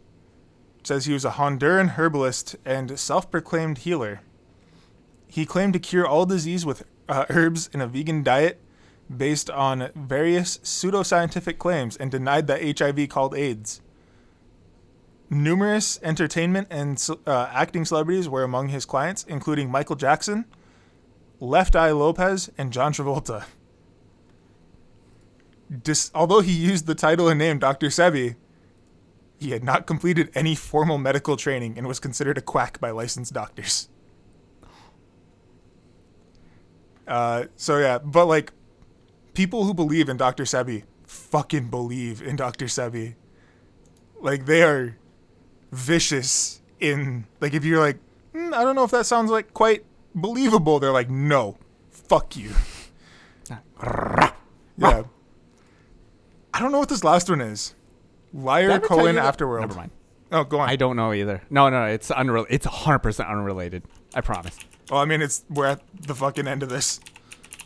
It says he was a Honduran herbalist and self-proclaimed healer. He claimed to cure all disease with uh, herbs in a vegan diet based on various pseudoscientific claims and denied that HIV called AIDS. Numerous entertainment and uh, acting celebrities were among his clients, including Michael Jackson, Left Eye Lopes, and John Travolta. Dis- although he used the title and name Dr. Sebi, he had not completed any formal medical training and was considered a quack by licensed doctors. Uh, so yeah, but like people who believe in Dr. Sebi fucking believe in Dr. Sebi. Like they are vicious in like if you're like "Hmm, I don't know if that sounds like quite believable. They're like no, fuck you. Ah. yeah. I don't know what this last one is. Lyor Cohen Afterworld. Never mind. Oh, go on. I don't know either. No, no, it's unrel. It's 100% unrelated. I promise. well, I mean, it's we're at the fucking end of this.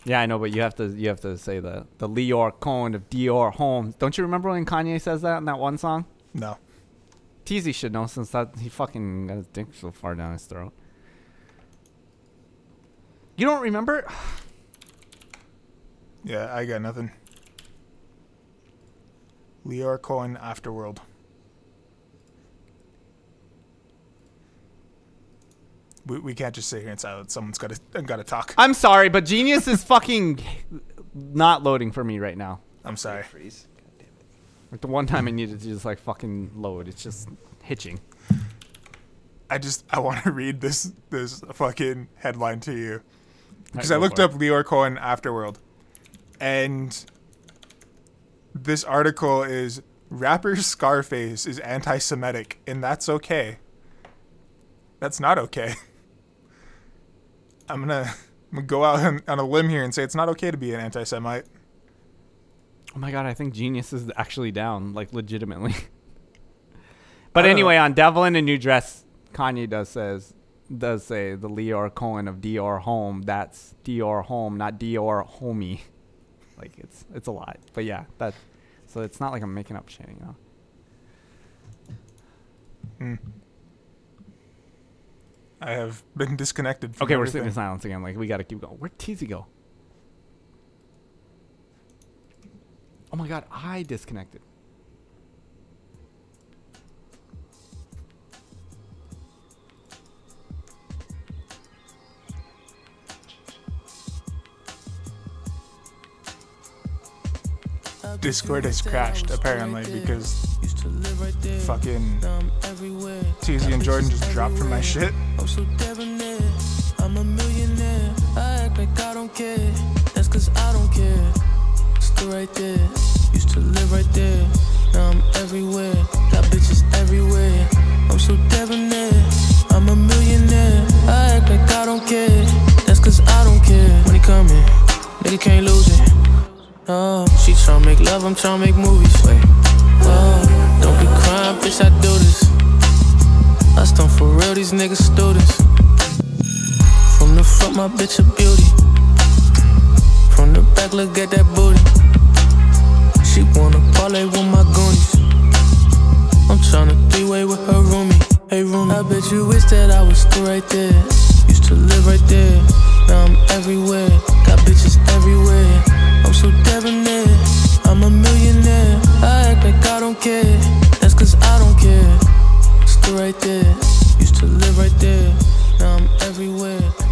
Yeah, I know, but you have to you have to say the the Lyor Cohen of Dior Holmes. Don't you remember when Kanye says that in that one song? No. TZ should know since that he fucking got his dick so far down his throat. You don't remember? Yeah, I got nothing. Lyor Cohen Afterworld. We, we can't just sit here in silence. Someone's got to got to talk. I'm sorry, but Genius is fucking not loading for me right now. I'm sorry. Freeze. God damn it. Like the one time I needed to just like fucking load, it's just hitching. I just I want to read this this fucking headline to you because I looked up Lyor Cohen Afterworld, and this article is rapper Scarface is anti-Semitic, and that's okay. That's not okay. I'm gonna, I'm gonna go out on, on a limb here and say it's not okay to be an anti-Semite. Oh my god, I think Genius is actually down, like legitimately. but anyway, on Devil in a New Dress, Kanye does says does say the Lyor Cohen of Dior Homme. That's Dior Homme, not Dior Homie. Like it's it's a lot. But yeah, that so it's not like I'm making up shit, you know. Hmm. I have been disconnected. From Okay, we're sitting in silence again. Like we gotta keep going. Where'd TZ go? Oh my god, I disconnected. Discord has crashed apparently because fucking TZ and Jordan just dropped from my shit. I'm so. I'm a millionaire. I act like I don't care. That's cause I don't care. Still right there. Used to live right there. Now I'm everywhere. Got bitches everywhere. I'm so debonair. I'm a millionaire. I act like I don't care. That's cause I don't care. When he coming, nigga can't lose it. Oh, she tryna make love, I'm tryna make movies. Wait, oh, don't be crying, bitch, I do this. I stunt for real, these niggas students. From the front, my bitch a beauty. From the back, look at that booty. She wanna parlay with my goonies. I'm tryna three-way with her roomie. Hey roomie, I bet you wish that I was still right there. Used to live right there. Now I'm everywhere. Got bitches everywhere. I'm so debonair. I'm a millionaire. I act like I don't care. That's cause I don't care. Still right there. Used to live right there. Now I'm everywhere.